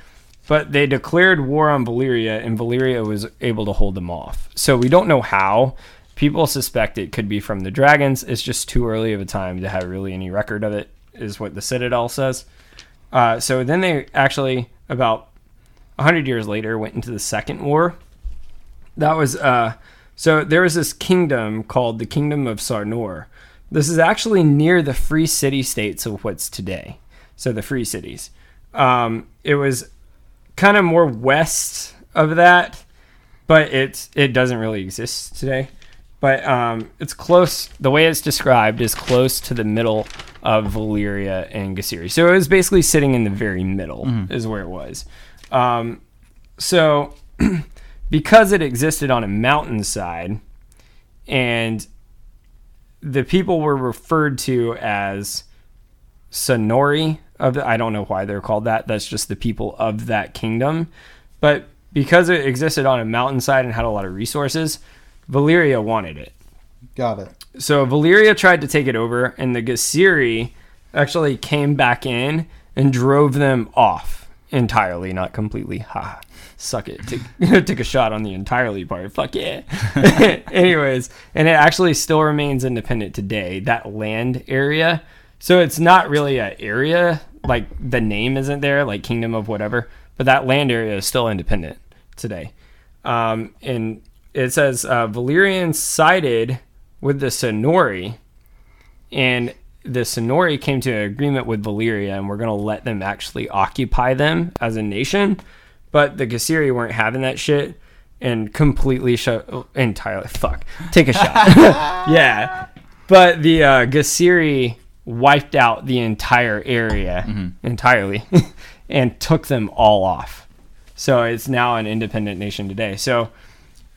but they declared war on Valyria, and Valyria was able to hold them off. So we don't know how. People suspect it could be from the dragons. It's just too early of a time to have really any record of it, is what the Citadel says. Uh, so then they actually, about 100 years later, went into the Second War. That was, uh, so there was this kingdom called the Kingdom of Sarnor. This is actually near the free city states of what's today. So the free cities. Um, it was kind of more west of that, but it's it doesn't really exist today. But um, it's close. The way it's described is close to the middle of Valyria and Gasiri. So it was basically sitting in the very middle, is where it was. Um, so because it existed on a mountainside, and the people were referred to as Sonori of the, I don't know why they're called that. That's just the people of that kingdom. But because it existed on a mountainside and had a lot of resources, Valyria wanted it. Got it. So Valyria tried to take it over, and the Gasiri actually came back in and drove them off entirely, not completely. Ha, suck it. Take, take a shot on the entirely part. Fuck yeah. Anyways, and it actually still remains independent today. That land area. So it's not really an area like the name isn't there, like Kingdom of whatever, but that land area is still independent today. Um, and it says uh, Valyrians sided with the Sonori, and the Sonori came to an agreement with Valyria, and we're going to let them actually occupy them as a nation. But the Gasiri weren't having that shit and completely shut entirely. Fuck, take a shot. yeah, but the uh, Gasiri wiped out the entire area entirely and took them all off. So it's now an independent nation today. So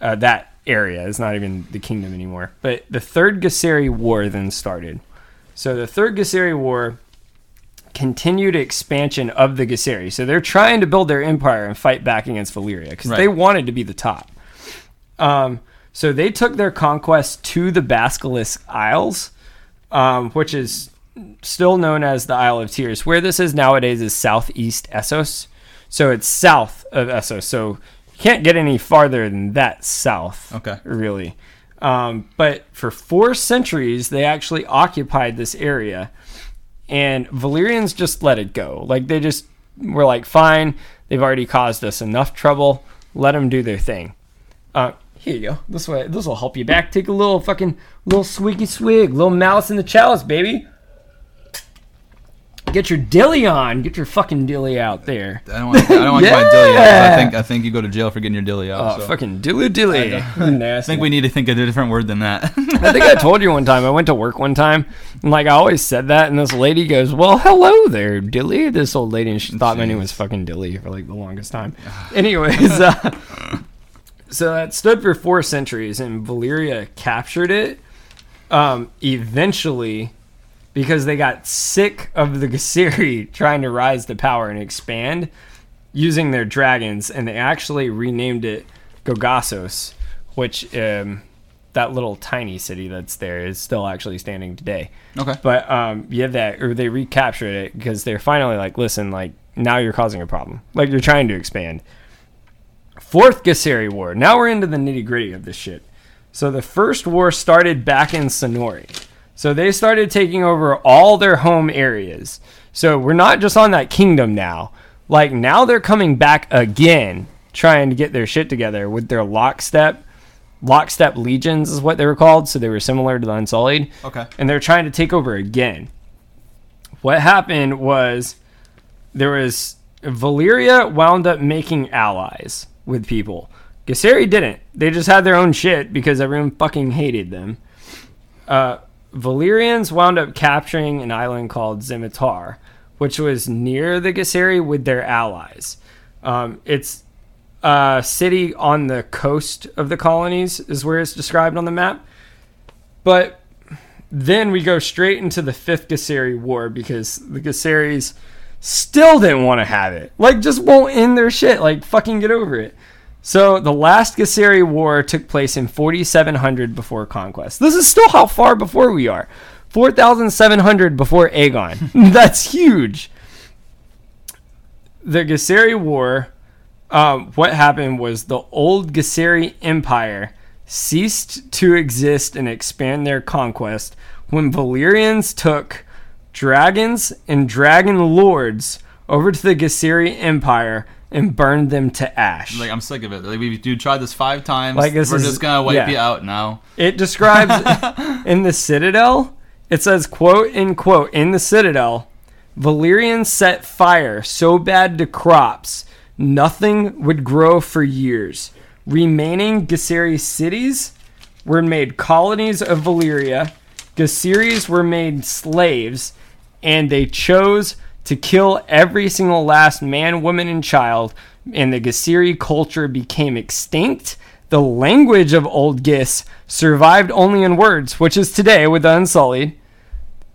uh, that area is not even the kingdom anymore. But the Third Gaseri War then started. So the Third Gaseri War continued expansion of the Gaseri. So they're trying to build their empire and fight back against Valyria because they wanted to be the top. Um, so they took their conquest to the Basilisk Isles, um, which is still known as the Isle of Tears. Where this is nowadays is southeast Essos. So it's south of Essos. So can't get any farther than that south. Okay. Really. Um, but for four centuries, they actually occupied this area. And Valyrians just let it go. Like they just were like, fine, they've already caused us enough trouble. Let them do their thing. Uh, here you go. This way, this will help you back. Take a little fucking little swiggy swig, little malice in the chalice, baby. Get your dilly on. Get your fucking dilly out there. I don't want. I don't want to buy dilly. out. Yeah. I think. I think you go to jail for getting your dilly out. Oh, so. fucking dilly dilly. I Nasty. think we need to think of a different word than that. I think I told you one time. I went to work one time, and like I always said that, and this lady goes, "Well, hello there, Dilly." This old lady, and she thought my name was fucking Dilly for like the longest time. Anyways, uh, so that stood for four centuries, and Valyria captured it. Um, eventually, because they got sick of the Gasiri trying to rise to power and expand using their dragons, and they actually renamed it Gogossos, which um, that little tiny city that's there is still actually standing today. okay. But um, yeah, that or they recaptured it because they're finally like, listen, like now you're causing a problem. Like you're trying to expand. Fourth Gaseri War. Now we're into the nitty gritty of this shit. So the first war started back in Sonori. So they started taking over all their home areas. So we're not just on that kingdom now. Like now they're coming back again, trying to get their shit together with their lockstep. Lockstep legions is what they were called. So they were similar to the Unsullied Okay. and they're trying to take over again. What happened was there was Valyria wound up making allies with people. Gisseri didn't. They just had their own shit because everyone fucking hated them. Uh, Valyrians wound up capturing an island called Zamettar, which was near the Gisseri with their allies. Um, it's a city on the coast of the colonies, is where it's described on the map. But then we go straight into the fifth Gisseri War because the Gisseris still didn't want to have it. Like, just won't end their shit. Like, fucking get over it. So the last Gisseri War took place in 4700 before conquest. This is still how far before we are. 4700 before Aegon. That's huge. The Gisseri War, um, what happened was the old Gisseri Empire ceased to exist and expand their conquest when Valyrians took dragons and dragon lords over to the Gisseri Empire and burned them to ash. Like I'm sick of it. Like we you tried this five times. Like, this We're is- just gonna wipe yeah. you out now. It describes in the Citadel. It says, "quote in quote in the Citadel, Valyrians set fire so bad to crops, nothing would grow for years. Remaining Gisseri cities were made colonies of Valyria. Gisseris were made slaves, and they chose to kill every single last man, woman, and child. And the Gisseri culture became extinct. The language of Old Gis survived only in words, which is today with the Unsullied,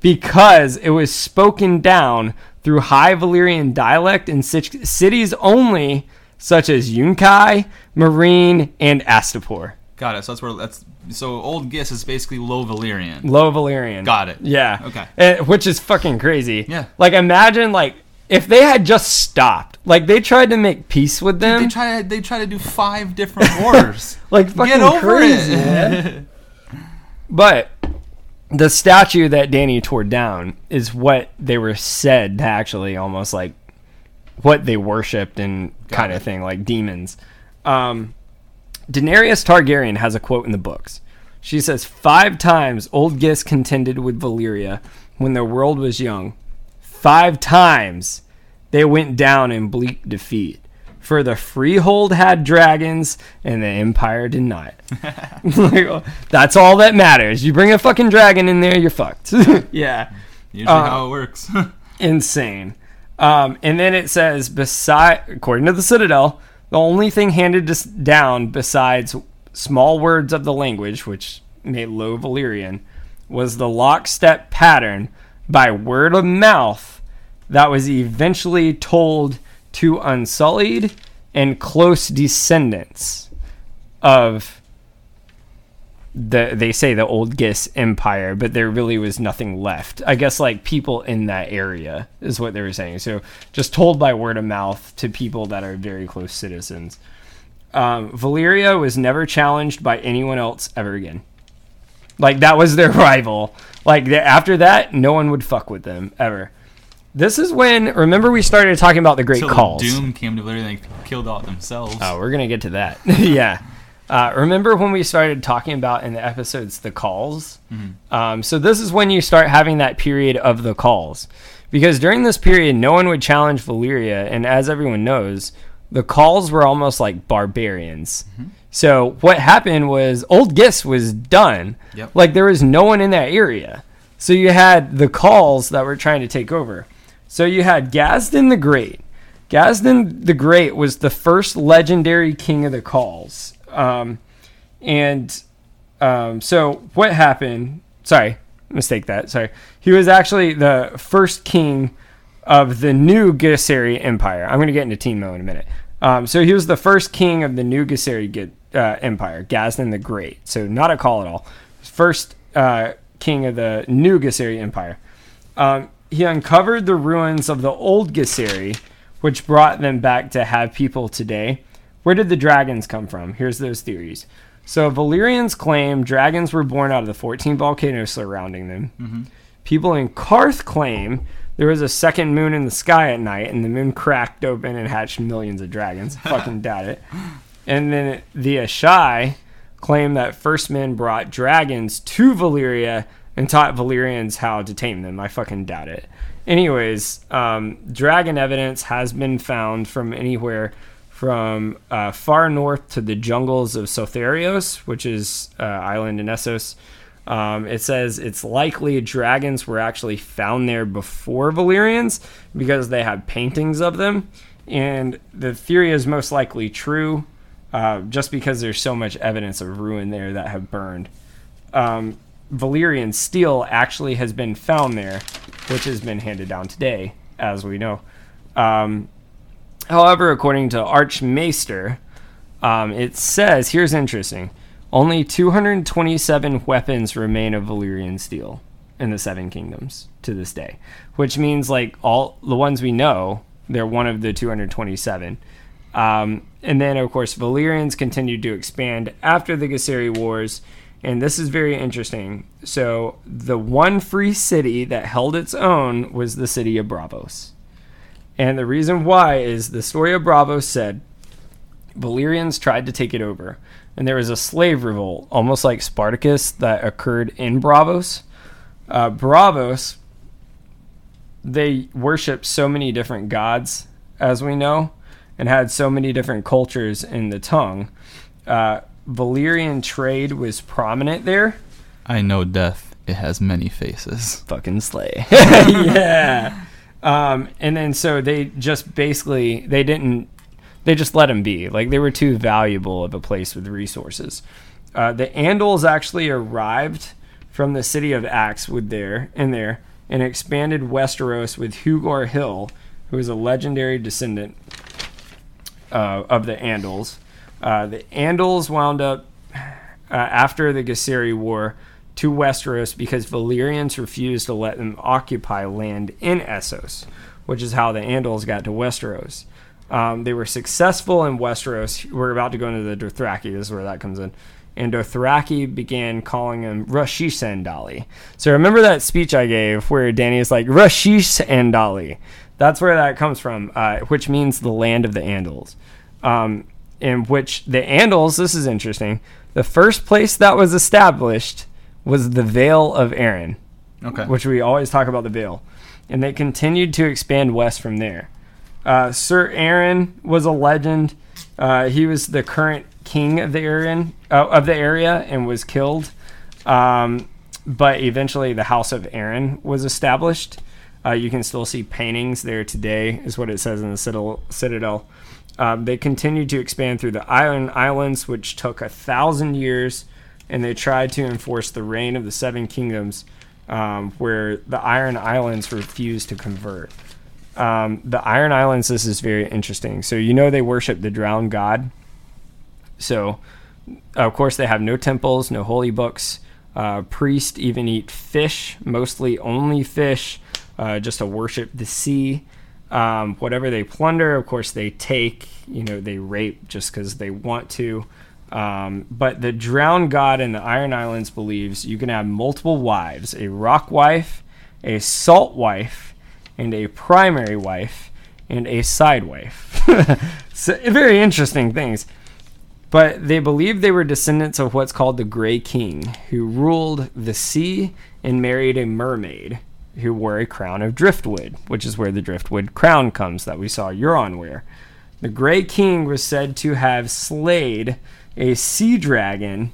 because it was spoken down through High Valyrian dialect in ci- cities only, such as Yunkai, Meereen, and Astapor. Got it. So that's where that's so old Gis is basically low Valyrian. Low Valyrian. Got it. Yeah. Okay. Eh, which is fucking crazy. Yeah. Like imagine like if they had just stopped, like they tried to make peace with them, They try to they try to do five different wars. like fucking Get over crazy. it. man. But the statue that Dany tore down is what they were said to actually almost like what they worshipped and kind of thing, like demons. Um, Daenerys Targaryen has a quote in the books. She says, Five times old Gis contended with Valyria when their world was young. Five times they went down in bleak defeat. For the freehold had dragons and the empire did not. Like, that's all that matters. You bring a fucking dragon in there, you're fucked. yeah Usually Uh, how it works. insane. Um, and then it says, beside, according to the Citadel, the only thing handed down besides small words of the language, which made low Valyrian, was the lockstep pattern by word of mouth that was eventually told to Unsullied and close descendants of the they say the old Gis empire, but there really was nothing left. I guess like people in that area is what they were saying. So just told by word of mouth to people that are very close citizens. Um, Valyria was never challenged by anyone else ever again. Like that was their rival. Like the, after that, no one would fuck with them ever. This is when remember we started talking about the great khals. Doom came to and they killed all themselves. Oh, we're gonna get to that. yeah. Uh, remember when we started talking about in the episodes the khals? Um, so this is when you start having that period of the khals, because during this period, no one would challenge Valyria, and as everyone knows, the khals were almost like barbarians. So what happened was Old Gis was done. Yep. Like there was no one in that area. So you had the khals that were trying to take over. So you had Grazdan the Great. Grazdan the Great was the first legendary king of the khals. Um, and um, so what happened? Sorry, mistake that. Sorry. He was actually the first king of the new Gisseri Empire. I'm going to get into Temmo in a minute. Um, so he was the first king of the new Gisseri Gi- uh, Empire, Grazdan the Great. So not a khal at all. First uh, king of the new Gisseri Empire. Um, he uncovered the ruins of the old Gisseri, which brought them back to have people today. Where did the dragons come from? Here's those theories. So Valyrians claim dragons were born out of the 14 volcanoes surrounding them. People in Qarth claim there was a second moon in the sky at night and the moon cracked open and hatched millions of dragons. Fucking doubt it. And then the Asshai claim that first men brought dragons to Valyria and taught Valyrians how to tame them. I fucking doubt it. Anyways, um, dragon evidence has been found from anywhere from uh, far north to the jungles of Sothoryos, which is uh, island in Essos. Um, it says it's likely dragons were actually found there before Valyrians because they have paintings of them, and the theory is most likely true, uh, just because there's so much evidence of ruin there that have burned. Um, Valyrian steel actually has been found there, which has been handed down today, as we know. Um, However, according to Archmaester, um, it says here's interesting: only 227 weapons remain of Valyrian steel in the Seven Kingdoms to this day, which means like all the ones we know, they're one of the 227. Um, and then, of course, Valyrians continued to expand after the Gisseri Wars, and this is very interesting. So, the one free city that held its own was the city of Braavos. And the reason why is the story of Braavos said Valyrians tried to take it over. And there was a slave revolt, almost like Spartacus, that occurred in Braavos. Uh, Braavos, they worshiped so many different gods, as we know, and had so many different cultures in the tongue. Uh, Valyrian trade was prominent there. I know death. It has many faces. Fucking slay. yeah. Um, and then so they just basically they didn't they just let them be like they were too valuable of a place with resources. Uh, the Andals actually arrived from the city of Axe with there in there and expanded Westeros with Hugor Hill, who is a legendary descendant uh, of the Andals. Uh, the Andals wound up uh, after the Gisseri War to Westeros because Valyrians refused to let them occupy land in Essos, which is how the Andals got to Westeros. Um, they were successful in Westeros. We're about to go into the Dothraki. This is where that comes in. And Dothraki began calling him Rashish Andali. So remember that speech I gave where Dany is like Rashish Andali. That's where that comes from, uh, which means the land of the Andals. Um, in which the Andals, this is interesting, the first place that was established was the Vale of Arryn, Okay. which we always talk about the Vale. And they continued to expand west from there. Uh, Sir Arryn was a legend. Uh, he was the current king of the Arryn, uh, of the area and was killed. Um, but eventually, the House of Arryn was established. Uh, you can still see paintings there today, is what it says in the citadel. citadel. Um, they continued to expand through the island Islands, which took a thousand years, and they tried to enforce the reign of the Seven Kingdoms, um, where the Iron Islands refused to convert. Um, the Iron Islands, this is very interesting. So, you know, they worship the drowned god. So, of course, they have no temples, no holy books. Uh, priests even eat fish, mostly only fish, uh, just to worship the sea. Um, whatever they plunder, of course, they take. You know, they rape just because they want to. Um, but the drowned god in the Iron Islands believes you can have multiple wives a rock wife, a salt wife, and a primary wife, and a side wife. so, very interesting things. But they believed they were descendants of what's called the Grey King, who ruled the sea and married a mermaid who wore a crown of driftwood, which is where the driftwood crown comes that we saw Euron wear. The Grey King was said to have slayed a sea dragon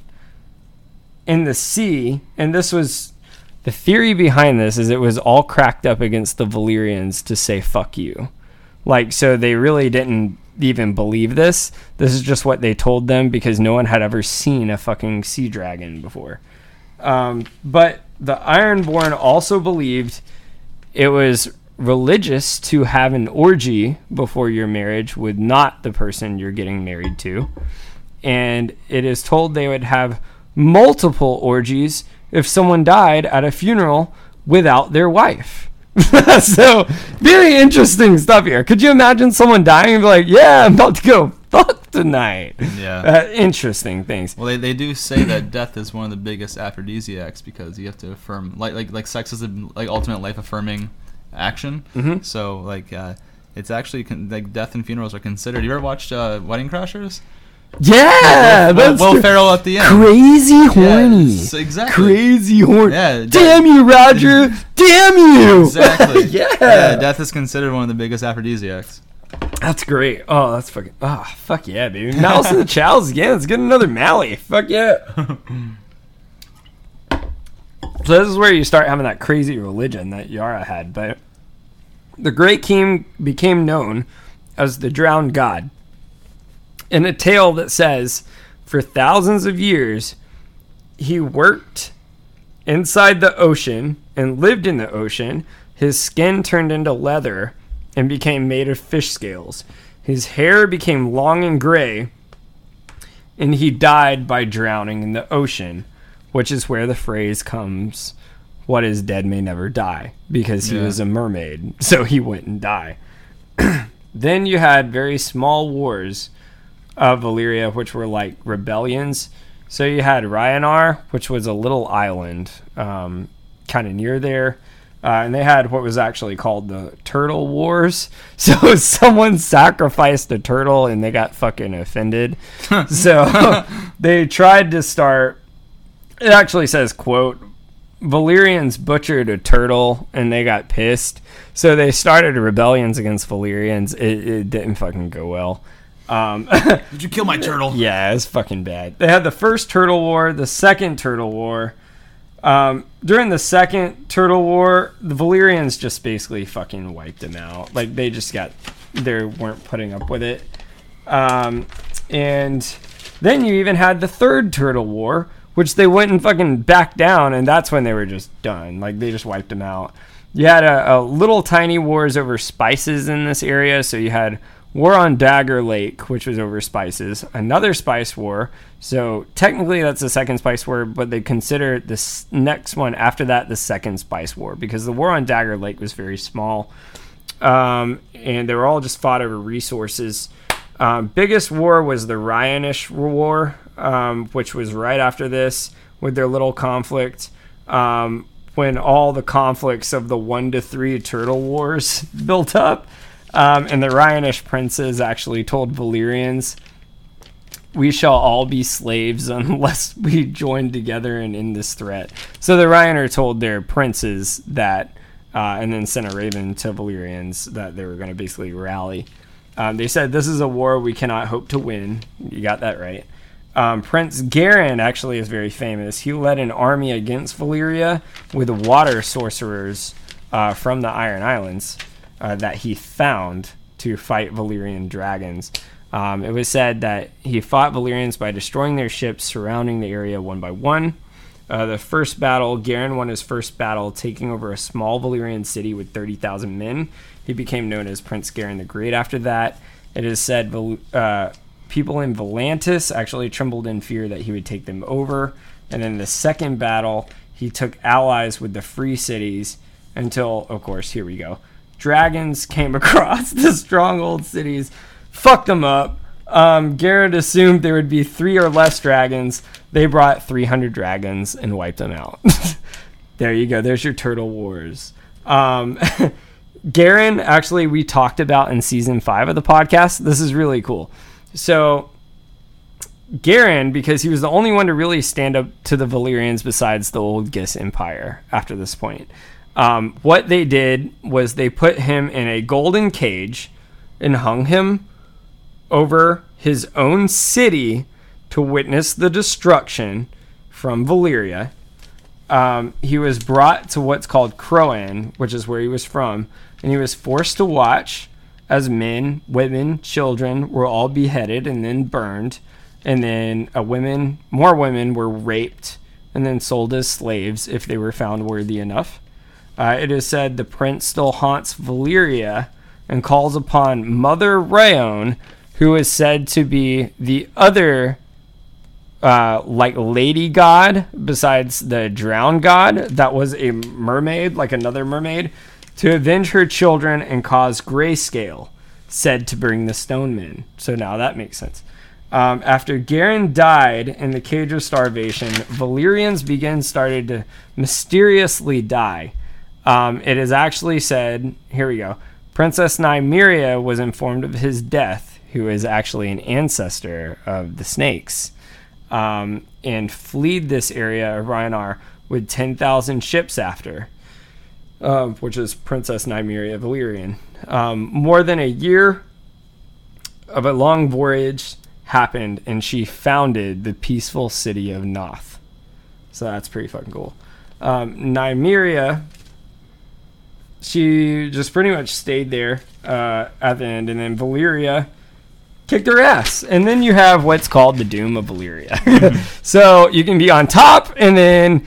in the sea, and this was the theory behind this is it was all cracked up against the Valyrians to say fuck you. Like so they really didn't even believe this. This is just what they told them because no one had ever seen a fucking sea dragon before. Um, but the Ironborn also believed it was religious to have an orgy before your marriage with not the person you're getting married to. And it is told they would have multiple orgies if someone died at a funeral without their wife. so, very interesting stuff here. Could you imagine someone dying and be like, yeah, I'm about to go fuck tonight. Yeah. Uh, interesting things. Well, they, they do say that death is one of the biggest aphrodisiacs because you have to affirm like like like sex is the like ultimate life affirming action. Mhm. So like uh, it's actually con- like death and funerals are considered. You ever watched uh, Wedding Crashers? Yeah, Will, that's Will cra- Ferrell at the end. crazy horny. exactly. Crazy horny. Yeah, Damn you, Roger. Damn you. Exactly. yeah. Yeah, death is considered one of the biggest aphrodisiacs. That's great. Oh, that's fucking. Oh, fuck yeah, baby. Mouse and the Chows again. Let's get another Mally. Fuck yeah. so this is where you start having that crazy religion that Yara had. But the Great King became known as the drowned god. In a tale that says, for thousands of years, he worked inside the ocean and lived in the ocean. His skin turned into leather and became made of fish scales. His hair became long and gray, and he died by drowning in the ocean, which is where the phrase comes what is dead may never die because he Yeah. was a mermaid so he wouldn't die then you had very small wars of Valyria, which were like rebellions. So you had Rhoynar, which was a little island, um, kind of near there. Uh, and they had what was actually called the Turtle Wars. So someone sacrificed a turtle and they got fucking offended. so they tried to start. It actually says, "quote Valyrians butchered a turtle and they got pissed. So they started rebellions against Valyrians. It, it didn't fucking go well. Um, Did you kill my turtle? yeah, it's fucking bad. They had the first Turtle War, the second Turtle War. Um, during the second Turtle War, the Valyrians just basically fucking wiped them out. Like they just got, they weren't putting up with it. Um, and then you even had the third Turtle War, which they went and fucking back down, and that's when they were just done. Like they just wiped them out. You had a, a little tiny wars over spices in this area, so you had war on Dagger Lake, which was over spices. Another spice war. So technically, that's the second spice war, but they consider this next one after that the second spice war because the war on Dagger Lake was very small, um, and they were all just fought over resources. Um, biggest war was the Rhoynish War, um, which was right after this with their little conflict. Um, when all the conflicts of the one to three turtle wars built up, um, and the Rhoynish princes actually told Valyrians, "We shall all be slaves unless we join together and end this threat." So the Rhoynar told their princes that, uh, and then sent a raven to Valyrians that they were going to basically rally. Um, they said, "This is a war we cannot hope to win." You got that right. Um, Prince Garin actually is very famous. He led an army against Valyria with water sorcerers uh, from the Iron Islands uh, that he found to fight Valyrian dragons. Um, it was said that he fought Valyrians by destroying their ships surrounding the area one by one. Uh, the first battle, Garin won his first battle, taking over a small Valyrian city with 30,000 men. He became known as Prince Garin the Great after that. It is said uh, people in Volantis actually trembled in fear that he would take them over. And then the second battle, he took allies with the free cities until, of course, here we go. Dragons came across the stronghold cities, fucked them up. Um, Garrett assumed there would be three or less dragons. They brought 300 dragons and wiped them out. there you go. There's your Turtle Wars. Um, Garin, actually, we talked about in season five of the podcast. This is really cool. So, Garin, because he was the only one to really stand up to the Valyrians besides the old Ghis Empire after this point. Um, what they did was they put him in a golden cage and hung him over his own city to witness the destruction from Valyria. Um, he was brought to what's called Chroyane, which is where he was from, and he was forced to watch as men, women, children were all beheaded and then burned, and then women, more women were raped and then sold as slaves if they were found worthy enough. Uh, it is said the prince still haunts Valyria and calls upon Mother Rhoyne, who is said to be the other uh, like lady god besides the drowned god that was a mermaid, like another mermaid, to avenge her children and cause grayscale. said to bring the stone men. So now that makes sense. Um, after Garin died in the cage of starvation, Valyrians begin started to mysteriously die. Um, it is actually said, here we go. Princess Nymeria was informed of his death, who is actually an ancestor of the snakes, um, and fled this area of Rhoynar with 10,000 ships after, uh, which is Princess Nymeria Valyrian. Um, more than a year of a long voyage happened, and she founded the peaceful city of Noth. So that's pretty fucking cool. Um, Nymeria, she just pretty much stayed there uh, at the end, and then Valyria kicked her ass. And then you have what's called the Doom of Valyria. so you can be on top, and then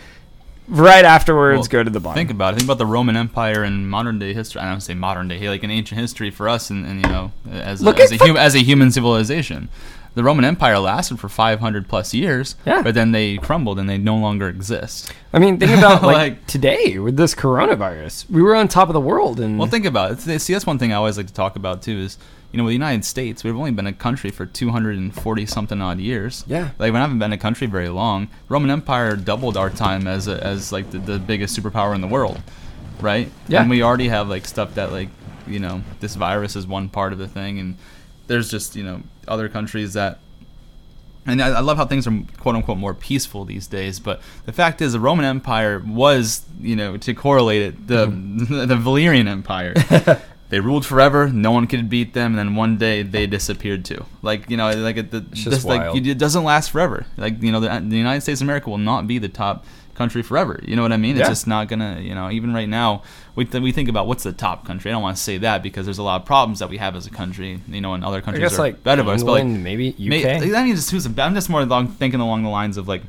right afterwards Well, go to the bottom. Think about it. Think about the Roman Empire in modern day history. I don't say modern day, like in ancient history for us, and, and you know, as a, as, a hum, as a human civilization. The Roman Empire lasted for 500 plus years, Yeah. but then they crumbled and they no longer exist. I mean, think about like, Like- today with this coronavirus. We were on top of the world, and Well, think about it. See, that's one thing I always like to talk about too. Is you know, with the United States, we've only been a country for 240 something odd years. Yeah. like we haven't been a country very long. Roman Empire doubled our time as a, as like the, the biggest superpower in the world, right? Yeah. and we already have like stuff that like you know this virus is one part of the thing, and there's just you know other countries that and I, I love how things are quote unquote more peaceful these days. But the fact is, the Roman Empire was, you know, to correlate it, the the Valyrian Empire. they ruled forever. No one could beat them, and then one day they disappeared too. Like you know, like it, the, just like it doesn't last forever. Like you know, the, the United States of America will not be the top country forever. You know what I mean? It's Yeah. just not gonna. You know, even right now, we th- we think about what's the top country. I don't want to say that because there's a lot of problems that we have as a country. You know, and other I countries guess are like better us. But like, maybe UK. May, I mean, just who's. I'm just more along, thinking along the lines of like,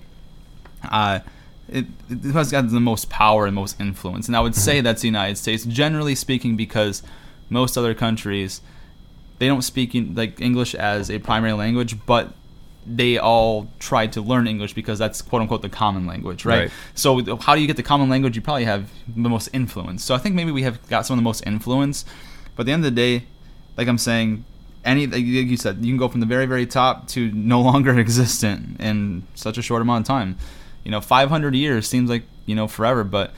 uh, it, it has got the most power and most influence, and I would Mm-hmm. say that's the United States, generally speaking, because most other countries they don't speak in, like English as a primary language, but they all tried to learn English because that's quote unquote the common language, right? Right. So how do you get the common language? You probably have the most influence. So I think maybe we have got some of the most influence, but at the end of the day, like I'm saying, any like you said, you can go from the very very top to no longer existent in such a short amount of time. You know, 500 years seems like you know forever, but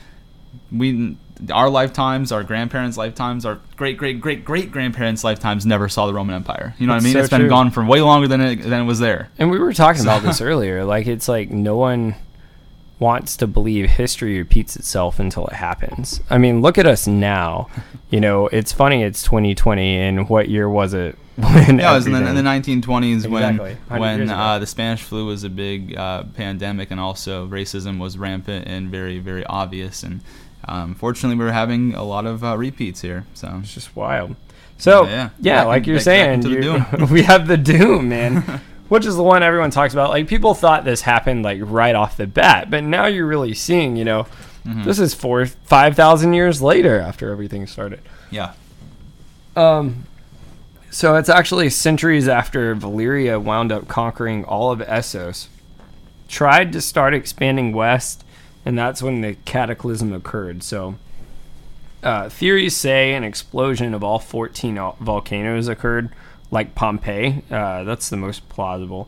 we our lifetimes, our grandparents' lifetimes, our great great great great grandparents' lifetimes never saw the Roman Empire. You know what I mean? so it's been true. gone for way longer than it than it was there. And we were talking about this earlier. Like it's like no one wants to believe history repeats itself until it happens. I mean, look at us now. You know, it's funny. It's 2020, and what year was it? When Yeah, it was in the, in the 1920s Exactly, when when uh, the Spanish flu was a big uh, pandemic, and also racism was rampant and very very obvious. And um, fortunately, we're having a lot of uh, repeats here. So It's just wild. So Yeah, yeah, yeah. Like you're saying, you- we have the doom, man, which is the one everyone talks about. Like people thought this happened like right off the bat, but now you're really seeing. You know, Mhm. this is four, five thousand years later after everything started. yeah, Um, so it's actually centuries after Valyria wound up conquering all of Essos, tried to start expanding west, and that's when the cataclysm occurred. So, uh, theories say an explosion of all 14 volcanoes occurred, like Pompeii. Uh, that's the most plausible.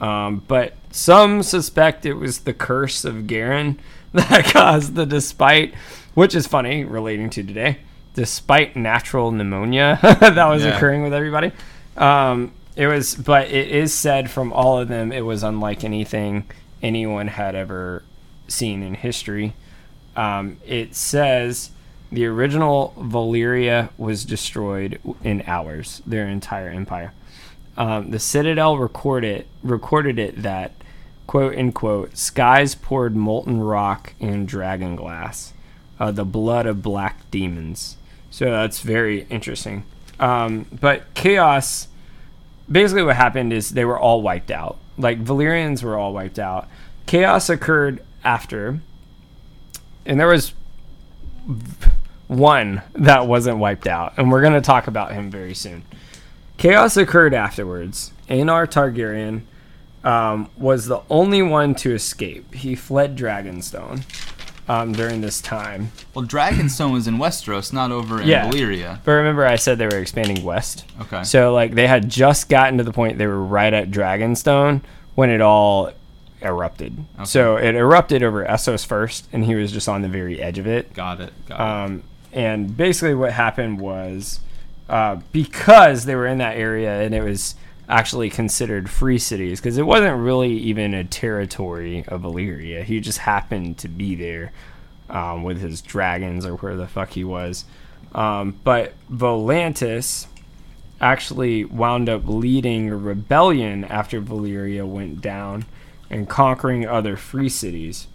Um, but some suspect it was the curse of Garin that caused the despite, which is funny relating to today, despite natural pneumonia that was Yeah. occurring with everybody. Um, it was, but it is said from all of them, it was unlike anything anyone had ever seen in history. Um, it says the original Valyria was destroyed in hours, their entire empire. Um, the Citadel recorded recorded it that quote unquote skies poured molten rock and dragon glass, uh, the blood of black demons. So that's very interesting. Um, but chaos, basically, what happened is they were all wiped out. Like Valyrians were all wiped out. Chaos occurred after, and there was one that wasn't wiped out, and we're going to talk about him very soon. Chaos occurred afterwards. Aenar Targaryen um, was the only one to escape. He fled Dragonstone. um, during this time. Well, Dragonstone was in Westeros, not over in Yeah. Valyria. But remember, I said they were expanding west. Okay. So like they had just gotten to the point they were right at Dragonstone when it all erupted. So it erupted over Essos first, and he was just on the very edge of it. Got it. Got it. Um, and basically, what happened was uh, because they were in that area and it was actually considered free cities, because it wasn't really even a territory of Illyria. He just happened to be there um, with his dragons or where the fuck he was. Um, but Volantis actually wound up leading a rebellion after Valyria went down and conquering other free cities.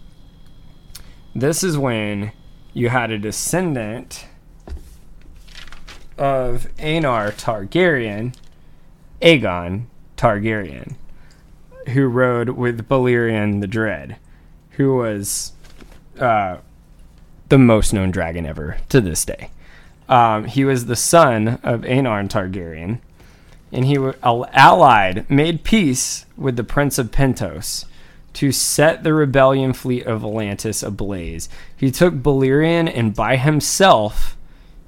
This is when you had a descendant of Aenar Targaryen, Aegon Targaryen, who rode with Balerion the Dread, who was uh, the most known dragon ever to this day. Um, he was the son of Aenar Targaryen, and he allied, made peace with the Prince of Pentos to set the rebellion fleet of Volantis ablaze. He took Balerion and by himself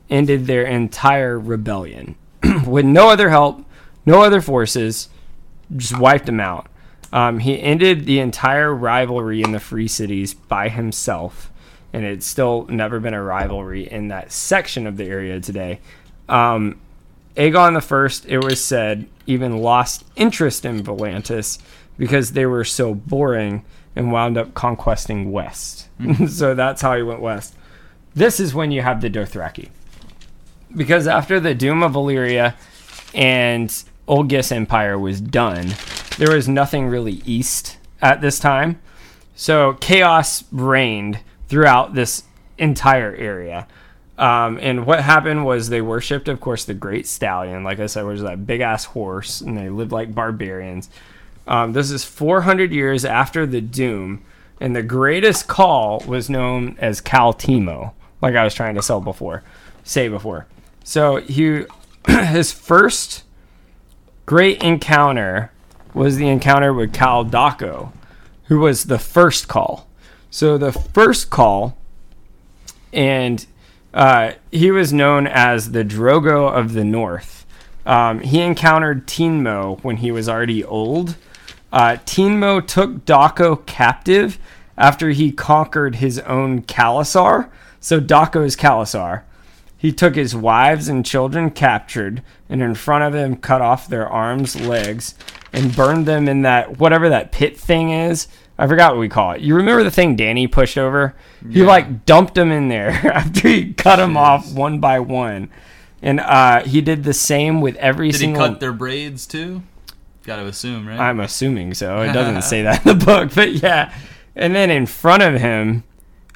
ended their entire rebellion with no other help, no other forces, just wiped them out. Um, he ended the entire rivalry in the free cities by himself, and it's still never been a rivalry in that section of the area today. Um, Aegon the First, it was said, even lost interest in Volantis because they were so boring and wound up conquesting west. Mm-hmm. so that's how he went west. This is when you have the Dothraki. Because after the doom of Valyria and Old Ghis Empire was done, there was nothing really east at this time. So chaos reigned throughout this entire area. Um, and what happened was they worshipped, of course, the Great Stallion. Like I said, was that big ass horse, and they lived like barbarians. Um, this is 400 years after the Doom, and the greatest khal was known as Khal Temmo, like I was trying to sell before, say before. So he, his first great encounter was the encounter with Khal Daco, who was the first khal. So the first khal, and uh, he was known as the Drogo of the North. Um, he encountered Temmo when he was already old. Uh, Temmo took Daco captive after he conquered his own Khalasar. So Daco is Khalasar. He took his wives and children captured, and in front of him cut off their arms, legs, and burned them in that whatever that pit thing is. I forgot what we call it. You remember the thing Dany pushed over? He Yeah. like dumped them in there after he cut them off one by one, and uh, he did the same with every single- Did he single. cut their braids too? Got to assume, right? I'm assuming so. It doesn't say that in the book, but yeah. And then in front of him,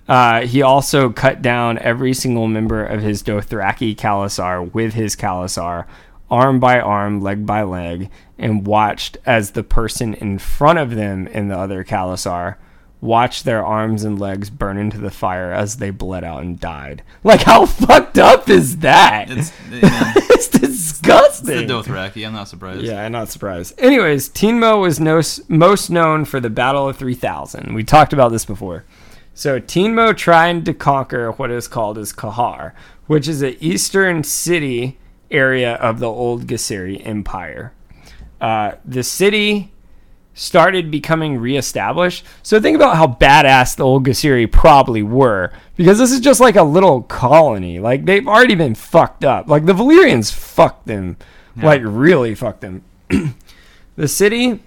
uh, he also cut down every single member of his Dothraki Khalasar with his Khalasar, arm by arm, leg by leg, and watched as the person in front of them in the other Khalasar watched their arms and legs burn into the fire as they bled out and died. Like, how fucked up is that? it's, know, it's disgusting. the Dothraki. I'm not surprised. Yeah, I'm not surprised. Anyways, Temmo was no, most known for the Battle of 3000. We talked about this before. So Temmo tried to conquer what is called as Qohor, which is an eastern city area of the old Gesiri Empire. Uh, the city started becoming reestablished. So think about how badass the old Gesiri probably were, because this is just like a little colony. Like they've already been fucked up. Like the Valyrians fucked them, like really fucked them. the city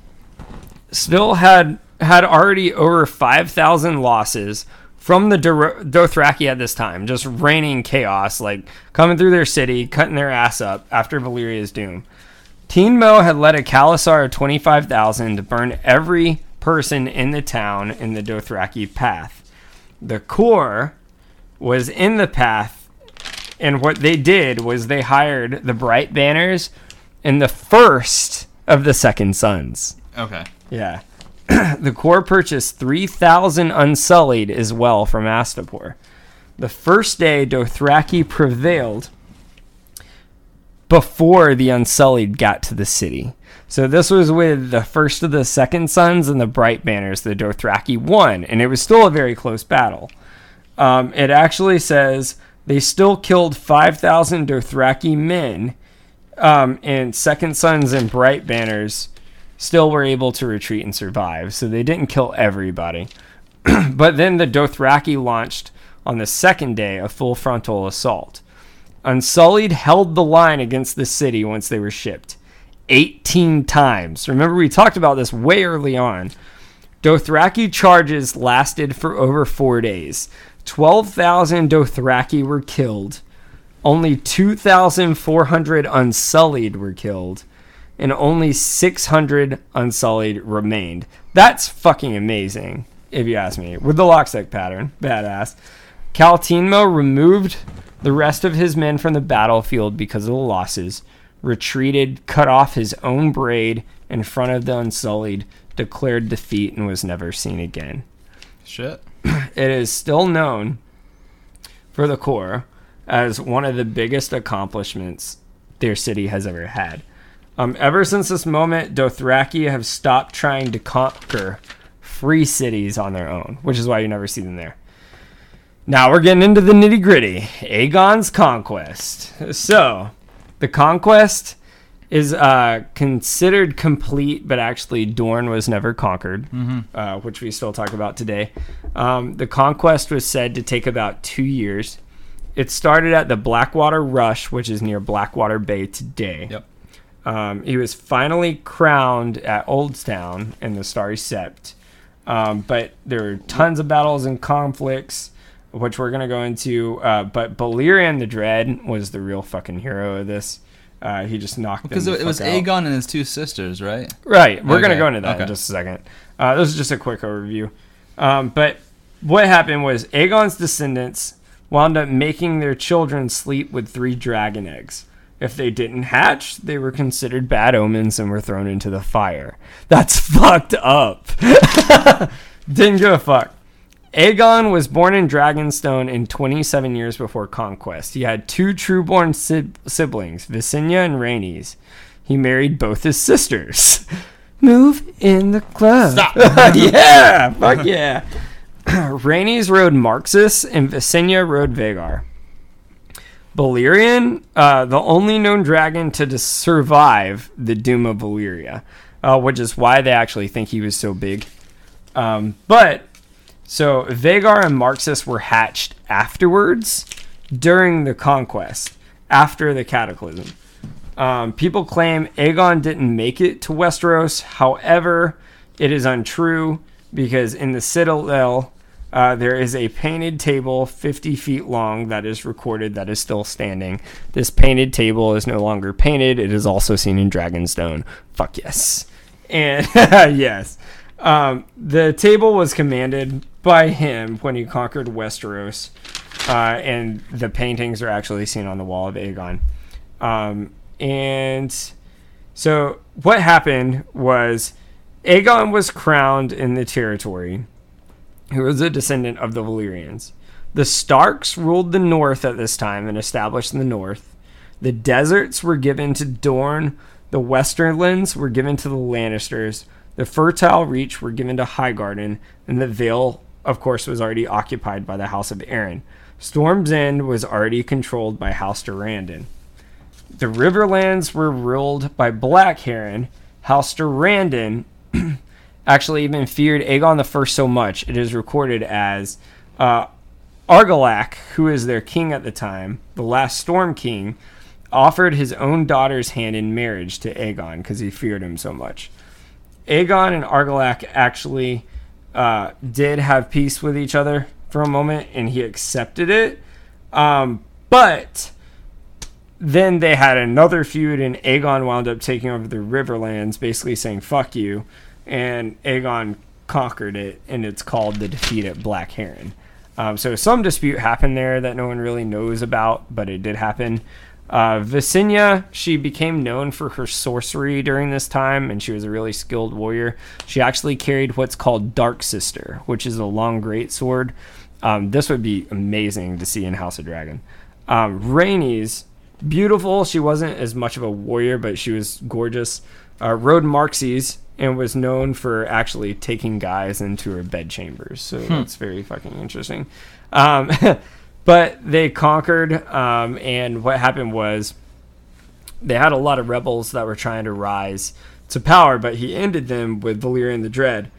still had had already over 5,000 losses from the Dor- Dothraki at this time, just raining chaos, like coming through their city, cutting their ass up after Valyria's doom. Temmo had led a Khalasar of 25,000 to burn every person in the town in the Dothraki path. The core was in the path, and what they did was they hired the Bright Banners and the first of the Second Sons. Okay. Yeah. the core purchased 3,000 Unsullied as well from Astapor. The first day, Dothraki prevailed before the Unsullied got to the city. So this was with the first of the Second Sons and the Bright Banners. The Dothraki won, and it was still a very close battle. Um, it actually says they still killed 5,000 Dothraki men, um, and Second Sons and Bright Banners still were able to retreat and survive. So they didn't kill everybody. but then the Dothraki launched on the second day a full frontal assault. Unsullied held the line against the city once they were shipped. 18 times. Remember, we talked about this way early on. Dothraki charges lasted for over four days. 12,000 Dothraki were killed. Only 2,400 Unsullied were killed. And only 600 Unsullied remained. That's fucking amazing, if you ask me. With the lockstep pattern. Badass. Khal Temmo removed the rest of his men from the battlefield because of the losses, retreated, cut off his own braid in front of the Unsullied, declared defeat, and was never seen again. Shit. It is still known for the core as one of the biggest accomplishments their city has ever had. Um, ever since this moment, Dothraki have stopped trying to conquer free cities on their own, which is why you never see them there. Now we're getting into the nitty gritty Aegon's conquest. So, the conquest is uh, considered complete, but actually Dorne was never conquered, uh, which we still talk about today. Um, the conquest was said to take about two years. It started at the Blackwater Rush, which is near Blackwater Bay today. Yep. Um, he was finally crowned at Oldstown in the Starry Sept. Um, but there were tons of battles and conflicts, which we're going to go into. Uh, but Balerion the Dread was the real fucking hero of this. Uh, he just knocked Because them it the was out. Aegon and his two sisters, right? Right. We're going to go into that in just a second. Uh, this is just a quick overview. Um, but what happened was Aegon's descendants wound up making their children sleep with three dragon eggs. If they didn't hatch, they were considered bad omens and were thrown into the fire. That's fucked up. Didn't give a fuck. Aegon was born in Dragonstone in 27 years before conquest. He had two trueborn sib- siblings, Visenya and Rhaenys. He married both his sisters. Move in the club. Stop. yeah, fuck yeah. Rhaenys rode Meraxes and Visenya rode Vhagar. Balerion, uh, the only known dragon to survive the Doom of Valyria, uh, which is why they actually think he was so big. Um, but so Vhagar and Meraxes were hatched afterwards during the conquest, after the cataclysm. Um, people claim Aegon didn't make it to Westeros. However, it is untrue because in the Citadel, uh, there is a painted table 50 feet long that is recorded that is still standing. This painted table is no longer painted. It is also seen in Dragonstone. Fuck yes. And yes. Um, the table was commanded by him when he conquered Westeros. Uh, and the paintings are actually seen on the wall of Aegon. Um, and so what happened was Aegon was crowned in the territory, who was a descendant of the Valyrians. The Starks ruled the north at this time and established in the north. The deserts were given to Dorne. The Westerlands were given to the Lannisters. The Fertile Reach were given to Highgarden. And the Vale, of course, was already occupied by the House of Arryn. Storm's End was already controlled by House Durrandon. The Riverlands were ruled by Black Harren. House Durrandon actually even feared Aegon the First so much it is recorded as uh, Argilac, who is their king at the time, the last Storm King, offered his own daughter's hand in marriage to Aegon because he feared him so much. Aegon and Argilac actually uh, did have peace with each other for a moment, and he accepted it. Um, but then they had another feud, and Aegon wound up taking over the Riverlands, basically saying "fuck you," and Aegon conquered it, and it's called the defeat at Black Harren. Um, so some dispute happened there that no one really knows about, but it did happen. Uh, Visenya, she became known for her sorcery during this time, and she was a really skilled warrior. She actually carried what's called Dark Sister, which is a long great sword. Um, this would be amazing to see in House of Dragon. Um, Rhaenys, beautiful. She wasn't as much of a warrior, but she was gorgeous. Uh, rode Meraxes, and was known for actually taking guys into her bedchambers. So that's very fucking interesting. Um, but they conquered, um, and what happened was they had a lot of rebels that were trying to rise to power, but he ended them with Balerion the Dread.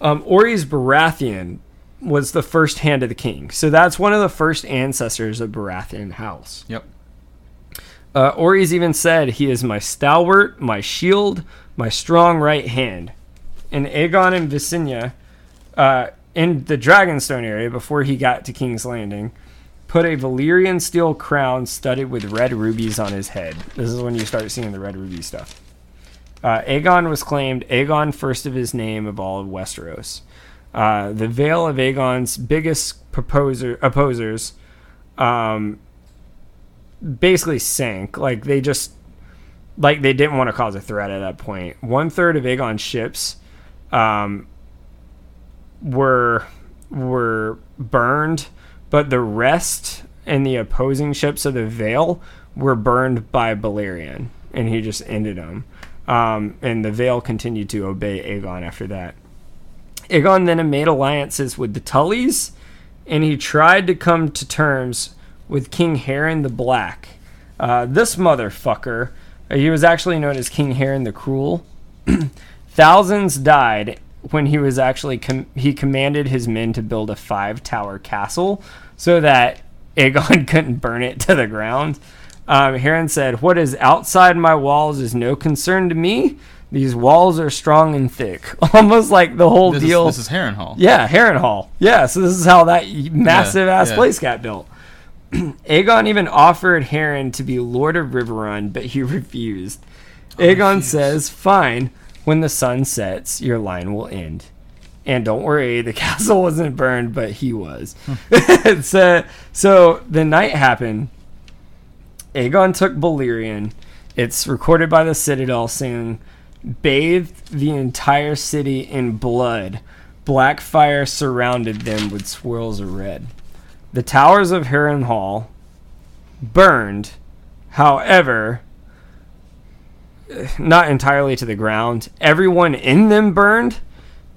Um, Orys Baratheon was the first hand of the king. So that's one of the first ancestors of Baratheon house. Yep. Uh, Orys even said, He is my stalwart, my shield, my strong right hand. And Aegon and Visenya, uh, in the Dragonstone area before he got to King's Landing, put a Valyrian steel crown studded with red rubies on his head. This is when you start seeing the red ruby stuff. Uh, Aegon was claimed Aegon first of his name of all of Westeros. Uh, the Vale of Aegon's biggest proposer, opposers um, basically sank. Like they just like they didn't want to cause a threat at that point. One third of Aegon's ships um, were were burned, but the rest and the opposing ships of the Vale were burned by Balerion, and he just ended them. Um, and the Vale continued to obey Aegon after that. Aegon then made alliances with the Tullys, and he tried to come to terms with King Harren the Black. Uh, this motherfucker, he was actually known as King Harren the Cruel. Thousands died when he was actually com- he commanded his men to build a five tower castle so that Aegon couldn't burn it to the ground. Um, Harren said, "What is outside my walls is no concern to me. These walls are strong and thick, almost like the whole This deal." is, this is Harrenhal. Yeah, Harrenhal. Yeah, so this is how that massive ass yeah. place got built. Aegon even offered Harren to be Lord of Riverrun, but he refused. Oh, Aegon refused. says, "Fine. When the sun sets, your line will end." And don't worry, the castle wasn't burned, but he was. Hmm. so, so the night happened. Aegon took Balerion. It's recorded by the Citadel saying, bathed the entire city in blood. Black fire surrounded them with swirls of red. The towers of Harrenhal burned, however, not entirely to the ground. Everyone in them burned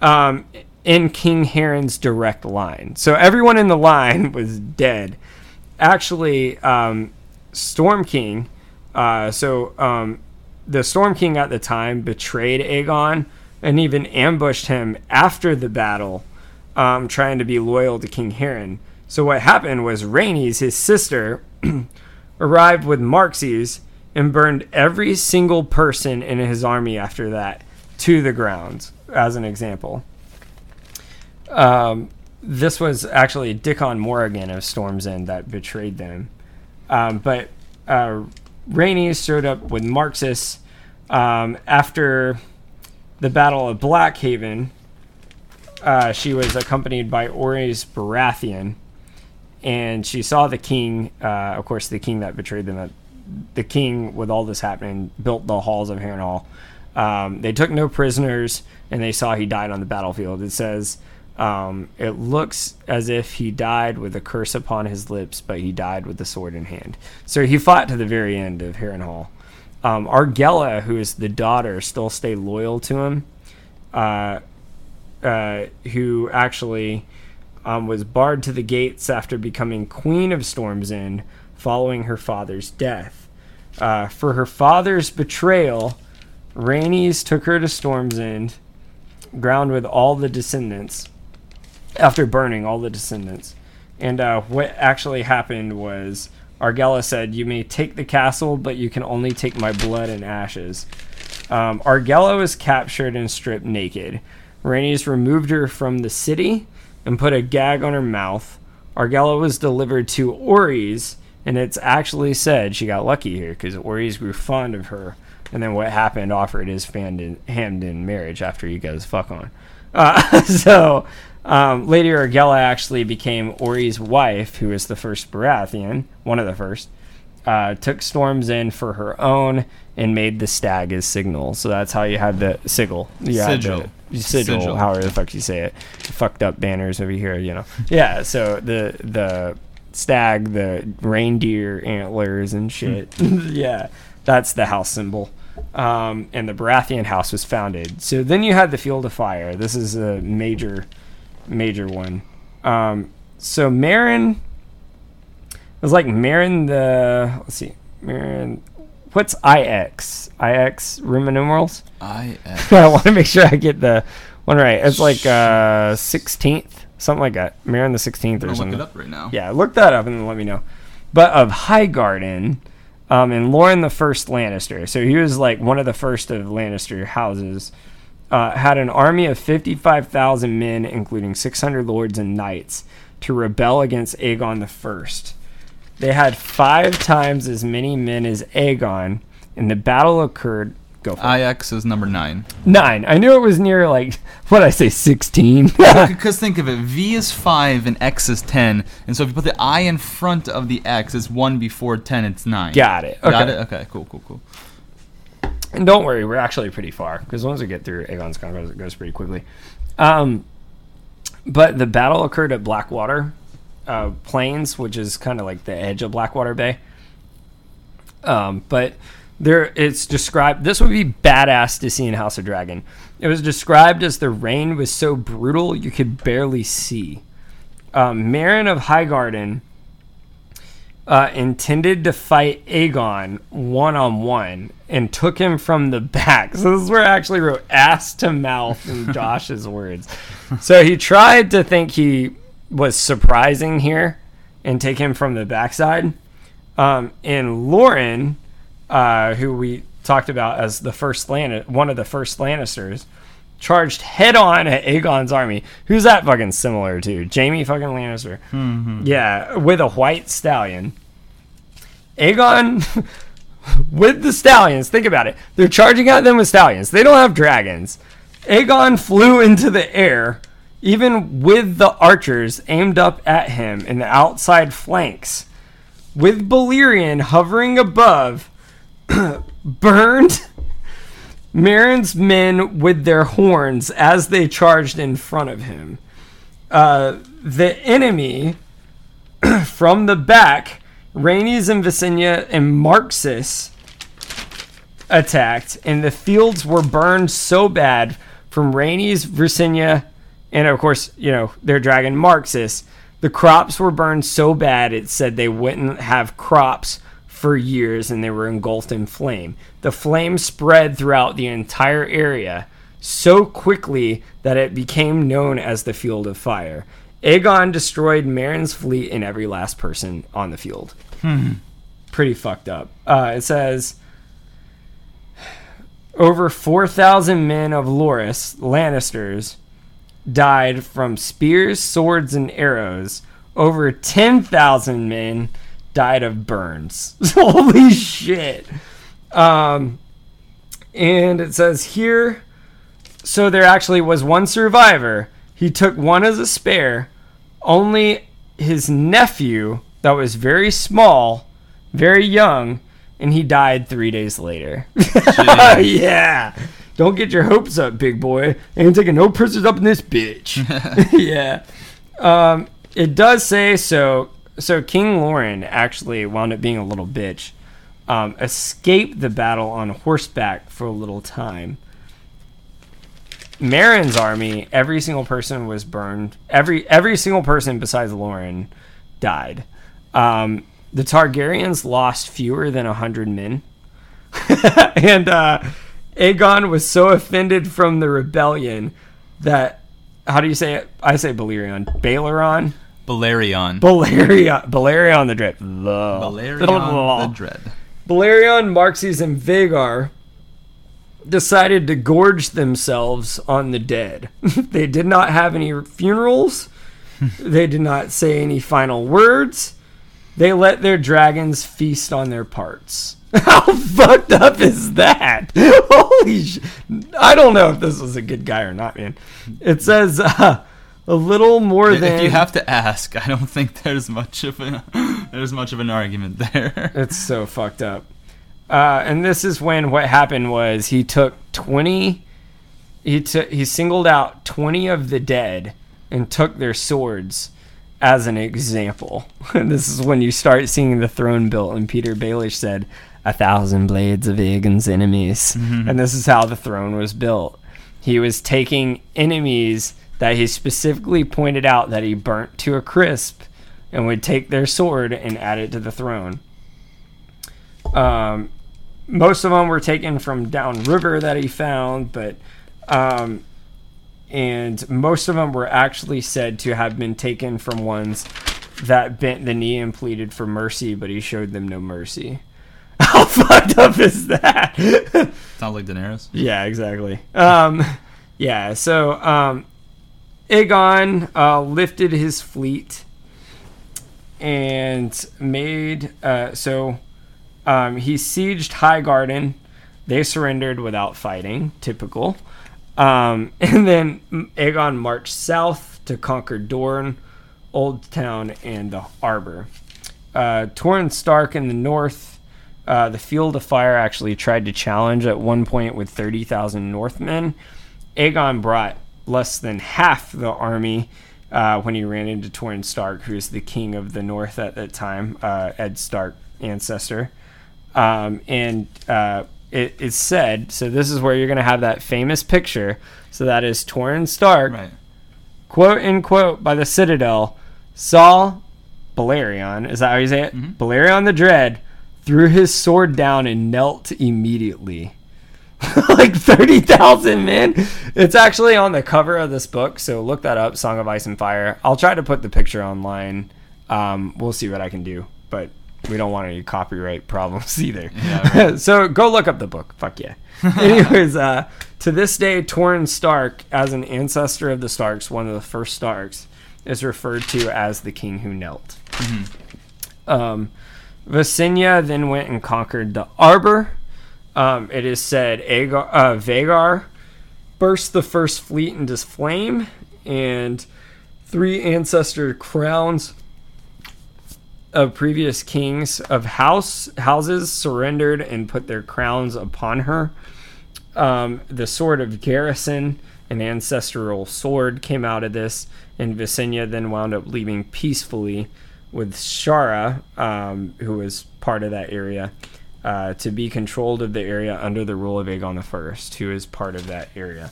um, in King Harren's direct line. So everyone in the line was dead. Actually, um, Storm King, uh, so um, the Storm King at the time betrayed Aegon and even ambushed him after the battle, um, trying to be loyal to King Harren. So what happened was Rhaenys, his sister, arrived with Meraxes and burned every single person in his army after that to the ground, as an example. Um, this was actually Dickon Morrigan of Storm's End that betrayed them. Um, but uh, Rhaenys showed up with Meraxes um, after the Battle of Blackhaven. Uh, she was accompanied by Orys Baratheon, and she saw the king. Uh, of course, the king that betrayed them. The king, with all this happening, built the halls of Harrenhal. Um, they took no prisoners, and they saw he died on the battlefield. It says um, it looks as if he died with a curse upon his lips, but he died with the sword in hand. So he fought to the very end of Harrenhal. Um, Argella, who is the daughter, still stayed loyal to him. Uh, uh, who actually um, was barred to the gates after becoming queen of Storm's End following her father's death. Uh, for her father's betrayal, Rhaenys took her to Storm's End, ground with all the descendants, after burning all the descendants. And uh, what actually happened was Argella said, You may take the castle, but you can only take my blood and ashes. Um, Argella was captured and stripped naked. Rhaenys removed her from the city and put a gag on her mouth. Argella was delivered to Orys, and it's actually said she got lucky here because Orys grew fond of her. And then what happened offered his hand in marriage after you guys fuck on. Uh, so um, Lady Argella actually became Ori's wife, who was the first Baratheon, one of the first. Uh, took Storm's in for her own and made the stag his signal. So that's how you had the sigil. Had Sigil. Sigil, Sigil. however the fuck you say it. Fucked up banners over here, you know. Yeah, so the the stag, the reindeer antlers and shit. yeah, that's the house symbol. um, and the Baratheon house was founded. So then you had the Field of Fire. This is a major, major one. Um, so Marin it was like Marin the let's see, Marin. What's IX? IX Roman numerals. I I want to make sure I get the one right. It's like uh sixteenth, something like that. Marin the sixteenth or I'll look something. it up right now. Yeah, look that up and then let me know. But of Highgarden, um, and Loren the First Lannister. So he was like one of the first of Lannister houses. Uh, had an army of fifty-five thousand men, including six hundred lords and knights, to rebel against Aegon the First. They had five times as many men as Aegon, and the battle occurred. Go for. IX is number nine. nine. I knew it was near like what did I say sixteen. Because think of it, V is five and X is ten, and so if you put the I in front of the X, it's one before ten. It's nine. Got it. Got it. Okay. Cool. Cool. Cool. And don't worry, we're actually pretty far because once we get through Aegon's conquest, it goes pretty quickly. Um, but the battle occurred at Blackwater uh, Plains, which is kind of like the edge of Blackwater Bay. Um, but there, it's described. This would be badass to see in House of Dragon. It was described as the rain was so brutal you could barely see. Um, Marin of Highgarden uh, intended to fight Aegon one on one and took him from the back. So this is where I actually wrote ass to mouth in Josh's words. So he tried to think he was surprising here and take him from the backside. Um, and Loren, uh, who we talked about as the first Lan- one of the first Lannisters, charged head on at Aegon's army. Who's that fucking similar to? Jaime fucking Lannister. Yeah, with a white stallion. Aegon with the stallions. Think about it. They're charging at them with stallions. They don't have dragons. Aegon flew into the air, even with the archers aimed up at him in the outside flanks. With Balerion hovering above, burned Marin's men with their horns as they charged in front of him. Uh, the enemy from the back, Rhaenys and Visenya and Marxus attacked, and the fields were burned so bad from Rhaenys, Visenya, and of course, you know, their dragon Marxus. The crops were burned so bad it said they wouldn't have crops for years and they were engulfed in flame. The flame spread throughout the entire area so quickly that it became known as the Field of Fire. Aegon destroyed Marin's fleet and every last person on the field. Pretty fucked up. Uh, it says over 4,000 men of Loras, Lannisters, died from spears, swords, and arrows. Over 10,000 men died of burns. Holy shit. Um, and it says here so there actually was one survivor. He took one as a spare. Only his nephew, that was very small, very young, and he died three days later. Oh yeah. Don't get your hopes up, big boy. Ain't taking no prisoners up in this bitch. yeah. Um, it does say so. So King Loren actually wound up being a little bitch. Um, escaped the battle on horseback for a little time. Marin's army, every single person was burned. Every every single person besides Loren died. Um, the Targaryens lost fewer than hundred men, and uh, Aegon was so offended from the rebellion that how do you say it? I say Balerion, Baleron, Balerion. Balerion, Balerion the Dread, Balerion the Dread. Balerion, Marxes, and Vhagar decided to gorge themselves on the dead. they did not have any funerals. they did not say any final words. They let their dragons feast on their parts. How fucked up is that? Holy sh- I don't know if this was a good guy or not, man. It says uh, a little more than If you have to ask, I don't think there's much of an there's much of an argument there. It's so fucked up. Uh, and this is when what happened was he took 20 he took he singled out 20 of the dead and took their swords as an example. And this is when you start seeing the throne built and Peter Baelish said, a thousand blades of Aegon's enemies. Mm-hmm. And this is how the throne was built. He was taking enemies that he specifically pointed out that he burnt to a crisp and would take their sword and add it to the throne. Um, most of them were taken from downriver that he found, but um, and most of them were actually said to have been taken from ones that bent the knee and pleaded for mercy, but he showed them no mercy. How fucked up is that? Sounds like Daenerys. yeah, exactly. Um, yeah, so um, Aegon uh, lifted his fleet and made uh, so um, he sieged Highgarden. They surrendered without fighting, typical. Um, and then Aegon marched south to conquer Dorne, Old Town, and the Arbor. Uh, Stark in the north, uh, the Field of Fire actually tried to challenge at one point with 30,000 Northmen. Aegon brought less than half the army uh, when he ran into Torrhen Stark, who is the king of the north at that time, uh, Ed Stark ancestor. Um, and uh, it, it's said, so this is where you're going to have that famous picture. So that is Torrhen Stark, Right. quote unquote, by the Citadel, saw Balerion, is that how you say it? Balerion the Dread threw his sword down and knelt immediately. like 30,000 men. It's actually on the cover of this book, so look that up Song of Ice and Fire. I'll try to put the picture online. Um, we'll see what I can do, but we don't want any copyright problems either. Yeah, so go look up the book. Fuck yeah. Anyways, uh, to this day, Torrhen Stark, as an ancestor of the Starks, one of the first Starks, is referred to as the king who knelt. Um, Visenya then went and conquered the Arbor. Um, it is said Agar, uh, Vhagar burst the first fleet into flame, and three ancestor crowns of previous kings of house houses surrendered and put their crowns upon her. Um, the sword of Garrison, an ancestral sword, came out of this, and Visenya then wound up leaving peacefully with Sharra, um, who was part of that area, uh, to be controlled of the area under the rule of Aegon I, who is part of that area.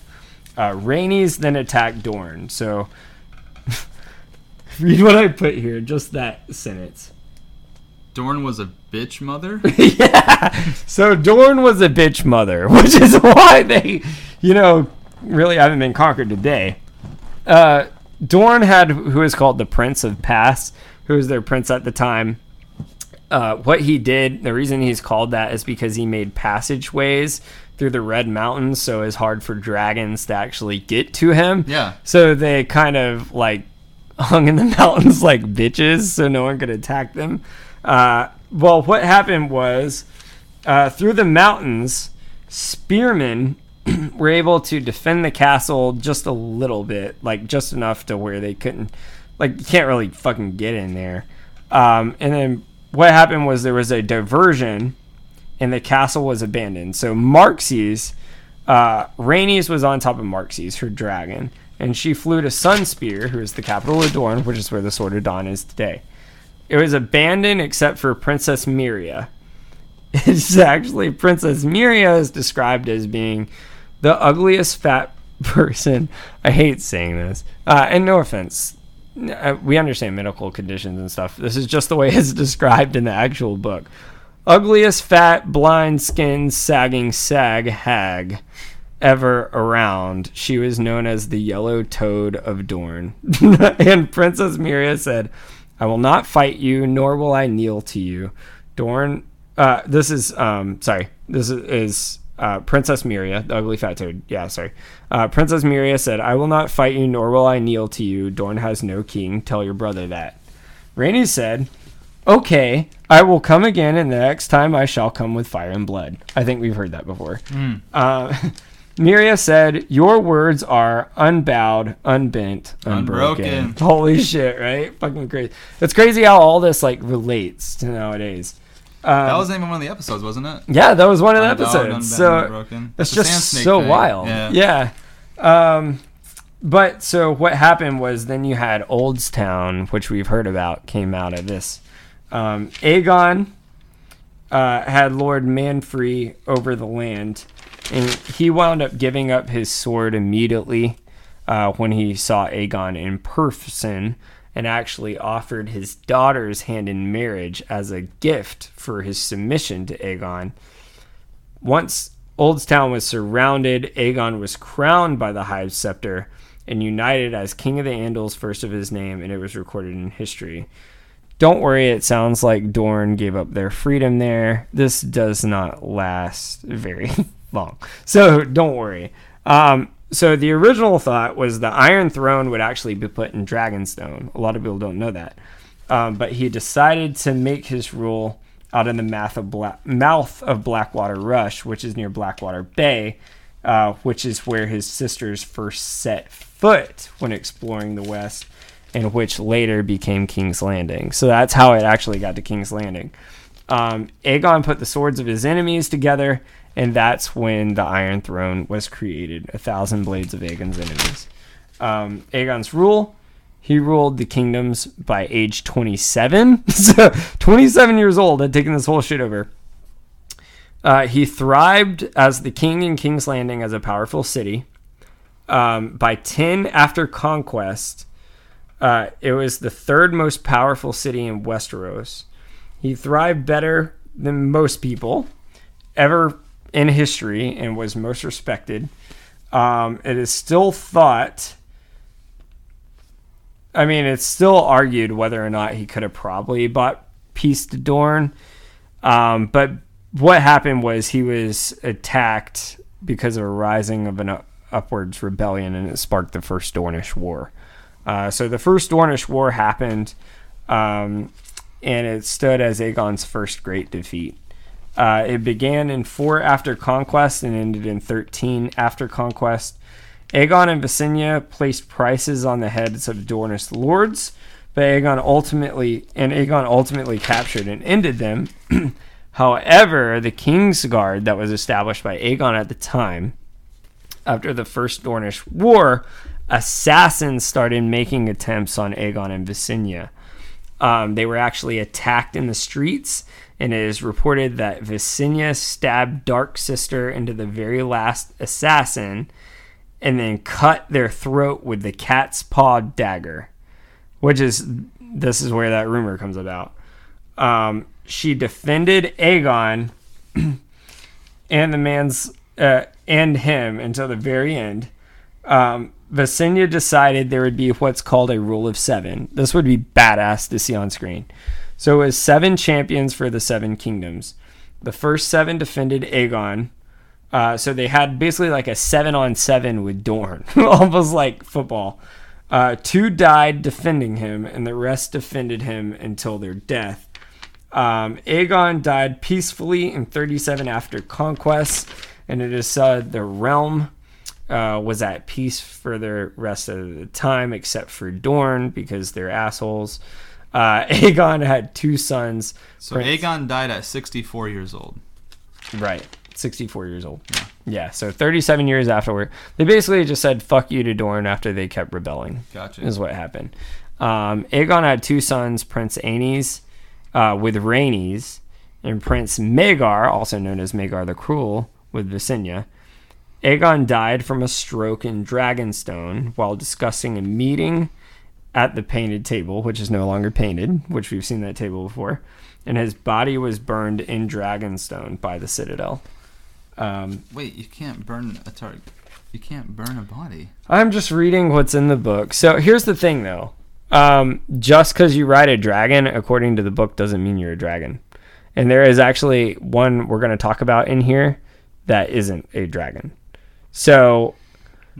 Uh, then attacked Dorne. So, read what I put here, just that sentence. Dorne was a bitch mother. yeah. So Dorne was a bitch mother, which is why they, you know, really haven't been conquered today. Uh, Dorne had who is called the Prince of Pass, who was their prince at the time. Uh, what he did, the reason he's called that is because he made passageways through the Red Mountains, so it's hard for dragons to actually get to him. Yeah. So they kind of like hung in the mountains like bitches, so no one could attack them. Uh, well, what happened was uh, through the mountains, spearmen were able to defend the castle just a little bit, like just enough to where they couldn't, like, you can't really fucking get in there. Um, and then what happened was there was a diversion, and the castle was abandoned. So Marxes, uh, Rhaenys was on top of Marxes, her dragon, and she flew to Sunspear, who is the capital of Dorne, which is where the Sword of Dawn is today. It was abandoned except for Princess Meria. It's actually Princess Meria is described as being the ugliest fat person. I hate saying this, uh, and no offense. Uh, we understand medical conditions and stuff. This is just the way it's described in the actual book. Ugliest fat, blind skinned, sagging sag hag ever around. She was known as the Yellow Toad of Dorne. and Princess Meria said, I will not fight you, nor will I kneel to you. Dorne, uh, this is, um, sorry, this is, is uh, Princess Meria, the ugly fat toad. Yeah, sorry. Uh, Princess Meria said, I will not fight you, nor will I kneel to you. Dorne has no king. Tell your brother that. Rainey said, Okay, I will come again, and the next time I shall come with fire and blood. I think we've heard that before. Uh, Meria said, Your words are unbowed, unbent, unbroken. Unbroken. Holy shit, right? Fucking crazy. It's crazy how all this like relates to nowadays. Um, That was name one of the episodes, wasn't it? yeah, that was one of the episodes. So it's just so thing. wild. Yeah. Yeah. Um, but so what happened was then you had Oldstown, which we've heard about, came out of this. Um, Aegon uh, had Lord Manfrey over the land, and he wound up giving up his sword immediately uh, when he saw Aegon in person, and actually offered his daughter's hand in marriage as a gift for his submission to Aegon. Once Oldstown was surrounded, Aegon was crowned by the High Septon and united as King of the Andals, first of his name, and it was recorded in history. Don't worry, it sounds like Dorne gave up their freedom there. This does not last very long. So don't worry. Um, so the original thought was the Iron Throne would actually be put in Dragonstone. A lot of people don't know that. Um, but he decided to make his rule out in the mouth of, Bla- mouth of Blackwater Rush, which is near Blackwater Bay, uh, which is where his sisters first set foot when exploring the West, and which later became King's Landing. So that's how it actually got to King's Landing. Um, Aegon put the swords of his enemies together, and that's when the Iron Throne was created. A thousand blades of Aegon's enemies. Um, Aegon's rule. He ruled the kingdoms by age 27. so 27 years old, had taken this whole shit over. Uh, he thrived as the king in King's Landing as a powerful city. Um, by 10 after conquest, uh, it was the third most powerful city in Westeros. He thrived better than most people ever in history and was most respected. Um, it is still thought. I mean, it's still argued whether or not he could have probably bought peace to Dorne. Um, but what happened was he was attacked because of a rising of an upwards rebellion, and it sparked the first Dornish War. Uh, so the first Dornish War happened, um, and it stood as Aegon's first great defeat. Uh, it began in four after conquest and ended in 13 after conquest. Aegon and Visenya placed prices on the heads of Dornish lords, but Aegon ultimately and Aegon ultimately captured and ended them. However, the King's Guard that was established by Aegon at the time, after the First Dornish War, assassins started making attempts on Aegon and Visenya. Um, they were actually attacked in the streets, and it is reported that Visenya stabbed Dark Sister into the very last assassin and then cut their throat with the cat's paw dagger, which is this is where that rumor comes about. Um, she defended Aegon and the man's uh, and him until the very end. Um, Visenya decided there would be what's called a rule of seven. This would be badass to see on screen. So it was seven champions for the seven kingdoms. The first seven defended Aegon. Uh, so they had basically like a seven on seven with Dorne, almost like football. Uh, two died defending him, and the rest defended him until their death. Um, Aegon died peacefully in 37 after conquest, and it is said the realm uh, was at peace for the rest of the time, except for Dorne because they're assholes. Uh, Aegon had two sons. So Prince, Aegon died at 64 years old. Right. 64 years old. Yeah. yeah. So 37 years afterward, they basically just said "fuck you" to Dorne after they kept rebelling. Gotcha. Is what happened. Um, Aegon had two sons, Prince Aenys, uh, with Rhaenys, and Prince Maegor, also known as Maegor the Cruel, with Visenya. Aegon died from a stroke in Dragonstone while discussing a meeting at the painted table, which is no longer painted, which we've seen that table before, and his body was burned in Dragonstone by the Citadel. Um, Wait, you can't burn a target. You can't burn a body. I'm just reading what's in the book. So here's the thing, though. Um, just because you ride a dragon, according to the book, doesn't mean you're a dragon. And there is actually one we're going to talk about in here that isn't a dragon. So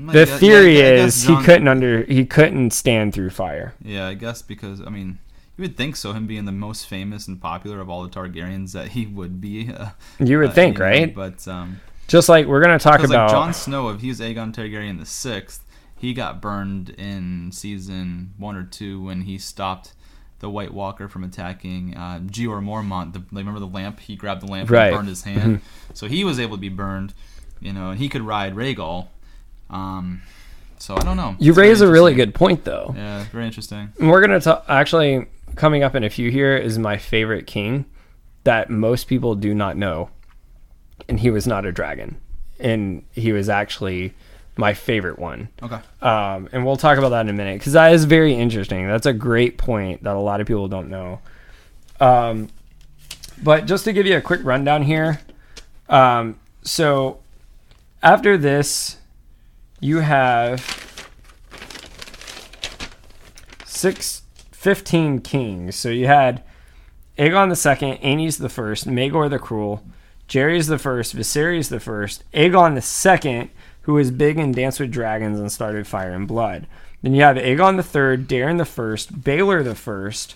the theory yeah, is he couldn't under he couldn't stand through fire. Yeah, I guess because I mean you would think so. Him being the most famous and popular of all the Targaryens, that he would be. Uh, you would uh, think, right? But um, just like we're gonna talk about like Jon Snow, if he's Aegon Targaryen the sixth, he got burned in season one or two when he stopped the White Walker from attacking uh, Jeor Mormont. The, remember the lamp? He grabbed the lamp right. and burned his hand, so he was able to be burned. You know, and he could ride Rhaegal. Um, so I don't know. You it's raise a really good point, though. Yeah, very interesting. And we're gonna talk. Actually, coming up in a few here is my favorite king that most people do not know, and he was not a dragon, and he was actually my favorite one. Okay. Um, and we'll talk about that in a minute because that is very interesting. That's a great point that a lot of people don't know. Um, but just to give you a quick rundown here, um, so after this, you have six, 15 kings. So you had Aegon the Second, Aenys the First, Maegor the Cruel, Jaehaerys the First, Viserys the First, Aegon the Second, who was big and danced with Dragons and started Fire and Blood. Then you have Aegon the Third, Daeron the First, Baelor the First.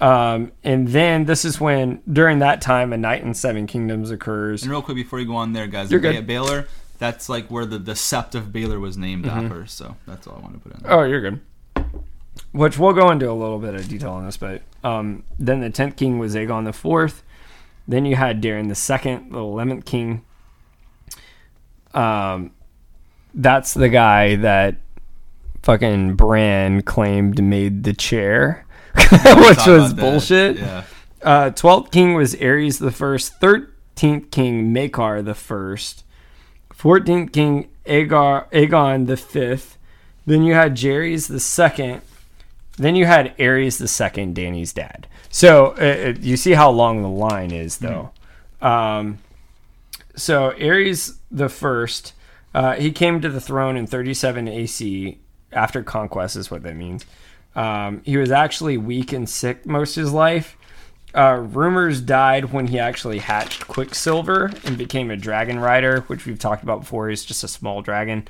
Um, and then this is when, during that time, a Knight in Seven Kingdoms occurs. And real quick before you go on there, guys, You're good. Baelor. That's like where the, the sept of Baelor was named Mm-hmm. after. So that's all I want to put in. There. Oh, you're good. Which we'll go into a little bit of detail on this, but um, then the tenth king was Aegon the fourth. Then you had Darren the second, the eleventh king. Um, that's the guy that fucking Bran claimed made the chair, which was bullshit. Yeah. Uh, 12th king was Aerys the first. 13th king Maekar the first. 14th king Agar, Aegon the fifth. Then you had Jerry's the second. Then you had Aerys the second, Dany's dad. So uh, uh, you see how long the line is, though. Um, so Ares the first, uh, he came to the throne in 37 AC after conquest, is what that means. Um, he was actually weak and sick most of his life. Uh, rumors died when he actually hatched Quicksilver and became a dragon rider, which we've talked about before. He's just a small dragon.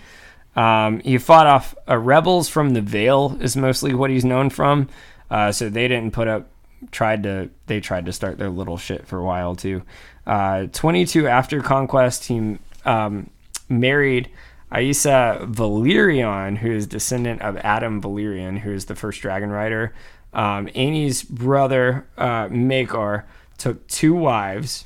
Um, he fought off uh, rebels from the Vale, is mostly what he's known from. Uh, so they didn't put up, tried to, they tried to start their little shit for a while too. Uh, 22 after conquest, he um, married Aisa Velaryon, who is descendant of Adam Velaryon, who is the first dragon rider. Um, brother, uh, Maekar, took two wives.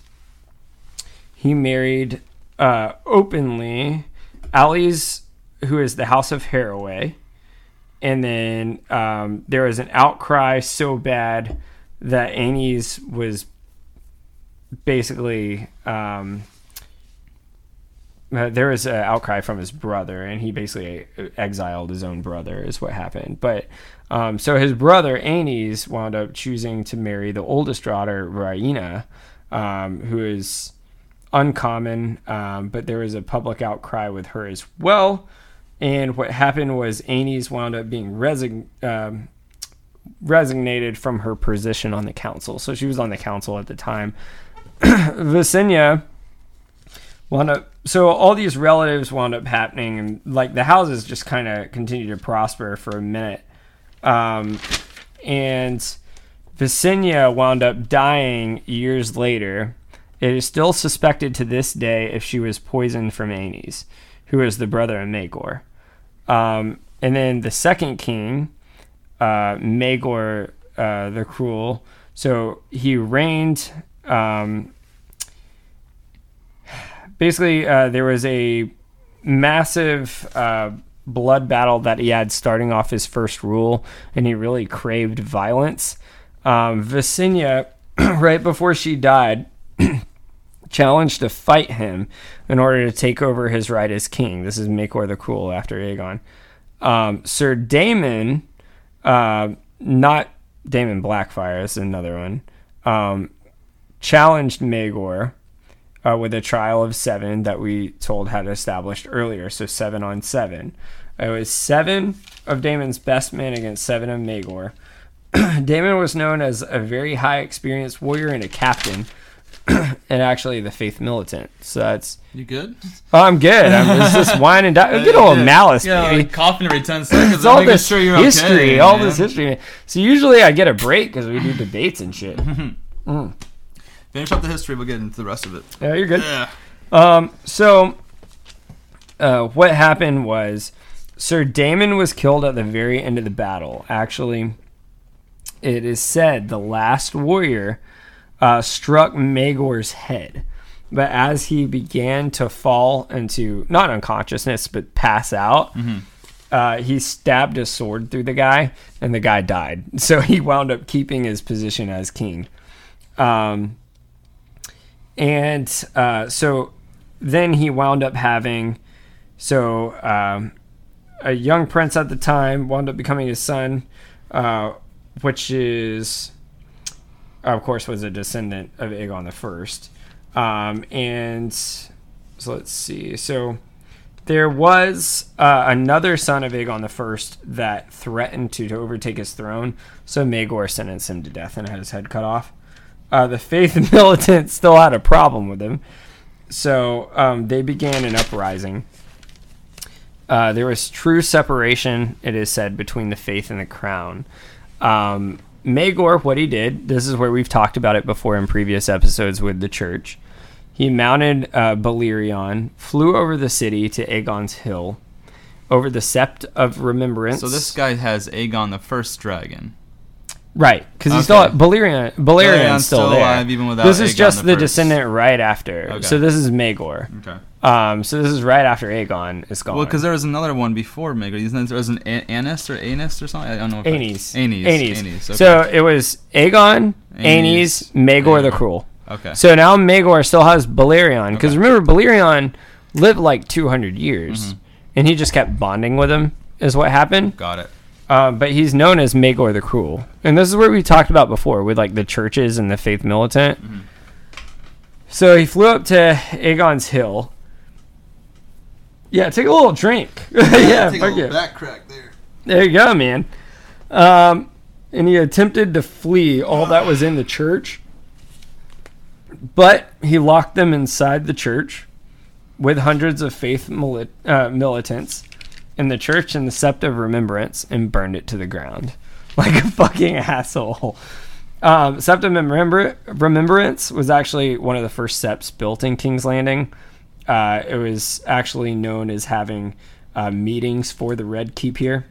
He married uh, openly Ali's, who is the House of Harroway. And then um, there was an outcry so bad that Annie's was basically um, uh, there was an outcry from his brother, and he basically exiled his own brother, is what happened. But um, so his brother Aenys wound up choosing to marry the oldest daughter, Rhaena, um, who is uncommon. Um, but there was a public outcry with her as well. And what happened was Aenys wound up being resign- um, resignated from her position on the council. So she was on the council at the time. Visenya wound up so all these relatives wound up happening and like the houses just kind of continued to prosper for a minute um, and Visenya wound up dying years later. It is still suspected to this day if she was poisoned from Aenys who is the brother of Maegor um, and then the second king uh, Maegor uh, the cruel. So he reigned um, basically uh, there was a massive uh, blood battle that he had starting off his first rule and he really craved violence. Um, right before she died challenged to fight him in order to take over his right as king. This is Maegor the Cruel after Aegon. Um, Sir Damon uh, not Damon Blackfyre is another one um, challenged Maegor uh, with a trial of seven that we told had established earlier. So seven on seven. It was seven of Damon's best men against seven of Maegor. Damon was known as a very high experienced warrior and a captain, and actually the faith militant. So that's. You good? Oh, I'm good. I'm it's just wine and di- Good old malice, Yeah, baby. like coughing every ten seconds. it's all this sure you're history, okay, all man. this history. So usually I get a break because we do debates and shit. Finish up the history. We'll get into the rest of it. Yeah, you're good. Yeah. Um, so uh, what happened was Sir Damon was killed at the very end of the battle. Actually, it is said the last warrior uh, struck Maegor's head. But as he began to fall into not unconsciousness but pass out, uh, he stabbed a sword through the guy, and the guy died. So he wound up keeping his position as king. Um, and uh, so then he wound up having so um, a young prince at the time wound up becoming his son, uh, which is of course was a descendant of Aegon the First. Um, and so let's see. So there was uh, another son of Aegon the First that threatened to, to overtake his throne. So Maegor sentenced him to death and had his head cut off. Uh, the Faith militant still had a problem with him, so um, they began an uprising. Uh, there was true separation, it is said, between the faith and the crown. Um, Maegor, what he did, this is where we've talked about it before in previous episodes with the church. He mounted uh, flew over the city to Aegon's Hill, over the Sept of Remembrance. So this guy has Aegon the First Dragon. Right, because he's Okay. still Balerion. Balerion's still, still there. alive even without this is Aegon just the the, descendant right after. Okay. So this is Maegor. Okay. Um, so this is right after Aegon is gone. Well, because there was another one before Maegor. Isn't there was an A- Anis or Anis or something? I don't know. Aenys. Aenys. Aenys. Aenys, okay. So it was Aegon, Aenys, Maegor the Cruel. okay. So now Maegor still has Balerion because Okay. remember Balerion lived like 200 years, Mm-hmm. and he just kept bonding with him. Is what happened. Got it. Uh, but he's known as Maegor the Cruel, and this is where we talked about before with like the churches and the faith militant. Mm-hmm. So he flew up to Aegon's Hill. Yeah, take a little drink. yeah, fuck yeah. back crack there. There you go, man. Um, and he attempted to flee all that was in the church, but he locked them inside the church with hundreds of faith mili- uh, militants in the church in the Sept of Remembrance and burned it to the ground like a fucking asshole. Um, Sept of Remembr- Remembrance was actually one of the first septs built in King's Landing. Uh, it was actually known as having uh, meetings for the Red Keep here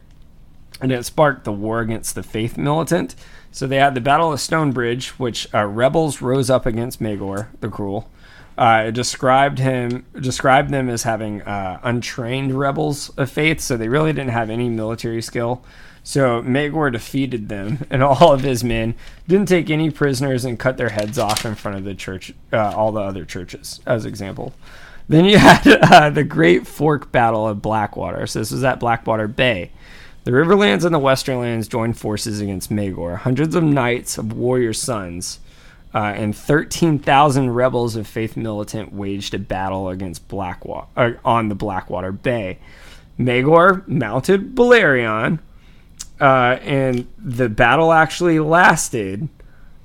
and it sparked the war against the Faith militant. So they had the Battle of Stonebridge, which uh, rebels rose up against Maegor the Cruel. Uh, it described him described them as having uh, untrained rebels of faith, so they really didn't have any military skill. So Maegor defeated them and all of his men, didn't take any prisoners, and cut their heads off in front of the church, uh, all the other churches, as example. Then you had uh, the Great Fork Battle of Blackwater. So this was at Blackwater Bay. The Riverlands and the Westernlands joined forces against Maegor. Hundreds of knights of warrior sons uh, and 13,000 rebels of Faith Militant waged a battle against Blackwater uh, on the Blackwater Bay. Maegor mounted Balerion, uh, and the battle actually lasted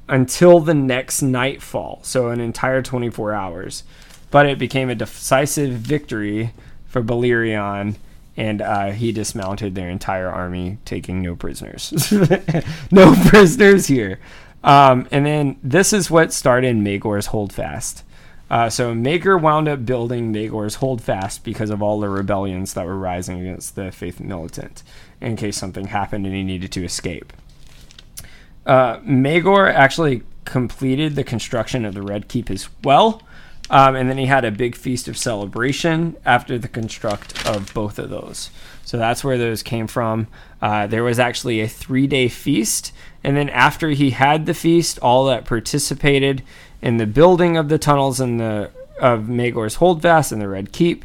until the next nightfall, so an entire 24 hours. But it became a decisive victory for Balerion, and uh, he dismounted their entire army, taking no prisoners. no prisoners here. Um, and then this is what started Maegor's Holdfast. Uh, so Maegor wound up building Maegor's Holdfast because of all the rebellions that were rising against the Faith Militant, in case something happened and he needed to escape. Uh, Maegor actually completed the construction of the Red Keep as well. Um, and then he had a big feast of celebration after the construct of both of those. So that's where those came from. Uh, there was actually a three day feast. And then after he had the feast, all that participated in the building of the tunnels and the of Maegor's Holdfast and the Red Keep,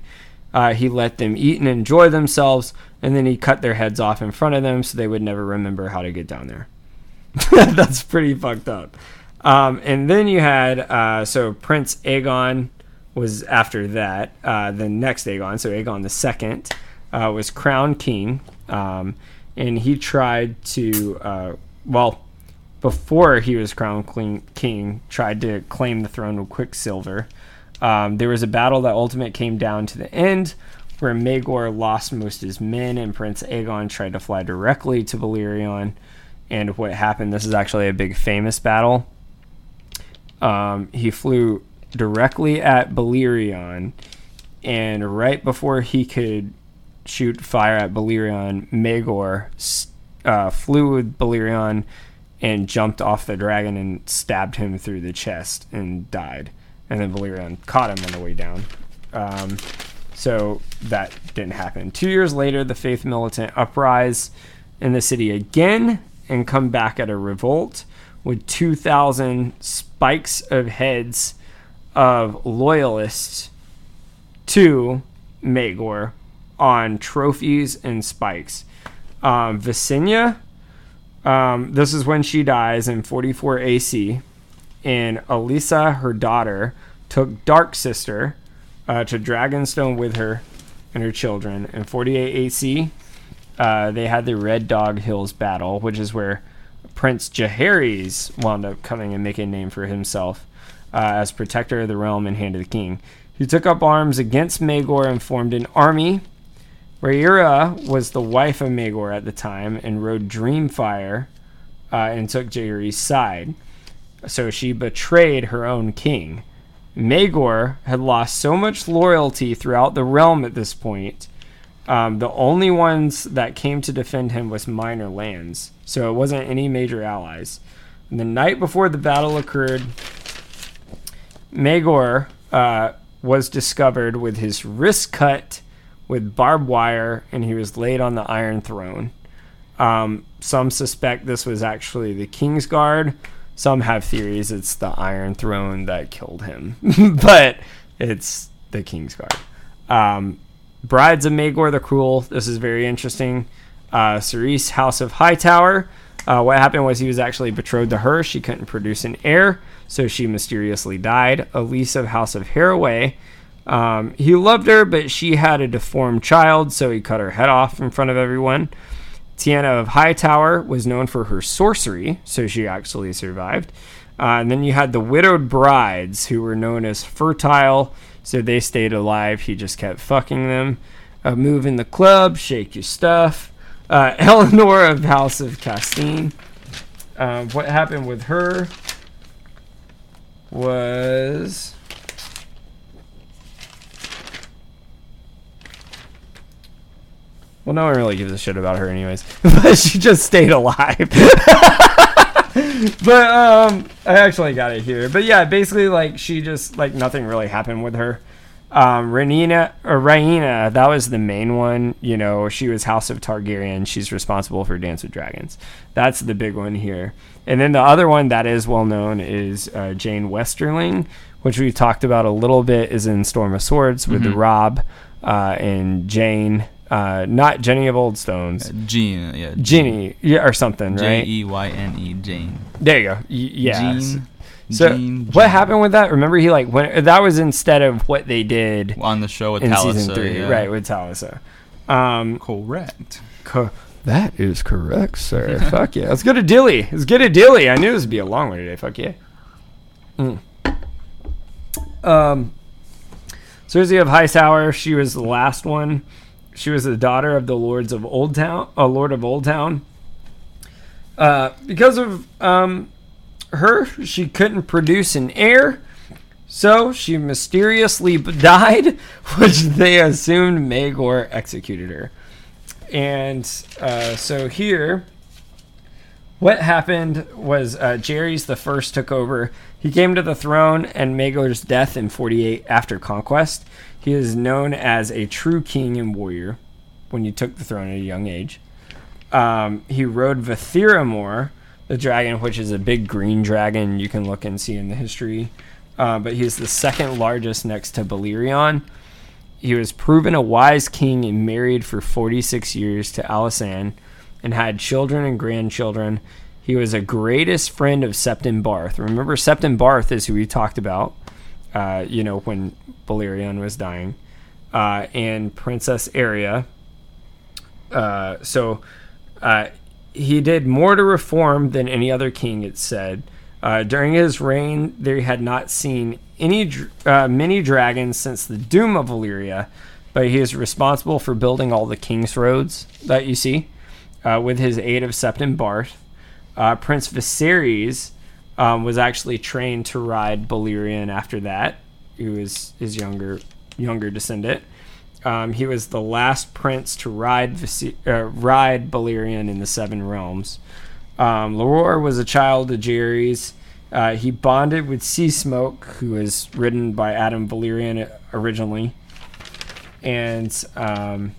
uh, he let them eat and enjoy themselves. And then he cut their heads off in front of them so they would never remember how to get down there. That's pretty fucked up. Um, and then you had uh, so Prince Aegon was after that. Uh, the next Aegon, so Aegon the second, uh, was crowned king, um, and he tried to uh, well before he was crowned king, tried to claim the throne with Quicksilver. Um, there was a battle that ultimately came down to the end, where Maegor lost most of his men, and Prince Aegon tried to fly directly to Balerion. And what happened? This is actually a big famous battle. Um, he flew directly at Balerion, and right before he could shoot fire at Balerion, Maegor s- uh, flew with Balerion and jumped off the dragon and stabbed him through the chest and died. And then Balerion caught him on the way down. Um, So that didn't happen. Two years later, the faith militant uprise in the city again and come back at a revolt with 2,000 spikes of heads of loyalists to Maegor on trophies and spikes. Um, Visenya, um, this is when she dies in 44 AC, and Elisa, her daughter, took Dark Sister uh, to Dragonstone with her and her children. In 48 AC, uh, they had the Red Dog Hills battle, which is where Prince Jaehaerys wound up coming and making a name for himself uh, as protector of the realm and hand of the king. He took up arms against Maegor and formed an army. Rhaenyra was the wife of Maegor at the time and rode Dreamfire uh, and took Jaehaerys' side. So she betrayed her own king. Maegor had lost so much loyalty throughout the realm at this point. Um, the only ones that came to defend him was minor lands, so it wasn't any major allies. And the night before the battle occurred, Maegor uh, was discovered with his wrist cut with barbed wire, and he was laid on the Iron Throne. Um, some suspect this was actually the King's Guard. Some have theories it's the Iron Throne that killed him, but it's the King's Guard. Um, Brides of Maegor the Cruel. This is very interesting. Uh, Ceryse, House of Hightower. Uh, what happened was he was actually betrothed to her. She couldn't produce an heir, so she mysteriously died. Elise of House of Harroway. Um, he loved her, but she had a deformed child, so he cut her head off in front of everyone. Tiana of Hightower was known for her sorcery, so she actually survived. Uh, and then you had the widowed brides, who were known as fertile, so they stayed alive. He just kept fucking them. Uh, move in the club, shake your stuff. Uh, Eleanor of House of Castine. Uh, what happened with her was. Well, no one really gives a shit about her, anyways. but she just stayed alive. but um, I actually got it here. But yeah, basically, like she just like nothing really happened with her. Um, Renina or Raina, that was the main one. You know, she was House of Targaryen. She's responsible for Dance with Dragons. That's the big one here. And then the other one that is well known is uh, Jeyne Westerling, which we talked about a little bit, is in Storm of Swords with the Robb uh, and Jeyne. Uh, not Jenny of Old Stones, Jean, yeah. Ginny, yeah, or something, J right? E Y N E, Jeyne. There you go. Y- yeah. Jean. So Jean, what Jean. happened with that? Remember, he like when that was instead of what they did on the show with in Talisa, season three, yeah. right? With Talisa. Um, Correct. co- that is correct, sir. Fuck yeah. Let's go to Dilly. Let's get a Dilly. I knew this would be a long one today. Fuck yeah. Mm. Um, Cersei of Hightower. She was the last one. She was the daughter of the lords of Old Town, a lord of Old Town. Uh, because of um, her, she couldn't produce an heir, so she mysteriously died, which they assumed Maegor executed her. And uh, so here, what happened was uh, Jerry's the first took over. He came to the throne, and Maegor's death in 48 after conquest. He is known as a true king and warrior when he took the throne at a young age. Um, he rode Vithiramor, the dragon, which is a big green dragon you can look and see in the history. Uh, but he's the second largest next to Balerion. He was proven a wise king and married for 46 years to Alysanne and had children and grandchildren. He was a greatest friend of Septon Barth. Remember, Septon Barth is who we talked about, uh, you know, when Balerion was dying, uh, and Princess Aerea. Uh, so uh, he did more to reform than any other king, it said. Uh, during his reign, they had not seen any uh, many dragons since the doom of Valyria, but he is responsible for building all the king's roads that you see with his aid of Septon Barth. Prince Viserys um, was actually trained to ride Balerion after that. He was his younger younger descendant. Um, he was the last prince to ride uh, ride Balerion in the Seven Realms. Um, was a child of Jerry's. Uh, he bonded with Sea Smoke, who was ridden by Adam Velaryon originally. and um,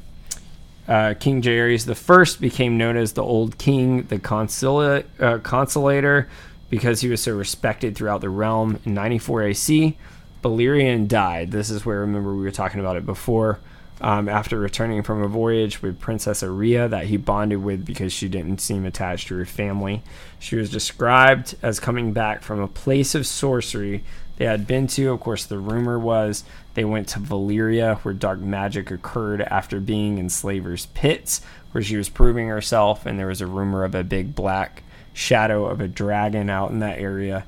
uh, King Jaehaerys the First became known as the Old King, the consula- uh, Consolator, because he was so respected throughout the realm. In 94 AC, Balerion died. This is where remember we were talking about it before. Um, after returning from a voyage with Princess Aerea that he bonded with because she didn't seem attached to her family. She was described as coming back from a place of sorcery they had been to. Of course, the rumor was they went to Valyria, where dark magic occurred after being in Slaver's pits, where she was proving herself, and there was a rumor of a big black shadow of a dragon out in that area.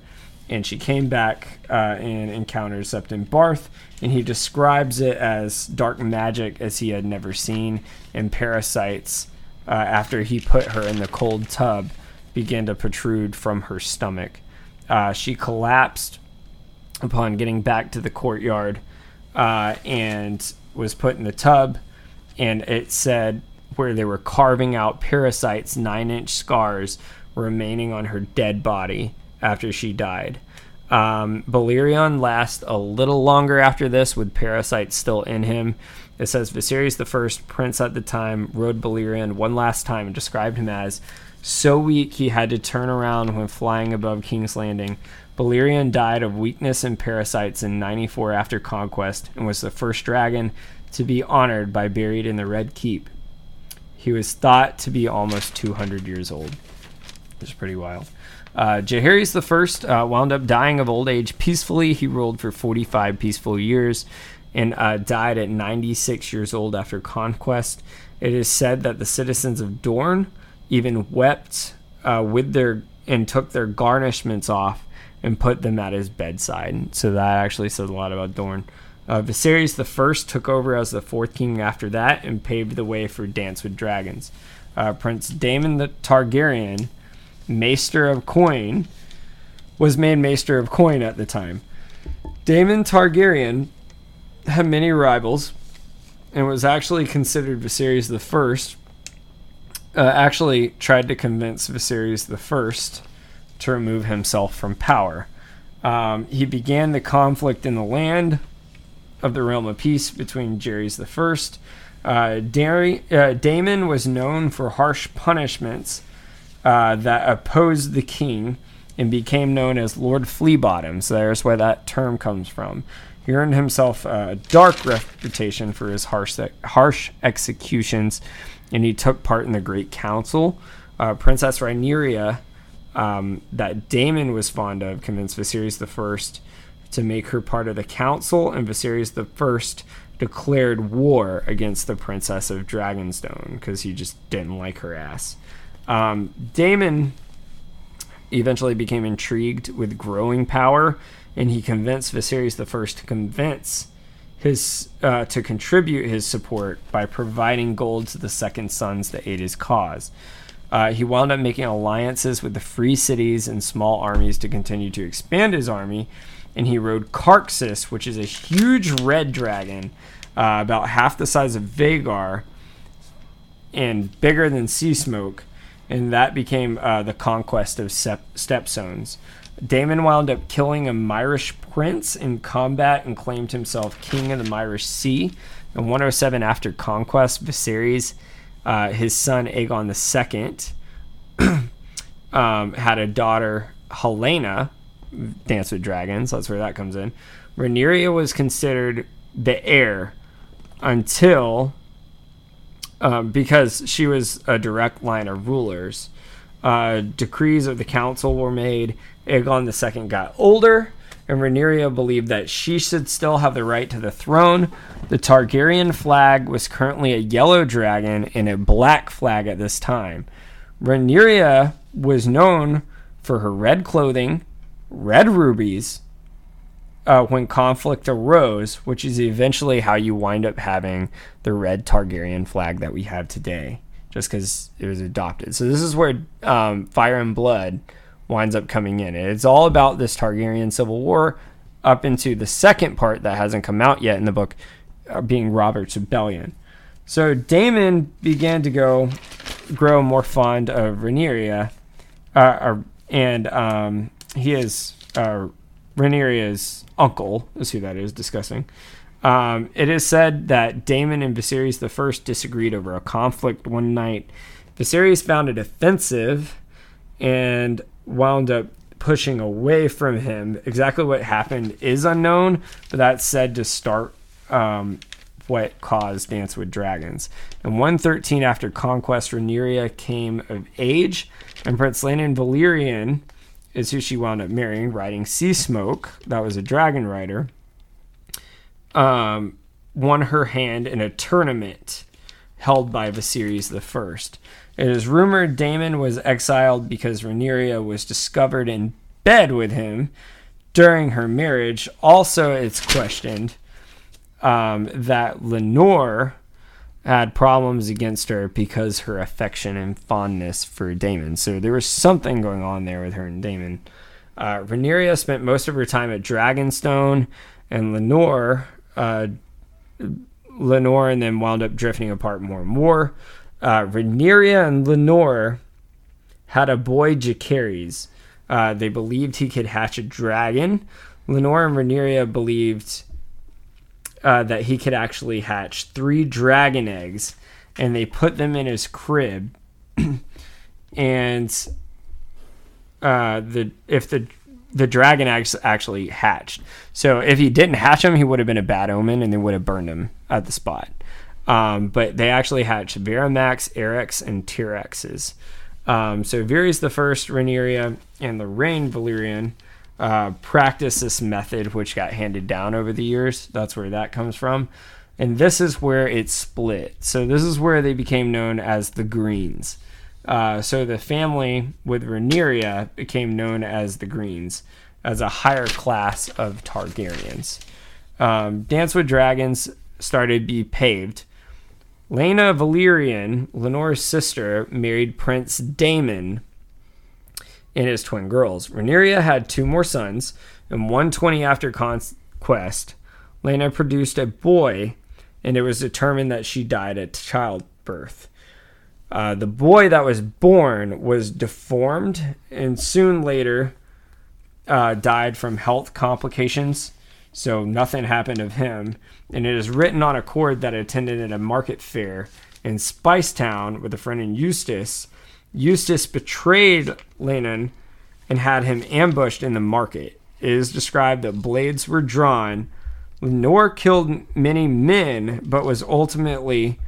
And she came back uh, and encountered Septon Barth, and he describes it as dark magic as he had never seen, and parasites uh, after he put her in the cold tub began to protrude from her stomach. Uh, she collapsed upon getting back to the courtyard uh, and was put in the tub. And it said where they were carving out parasites, nine inch scars remaining on her dead body after she died. Um, Balerion lasts a little longer after this with parasites still in him. It says Viserys the first prince at the time rode Balerion one last time and described him as so weak he had to turn around when flying above King's Landing. Balerion died of weakness and parasites in 94 after conquest and was the first dragon to be honored by buried in the Red Keep. He was thought to be almost 200 years old. Is pretty wild. Uh, the First uh, wound up dying of old age peacefully. He ruled for 45 peaceful years and uh, died at 96 years old after conquest. It is said that the citizens of Dorne even wept uh, with their and took their garnishments off and put them at his bedside. So that actually says a lot about Dorne. Uh, Viserys the First took over as the fourth king after that and paved the way for Dance with Dragons. Uh, Prince Daemon the Targaryen, Maester of Coin, was made Maester of Coin at the time. Daemon Targaryen had many rivals and was actually considered Viserys the First. Uh, actually tried to convince Viserys the First to remove himself from power. Um, he began the conflict in the land of the realm of peace between Jaehaerys the First. Uh, uh, Daemon was known for harsh punishments uh, that opposed the king and became known as Lord Fleabottom. So there's where that term comes from. He earned himself a dark reputation for his harsh, harsh executions, and he took part in the Great Council. Uh, Princess Rhaenyra um, that Daemon was fond of convinced Viserys the First to make her part of the council, and Viserys the First declared war against the Princess of Dragonstone because he just didn't like her ass. Um, Daemon eventually became intrigued with growing power, and he convinced Viserys the First to convince his uh, to contribute his support by providing gold to the second sons to aid his cause. Uh, he wound up making alliances with the free cities and small armies to continue to expand his army. And he rode Caraxes, which is a huge red dragon, uh, about half the size of Vhagar and bigger than Sea Smoke. And that became uh, the conquest of Sep- Stepstones. Daemon wound up killing a Myrish prince in combat and claimed himself king of the Myrish Sea. In 107 after conquest, Viserys uh, his son Aegon II um, had a daughter Helaena, Dance with Dragons. That's where that comes in. Rhaenyra was considered the heir until um, because she was a direct line of rulers. Uh, decrees of the council were made. Aegon II got older and Rhaenyra believed that she should still have the right to the throne. The Targaryen flag was currently a yellow dragon and a black flag at this time. Rhaenyra was known for her red clothing, red rubies, uh, when conflict arose, which is eventually how you wind up having the red Targaryen flag that we have today, just because it was adopted. So this is where um, Fire and Blood winds up coming in. It's all about this Targaryen civil war up into the second part that hasn't come out yet in the book, uh, being Robert's rebellion. So Daemon began to go grow more fond of Rhaenyra, uh, and um, he is uh, Rhaenyra's uncle, is who that is, discussing. Um, it is said that Daemon and Viserys the First disagreed over a conflict one night. Viserys found it offensive and wound up pushing away from him. Exactly what happened is unknown, but that's said to start um, what caused Dance with Dragons. In 113 after conquest, Rhaenyra came of age, and Prince Landon Valyrian is who she wound up marrying, riding Sea Smoke. That was a dragon rider. Um, won her hand in a tournament held by Viserys the First. It is rumored Daemon was exiled because Rhaenyra was discovered in bed with him during her marriage. Also, it's questioned um, that Laenor had problems against her because her affection and fondness for Daemon. So there was something going on there with her and Daemon. Uh, Rhaenyra spent most of her time at Dragonstone, and Laenor, uh, Laenor, and then wound up drifting apart more and more. Uh, Rhaenyra and Laenor had a boy, Jacaerys. Uh, they believed he could hatch a dragon. Laenor and Rhaenyra believed uh, that he could actually hatch three dragon eggs, and they put them in his crib. and uh, the if the the dragon eggs actually hatched. So if he didn't hatch them, he would have been a bad omen, and they would have burned him at the spot. Um, but they actually hatched Vermax, Arrax, and Tyraxes. Um, so Varys the First, Rhaenyra, and Lorraine Valyrian uh, practice this method, which got handed down over the years. That's where that comes from. And this is where it split. So this is where they became known as the Greens. Uh, so the family with Rhaenyra became known as the Greens, as a higher class of Targaryens. Um, Dance with Dragons started to be paved. Laena Valyrian, Lenore's sister, married Prince Daemon and his twin girls. Rhaenyra had two more sons, and 120 after conquest, Laena produced a boy, and it was determined that she died at childbirth. Uh, the boy that was born was deformed and soon later uh, died from health complications. So nothing happened of him. And it is written on a cord that attended at a market fair in Spicetown with a friend in Eustace Eustace betrayed Lennon and had him ambushed in the market. It is described that blades were drawn. Laenor killed many men, but was ultimately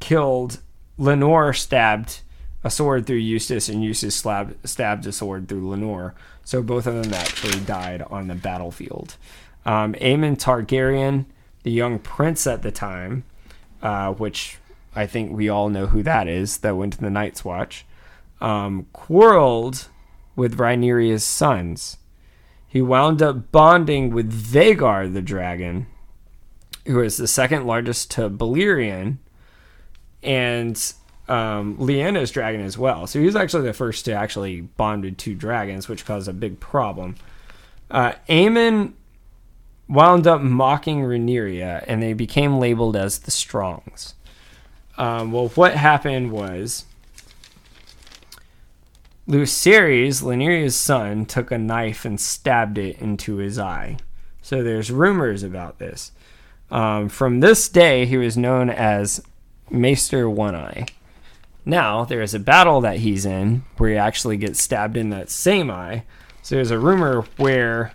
killed. Laenor stabbed a sword through Eustace, and Eustace stabbed, stabbed a sword through Laenor. So both of them actually died on the battlefield. Um, Aemon Targaryen, the young prince at the time, uh, which I think we all know who that is that went to the Night's Watch, um, quarreled with Rhaenyra's sons. He wound up bonding with Vhagar the dragon, who is the second largest to Balerion, and um, Lyanna's dragon as well. So he was actually the first to actually bond two dragons, which caused a big problem. Uh, Aemon wound up mocking Rhaenyra, and they became labeled as the Strongs. Um, well, what happened was Lucerys, Rhaenyra's son, took a knife and stabbed it into his eye. So there's rumors about this. Um, from this day, he was known as Maester One Eye. Now, there is a battle that he's in where he actually gets stabbed in that same eye. So there's a rumor where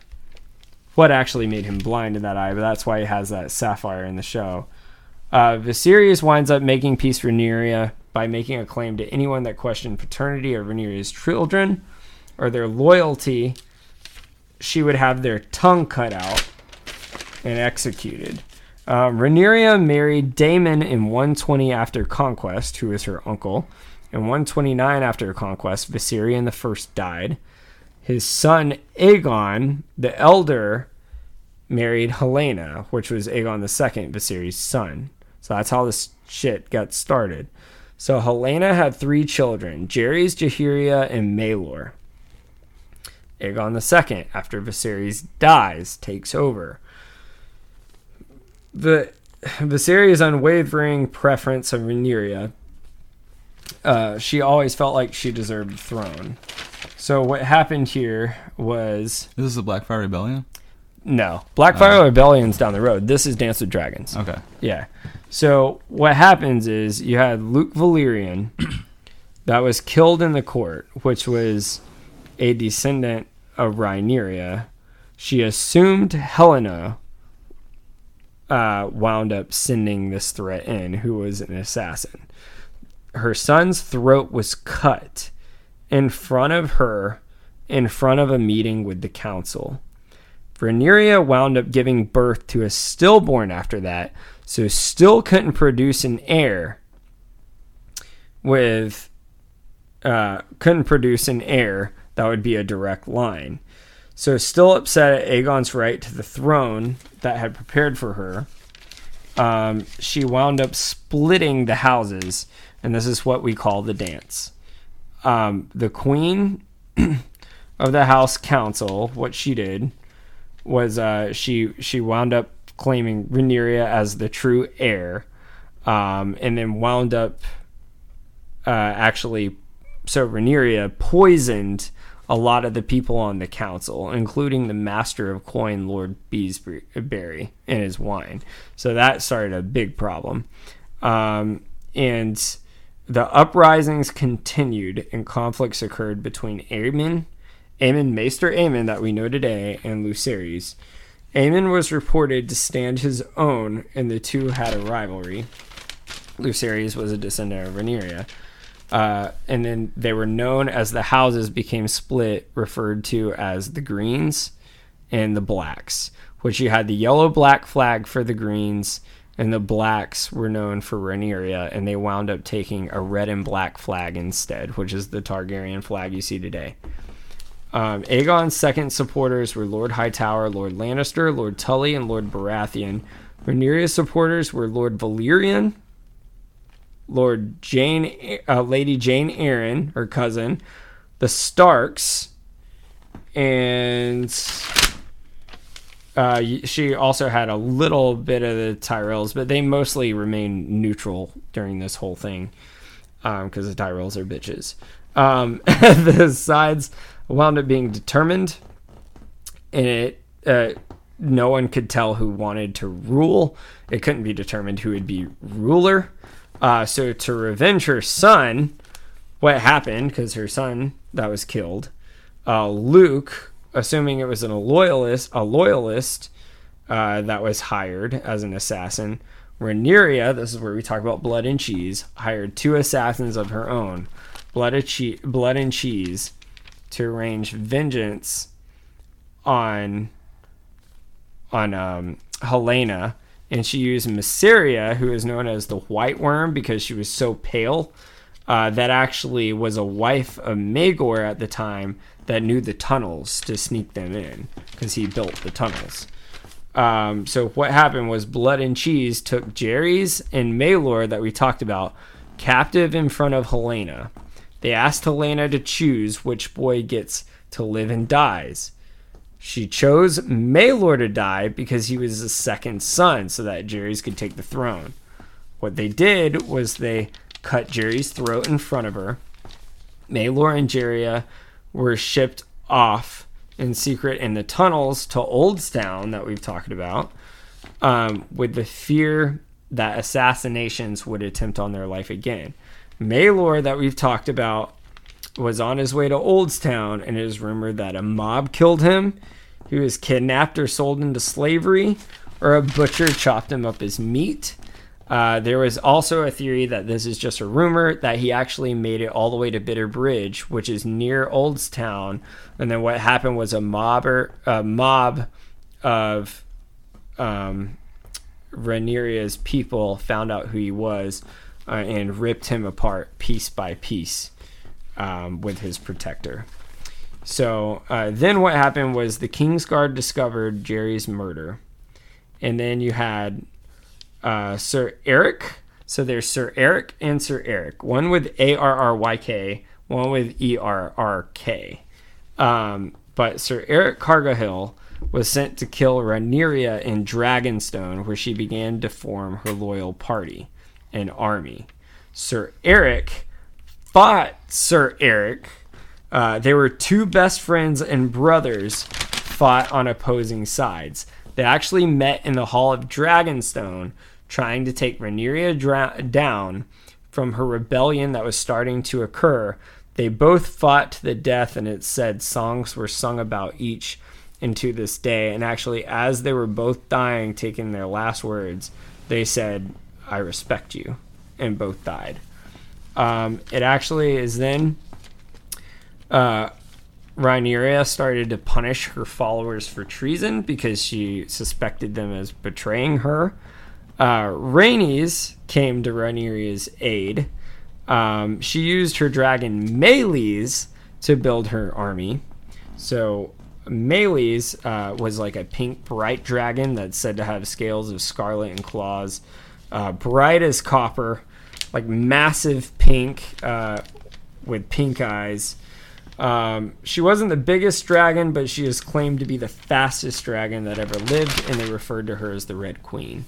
what actually made him blind in that eye, but that's why he has that sapphire in the show. Uh, Viserys winds up making peace for Rhaenyra by making a claim to anyone that questioned paternity of Rhaenyra's children or their loyalty. She would have their tongue cut out and executed. Um, Rhaenyra married Daemon in 120 after conquest, who was her uncle. In 129 after conquest, Viserion I died. His son Aegon, the elder, married Helaena, which was Aegon II, Viserys' son. So that's how this shit got started. So Helaena had three children, Jaehaerys, Jaehaera, and Maelor. Aegon II, after Viserys dies, takes over. The Viserys' unwavering preference of Rhaenyra, uh, she always felt like she deserved the throne. So what happened here was This is the Blackfyre Rebellion. No, Blackfyre Rebellion's down the road. This is Dance with Dragons. Okay. Yeah. So what happens is you had Luke Valerian that was killed in the court, which was a descendant of Rhaenyra. She assumed Helaena uh, wound up sending this threat in, who was an assassin. Her son's throat was cut in front of her, in front of a meeting with the council. Rhaenyra wound up giving birth to a stillborn after that, so still couldn't produce an heir with uh, couldn't produce an heir that would be a direct line. So still upset at Aegon's right to the throne that had prepared for her, um, she wound up splitting the houses, and this is what we call the dance. Um, the queen of the house council, what she did was uh, she she wound up claiming Rhaenyra as the true heir, um, and then wound up uh, actually so Rhaenyra poisoned a lot of the people on the council, including the master of coin, Lord Beesbury, and his wine. So that started a big problem. Um, and the uprisings continued, and conflicts occurred between Aemon, Aemon Maester Aemon, that we know today, and Lucerys. Aemon was reported to stand his own, and the two had a rivalry. Lucerys was a descendant of Rhaenyra. Uh, and then they were known as the houses became split, referred to as the Greens and the Blacks, which you had the yellow black flag for the Greens, and the Blacks were known for Rhaenyra, and they wound up taking a red and black flag instead, which is the Targaryen flag you see today. Um, Aegon's second supporters were Lord Hightower, Lord Lannister, Lord Tully, and Lord Baratheon. Rhaenyra's supporters were Lord Valyrian, Lord Jane, uh, Lady Jeyne Arryn, her cousin, the Starks, and uh, she also had a little bit of the Tyrells, but they mostly remained neutral during this whole thing because um, the Tyrells are bitches. Um, the sides wound up being determined, and it uh, no one could tell who wanted to rule. It couldn't be determined who would be ruler. Uh, so to revenge her son, what happened? Because her son that was killed, uh, Luke, assuming it was an, a loyalist, a loyalist uh, that was hired as an assassin. Rhaenyra, this is where we talk about blood and cheese, hired two assassins of her own, blood, che- blood and cheese, to arrange vengeance on on um, Helaena and she used Mysaria, who is known as the White Worm because she was so pale. Uh, that actually was a wife of Maegor at the time that knew the tunnels to sneak them in because he built the tunnels. Um, so what happened was Blood and Cheese took Jaehaerys and Maelor that we talked about captive in front of Helaena. They asked Helaena to choose which boy gets to live and dies. She chose Maelor to die because he was the second son, so that Jaehaerys could take the throne. What they did was they cut Jerry's throat in front of her. Maelor and Jaehaerys were shipped off in secret in the tunnels to Oldstown that we've talked about, um, with the fear that assassinations would attempt on their life again. Maelor, that we've talked about, was on his way to Oldstown, and it is rumored that a mob killed him he was kidnapped or sold into slavery, or a butcher chopped him up as meat. Uh, there was also a theory that this is just a rumor that he actually made it all the way to Bitter Bridge, which is near Oldstown. And then what happened was a mob a mob of um, people found out who he was uh, and ripped him apart piece by piece um, with his protector. So uh, then what happened was the King's Guard discovered Jerry's murder. And then you had uh, Sir Eric. So there's Sir Eric and Sir Eric. One with A R R Y K, one with E R R K. Um, but Sir Eric Cargahill was sent to kill Rhaenyra in Dragonstone, where she began to form her loyal party, an army. Sir Eric fought Sir Eric uh, they were two best friends and brothers fought on opposing sides. They actually met in the Hall of Dragonstone, trying to take Rhaenyra dra- down from her rebellion that was starting to occur. They both fought to the death, and it said songs were sung about each into this day. And actually, as they were both dying, taking their last words, they said, I respect you. And both died. Um, it actually is then uh, Rhaenyra started to punish her followers for treason because she suspected them as betraying her. Uh, Rhaenys came to Rhaenyra's aid. Um, she used her dragon Meleys to build her army. So Meleys uh, was like a pink bright dragon that's said to have scales of scarlet and claws, uh, bright as copper, like massive pink uh, with pink eyes. Um, she wasn't the biggest dragon, but she is claimed to be the fastest dragon that ever lived, and they referred to her as the Red Queen.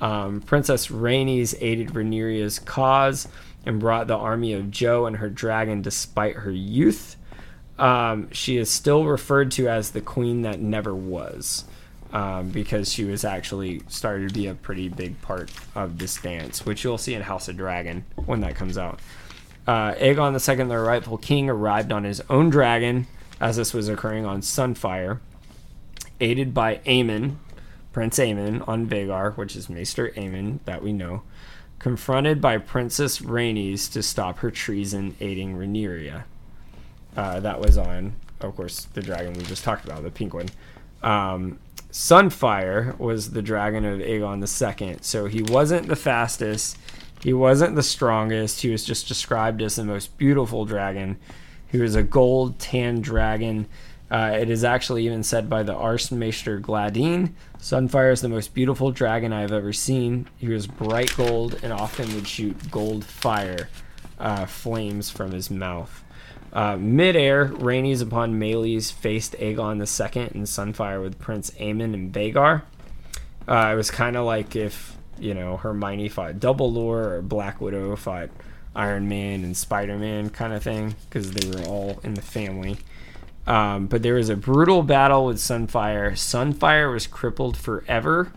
Um, Princess Rhaenys aided Rhaenyra's cause and brought the army of Joe and her dragon despite her youth. Um, she is still referred to as the queen that never was um, because she was actually started to be a pretty big part of this dance, which you'll see in House of Dragon when that comes out. Uh, Aegon II, the rightful king, arrived on his own dragon as this was occurring on Sunfyre, aided by Aemon, Prince Aemon on Vhagar, which is Maester Aemon that we know, confronted by Princess Rhaenys to stop her treason aiding Rhaenyra. Uh, that was on, of course, the dragon we just talked about, the pink one. Um, Sunfyre was the dragon of Aegon II, so he wasn't the fastest he wasn't the strongest. He was just described as the most beautiful dragon. He was a gold tan dragon. Uh, it is actually even said by the Archmaester Gyldayn Sunfyre is the most beautiful dragon I have ever seen. He was bright gold and often would shoot gold fire uh, flames from his mouth. Uh, Mid-air, Rhaenys upon Meleys faced Aegon II and Sunfyre with Prince Aemon and Vhagar. Uh, it was kind of like if you know, Hermione fought Dumbledore or Black Widow fought Iron Man and Spider Man kind of thing because they were all in the family. Um, but there was a brutal battle with Sunfyre. Sunfyre was crippled forever.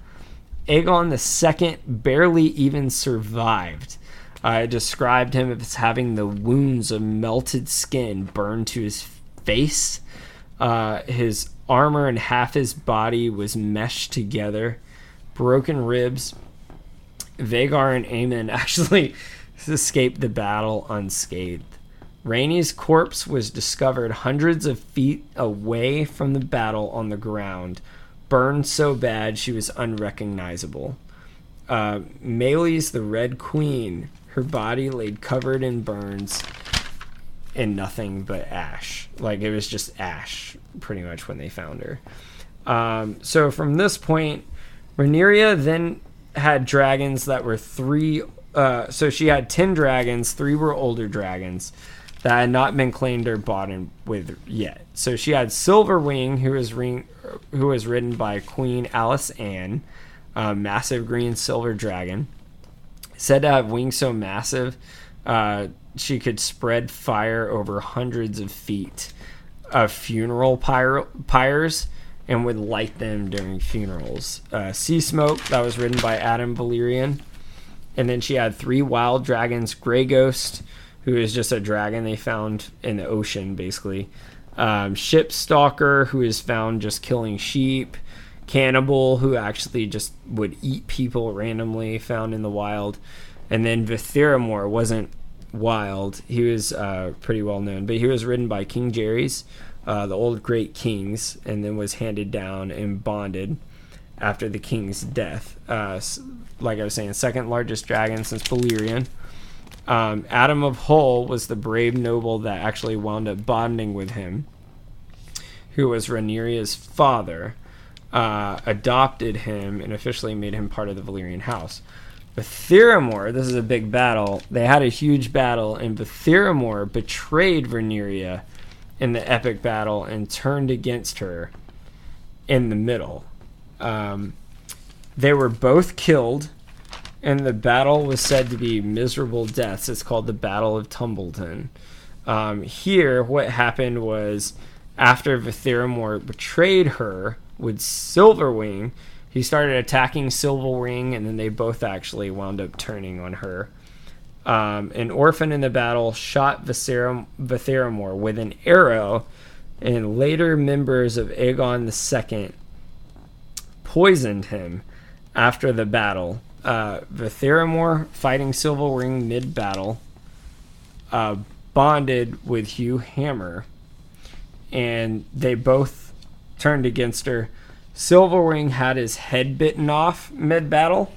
Aegon II barely even survived. I described him as having the wounds of melted skin burned to his face. Uh, his armor and half his body was meshed together. Broken ribs, Vhagar and Aemon actually escaped the battle unscathed. Rhaenys' corpse was discovered hundreds of feet away from the battle on the ground, burned so bad she was unrecognizable. Uh, Meleys, the Red Queen, her body laid covered in burns and nothing but ash. Like it was just ash, pretty much, when they found her. Um, so from this point, Rhaenyra then had dragons that were three. Uh, so she had ten dragons. Three were older dragons that had not been claimed or bought in with yet. So she had Silverwing, who was who was ridden by Queen Alysanne, a massive green silver dragon. Said to have wings so massive, uh, she could spread fire over hundreds of feet of funeral pyre, pyres and would light them during funerals. Uh, sea Smoke, that was written by Addam Valerian. And then she had three wild dragons Grey Ghost, who is just a dragon they found in the ocean, basically. Um, Sheepstealer, who is found just killing sheep. Cannibal, who actually just would eat people randomly, found in the wild. And then Vithiramor wasn't wild. He was uh, pretty well known, but he was ridden by King Jaehaerys uh, the old great kings, and then was handed down and bonded after the king's death. Uh, like I was saying, second largest dragon since Balerion. Um, Addam of Hull was the brave noble that actually wound up bonding with him, who was Rhaenyra's father, uh, adopted him, and officially made him part of the Valyrian house. Vithiramor, this is a big battle. They had a huge battle, and Vithiramor betrayed Rhaenyra in the epic battle and turned against her in the middle. Um, they were both killed, and the battle was said to be miserable deaths. It's called the Battle of Tumbleton. Um, here, what happened was after Vithiramor betrayed her with Silverwing, he started attacking Silverwing, and then they both actually wound up turning on her. Um, an orphan in the battle shot Vithiramor with an arrow, and later members of Aegon II poisoned him after the battle. Uh, fighting Silverwing mid battle, uh, bonded with Hugh Hammer, and they both turned against her. Silverwing had his head bitten off mid battle,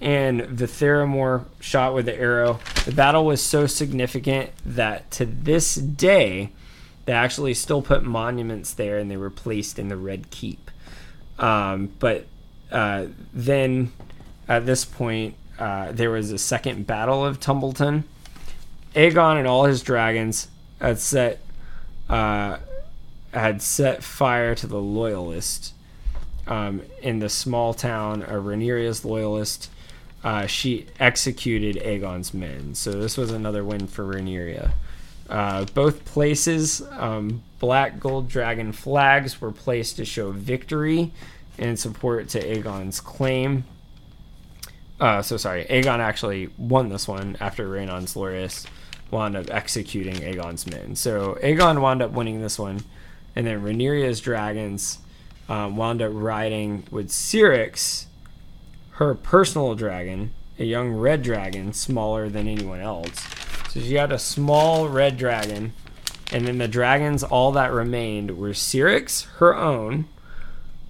and Vithiramor shot with the arrow. The battle was so significant that to this day, they actually still put monuments there and they were placed in the Red Keep. Um, but uh, then at this point, uh, there was a second battle of Tumbleton. Aegon and all his dragons had set uh, had set fire to the loyalists um, in the small town of Rhaenyra's loyalist. Uh, she executed Aegon's men, so this was another win for Rhaenyra. Uh, both places, um, black gold dragon flags were placed to show victory and support to Aegon's claim. Uh, so sorry, Aegon actually won this one after Rhaenon's Loras wound up executing Aegon's men. So Aegon wound up winning this one, and then Rhaenyra's dragons um, wound up riding with Syrax, her personal dragon, a young red dragon, smaller than anyone else. So she had a small red dragon, and then the dragons, all that remained were Syrax, her own,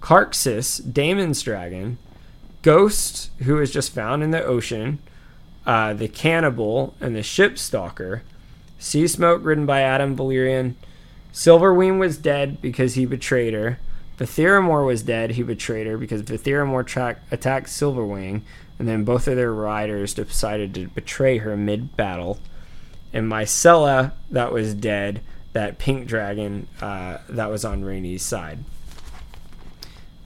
Caraxes, Daemon's dragon, Ghost, who was just found in the ocean, uh, the Cannibal, and the Sheepstealer. Sea Smoke, ridden by Addam Valyrian. Silverwing was dead because he betrayed her. Vithiramor was dead. He betrayed her because Vithiramor tra- attacked Silverwing, and then both of their riders decided to betray her mid battle. And Myrcella, that was dead, that pink dragon uh, that was on Rhaenys side.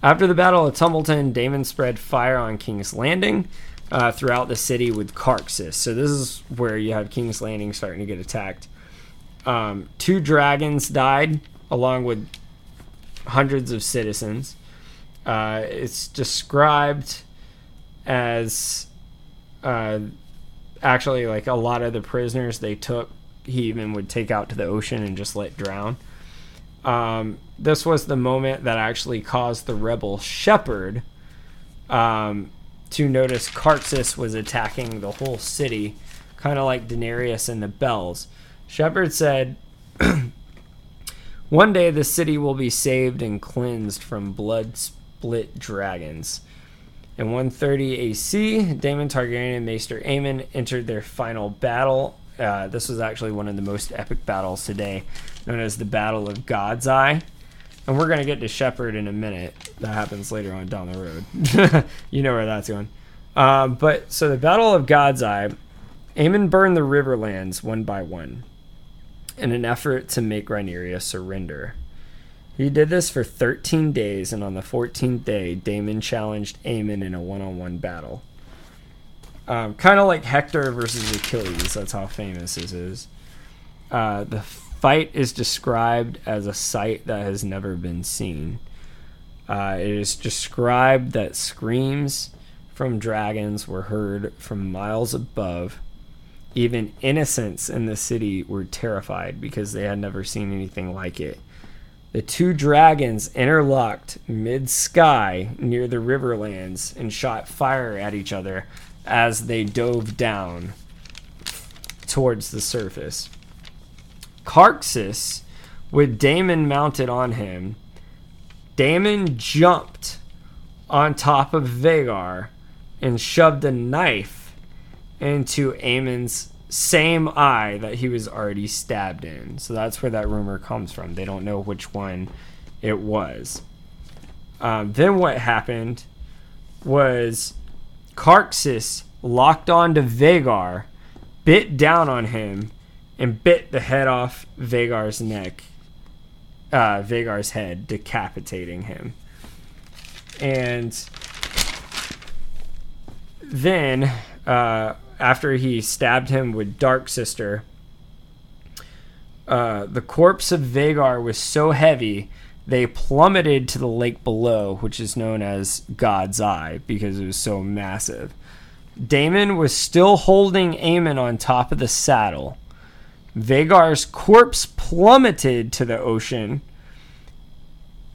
After the Battle of Tumbleton, Daemon spread fire on King's Landing uh, throughout the city with Caraxes. So this is where you have King's Landing starting to get attacked. Um, two dragons died, along with hundreds of citizens. Uh, it's described as uh, actually like a lot of the prisoners they took, he even would take out to the ocean and just let drown. Um, this was the moment that actually caused the rebel shepherd um, to notice Caraxes was attacking the whole city, kind of like Daenerys and the Bells. Shepherd said, One day the city will be saved and cleansed from blood split dragons. In 130 AC, Daemon Targaryen and Maester Aemon entered their final battle. Uh, this was actually one of the most epic battles today, known as the Battle of God's Eye. And we're going to get to Shepherd in a minute. That happens later on down the road. you know where that's going. Um, but so the Battle of God's Eye, Aemon burned the Riverlands one by one in an effort to make Rhaenyra surrender. He did this for 13 days, and on the 14th day, Daemon challenged Aemon in a one-on-one battle. Um, kind of like Hector versus Achilles. That's how famous this is. Uh, the fight is described as a sight that has never been seen. Uh, it is described that screams from dragons were heard from miles above. Even innocents in the city were terrified because they had never seen anything like it. The two dragons interlocked mid sky near the Riverlands and shot fire at each other as they dove down towards the surface. Caraxes, with Daemon mounted on him, Daemon jumped on top of Vhagar and shoved a knife into Aemon's same eye that he was already stabbed in. So that's where that rumor comes from. They don't know which one it was. Um, then what happened was Caraxes locked onto Vhagar, bit down on him, and bit the head off Vhagar's neck, uh, Vhagar's head, decapitating him. And then, uh, after he stabbed him with Dark Sister, uh, the corpse of Vhagar was so heavy they plummeted to the lake below, which is known as God's Eye because it was so massive. Daemon was still holding Aemon on top of the saddle. Vhagar's corpse plummeted to the ocean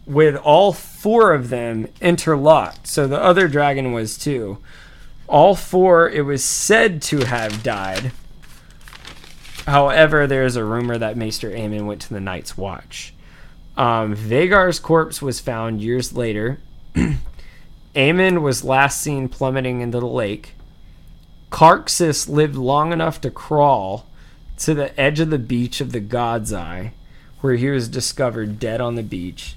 with all four of them interlocked. So the other dragon was too. All four, it was said to have died. However, there is a rumor that Maester Aemon went to the Night's Watch. Um, Vhagar's corpse was found years later. Aemon was last seen plummeting into the lake. Caraxes lived long enough to crawl to the edge of the beach of the God's Eye, where he was discovered dead on the beach.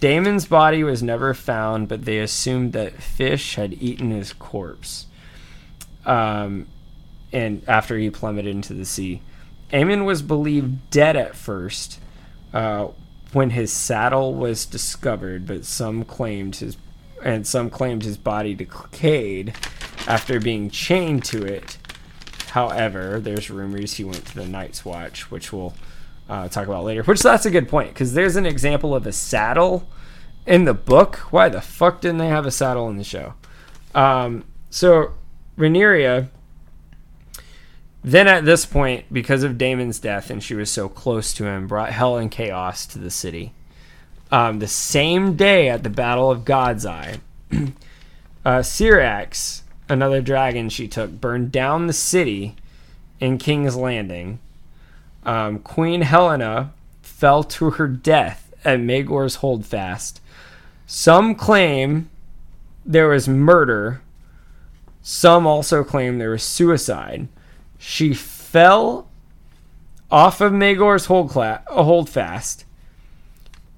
Daemon's body was never found, but they assumed that fish had eaten his corpse. Um, and after he plummeted into the sea, Aemon was believed dead at first uh, when his saddle was discovered, but some claimed his and some claimed his body decayed after being chained to it. However, there's rumors he went to the Night's Watch, which we'll uh, talk about later. Which that's a good point because there's an example of a saddle in the book. Why the fuck didn't they have a saddle in the show? Um, so Rhaenyra, then at this point, because of Daemon's death and she was so close to him, brought hell and chaos to the city. Um, the same day at the Battle of God's Eye, uh, Syrax, another dragon she took, burned down the city in King's Landing. Um, Queen Helaena fell to her death at Maegor's Holdfast. Some claim there was murder. Some also claim there was suicide. She fell off of Maegor's hold cla- holdfast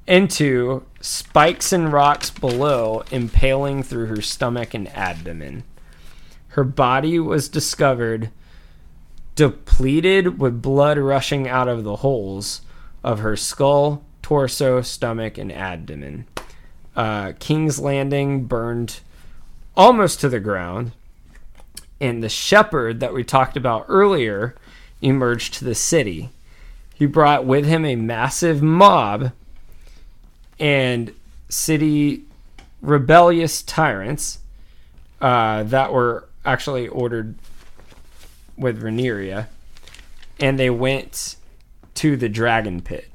into spikes and rocks below, impaling through her stomach and abdomen. Her body was discovered depleted with blood rushing out of the holes of her skull, torso, stomach, and abdomen. Uh, King's Landing burned almost to the ground, and the shepherd that we talked about earlier emerged to the city. He brought with him a massive mob and city rebellious tyrants uh, that were actually ordered with Rhaenyra, and they went to the dragon pit.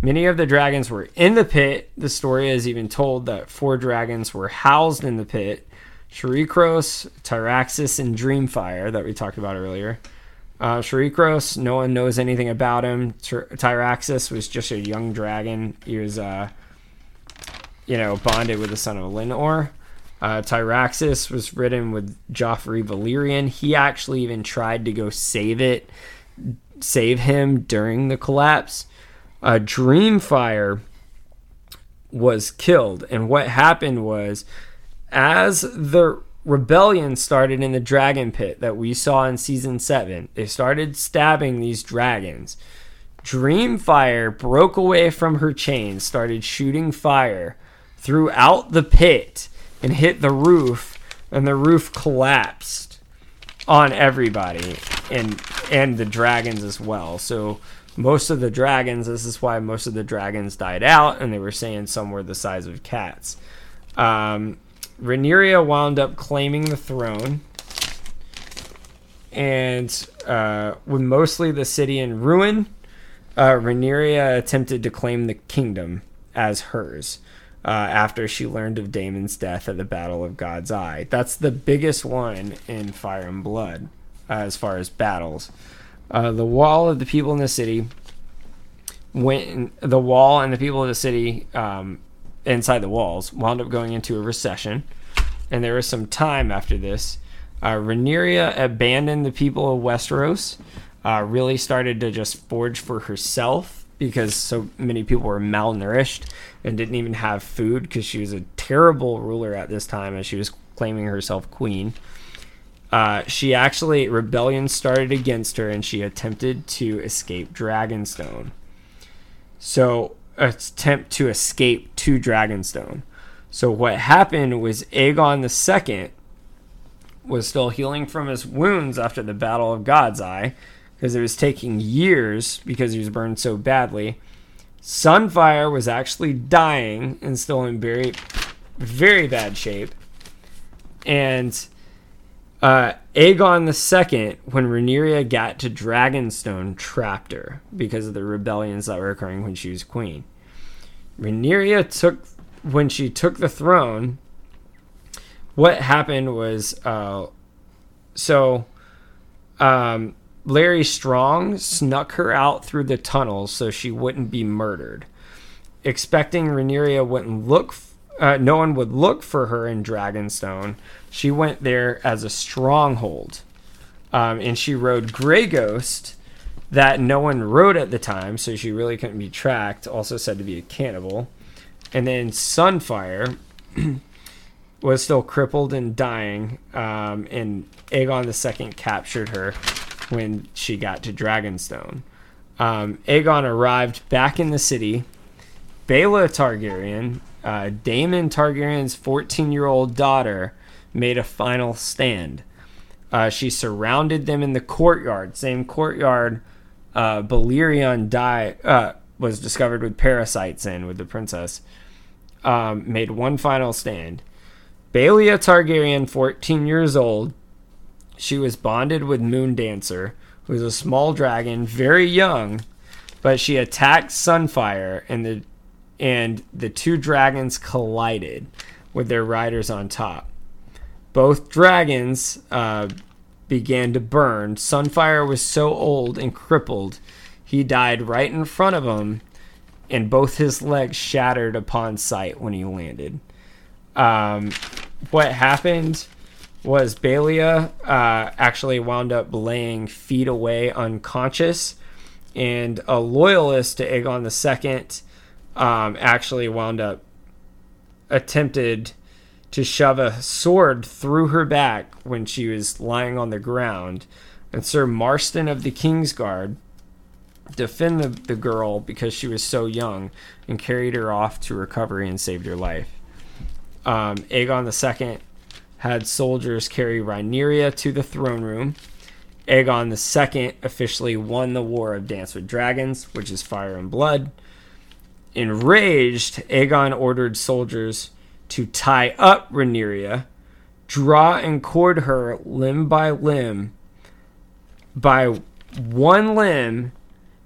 Many of the dragons were in the pit. The story is even told that four dragons were housed in the pit Shrykos, Tyraxes, and Dreamfyre that we talked about earlier. Uh, no one knows anything about him. Ty- Tyraxes was just a young dragon. He was, uh, you know, bonded with the son of Laenor. Uh, Tyraxes was ridden with Joffrey Valyrian. He actually even tried to go save it, save him during the collapse. Uh, Dreamfyre was killed, and what happened was, as the rebellion started in the dragon pit that we saw in season seven, they started stabbing these dragons. Dreamfyre broke away from her chains, started shooting fire throughout the pit and hit the roof, and the roof collapsed on everybody and and the dragons as well. So most of the dragons, this is why most of the dragons died out, and they were saying some were the size of cats. Um, Rhaenyra wound up claiming the throne, and uh, with mostly the city in ruin, uh, Rhaenyra attempted to claim the kingdom as hers uh, after she learned of Daemon's death at the Battle of God's Eye. That's the biggest one in Fire and Blood uh, as far as battles. Uh, the wall of the people in the city went. In, the wall and the people of the city um, inside the walls wound up going into a recession, and there was some time after this. Uh, Rhaenyra abandoned the people of Westeros. Uh, really started to just forge for herself because so many people were malnourished and didn't even have food because she was a terrible ruler at this time as she was claiming herself queen. Uh, she actually rebellion started against her and she attempted to escape Dragonstone. So attempt to escape to Dragonstone. So what happened was Aegon II was still healing from his wounds after the Battle of God's Eye because it was taking years because he was burned so badly. Sunfyre was actually dying and still in very, very bad shape. And uh, Aegon II, when Rhaenyra got to Dragonstone, trapped her because of the rebellions that were occurring when she was queen. Rhaenyra took, when she took the throne, what happened was, uh, so um, Larry Strong snuck her out through the tunnels so she wouldn't be murdered, expecting Rhaenyra wouldn't look. Uh, no one would look for her in Dragonstone. She went there as a stronghold, um, and she rode Grey Ghost, that no one rode at the time, so she really couldn't be tracked. Also said to be a cannibal, and then Sunfyre was still crippled and dying, um, and Aegon II captured her when she got to Dragonstone. Um, Aegon arrived back in the city. Baela Targaryen, uh, Daemon Targaryen's 14 year old daughter, made a final stand. Uh, she surrounded them in the courtyard, same courtyard uh, Balerion died, uh, was discovered with parasites in with the princess. Um, made one final stand. Baela Targaryen, 14 years old, she was bonded with Moondancer, who was a small dragon, very young, but she attacked Sunfyre, and the and the two dragons collided with their riders on top. Both dragons uh, began to burn. Sunfyre was so old and crippled, he died right in front of him, and both his legs shattered upon sight when he landed. Um, what happened? was Baela uh, actually wound up laying feet away unconscious, and a loyalist to Aegon II um, actually wound up attempted to shove a sword through her back when she was lying on the ground, and Sir Marston of the King's Kingsguard defended the girl because she was so young and carried her off to recovery and saved her life. Um, Aegon II had soldiers carry Rhaenyra to the throne room. Aegon II officially won the War of Dance with Dragons, which is fire and blood. Enraged, Aegon ordered soldiers to tie up Rhaenyra, draw and cord her limb by limb, by one limb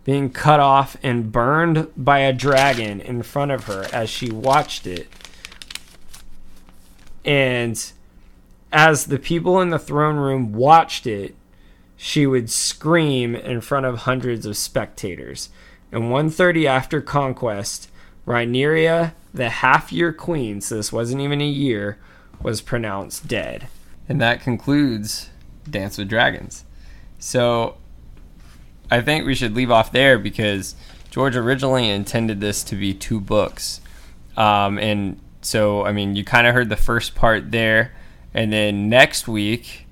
being cut off and burned by a dragon in front of her as she watched it. And as the people in the throne room watched it, she would scream in front of hundreds of spectators. And 130 after conquest, Rhaenyra, the half-year queen, so this wasn't even a year, was pronounced dead. And that concludes Dance with Dragons. So I think we should leave off there because George originally intended this to be two books. Um, and so, I mean, you kind of heard the first part there. And then next week,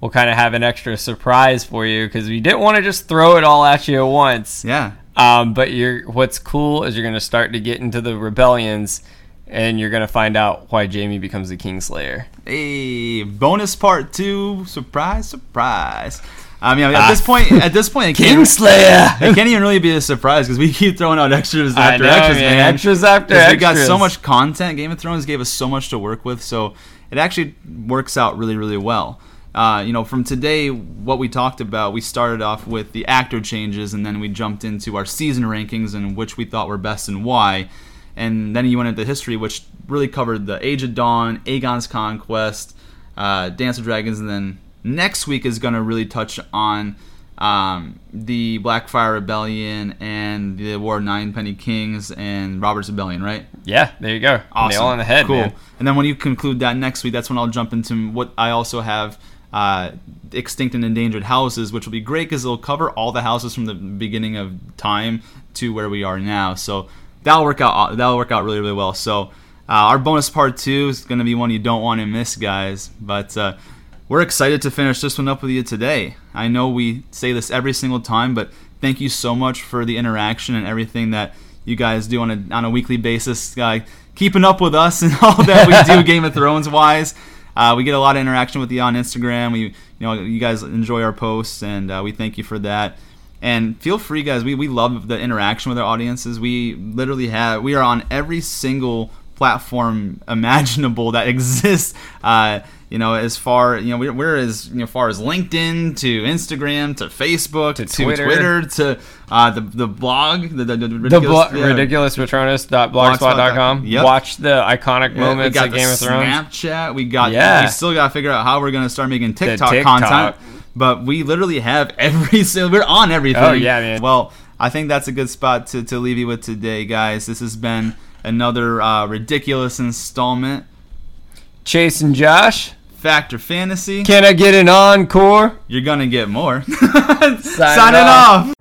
we'll kind of have an extra surprise for you because we didn't want to just throw it all at you at once. Yeah. Um, but you're what's cool is you're going to start to get into the rebellions and you're going to find out why Jaime becomes the Kingslayer. Hey, bonus part two. Surprise, surprise. I mean, at this point, at this point, Kingslayer. it can't even really be a surprise because we keep throwing out extras after know, extras, man. man. Extras after 'Cause We got so much content. Game of Thrones gave us so much to work with, so it actually works out really, really well. Uh, you know, from today, what we talked about, we started off with the actor changes, and then we jumped into our season rankings and which we thought were best and why. And then you went into history, which really covered the Age of Dawn, Aegon's Conquest, uh, Dance of Dragons, and then next week is going to really touch on um, the Blackfyre Rebellion and the War of Nine Penny Kings and Robert's Rebellion, right? Yeah, there you go. Awesome. Nail on the head, cool. man. And then when you conclude that next week, that's when I'll jump into what I also have uh, extinct and endangered houses, which will be great because it'll cover all the houses from the beginning of time to where we are now. So that'll work out. That'll work out really, really well. So uh, our bonus part two is going to be one you don't want to miss, guys. But uh, we're excited to finish this one up with you today. I know we say this every single time, but thank you so much for the interaction and everything that you guys do on a on a weekly basis, uh, keeping up with us and all that we do Game of Thrones wise. Uh, we get a lot of interaction with you on Instagram. We, you know, you guys enjoy our posts, and uh, we thank you for that. And feel free, guys. We, we love the interaction with our audiences. We literally have we are on every single platform imaginable that exists. Uh, you know, as far you know, we're, we're as you know, far as LinkedIn to Instagram to Facebook to, Twitter. Twitter, to uh, the the blog, the, the, the The ridiculous, blo- yeah, ridiculouspatronis.blogspot.com. Yep. Watch the iconic yeah, moments we got of the Game of Thrones. Snapchat. We got. Yeah. We still got to figure out how we're gonna start making TikTok, TikTok. content. But we literally have every single. We're on everything. Oh, yeah, man. Well, I think that's a good spot to to leave you with today, guys. This has been another uh, ridiculous installment. Chase and Josh, Factor Fantasy. can I get an encore? You're gonna get more. Signing Signing off.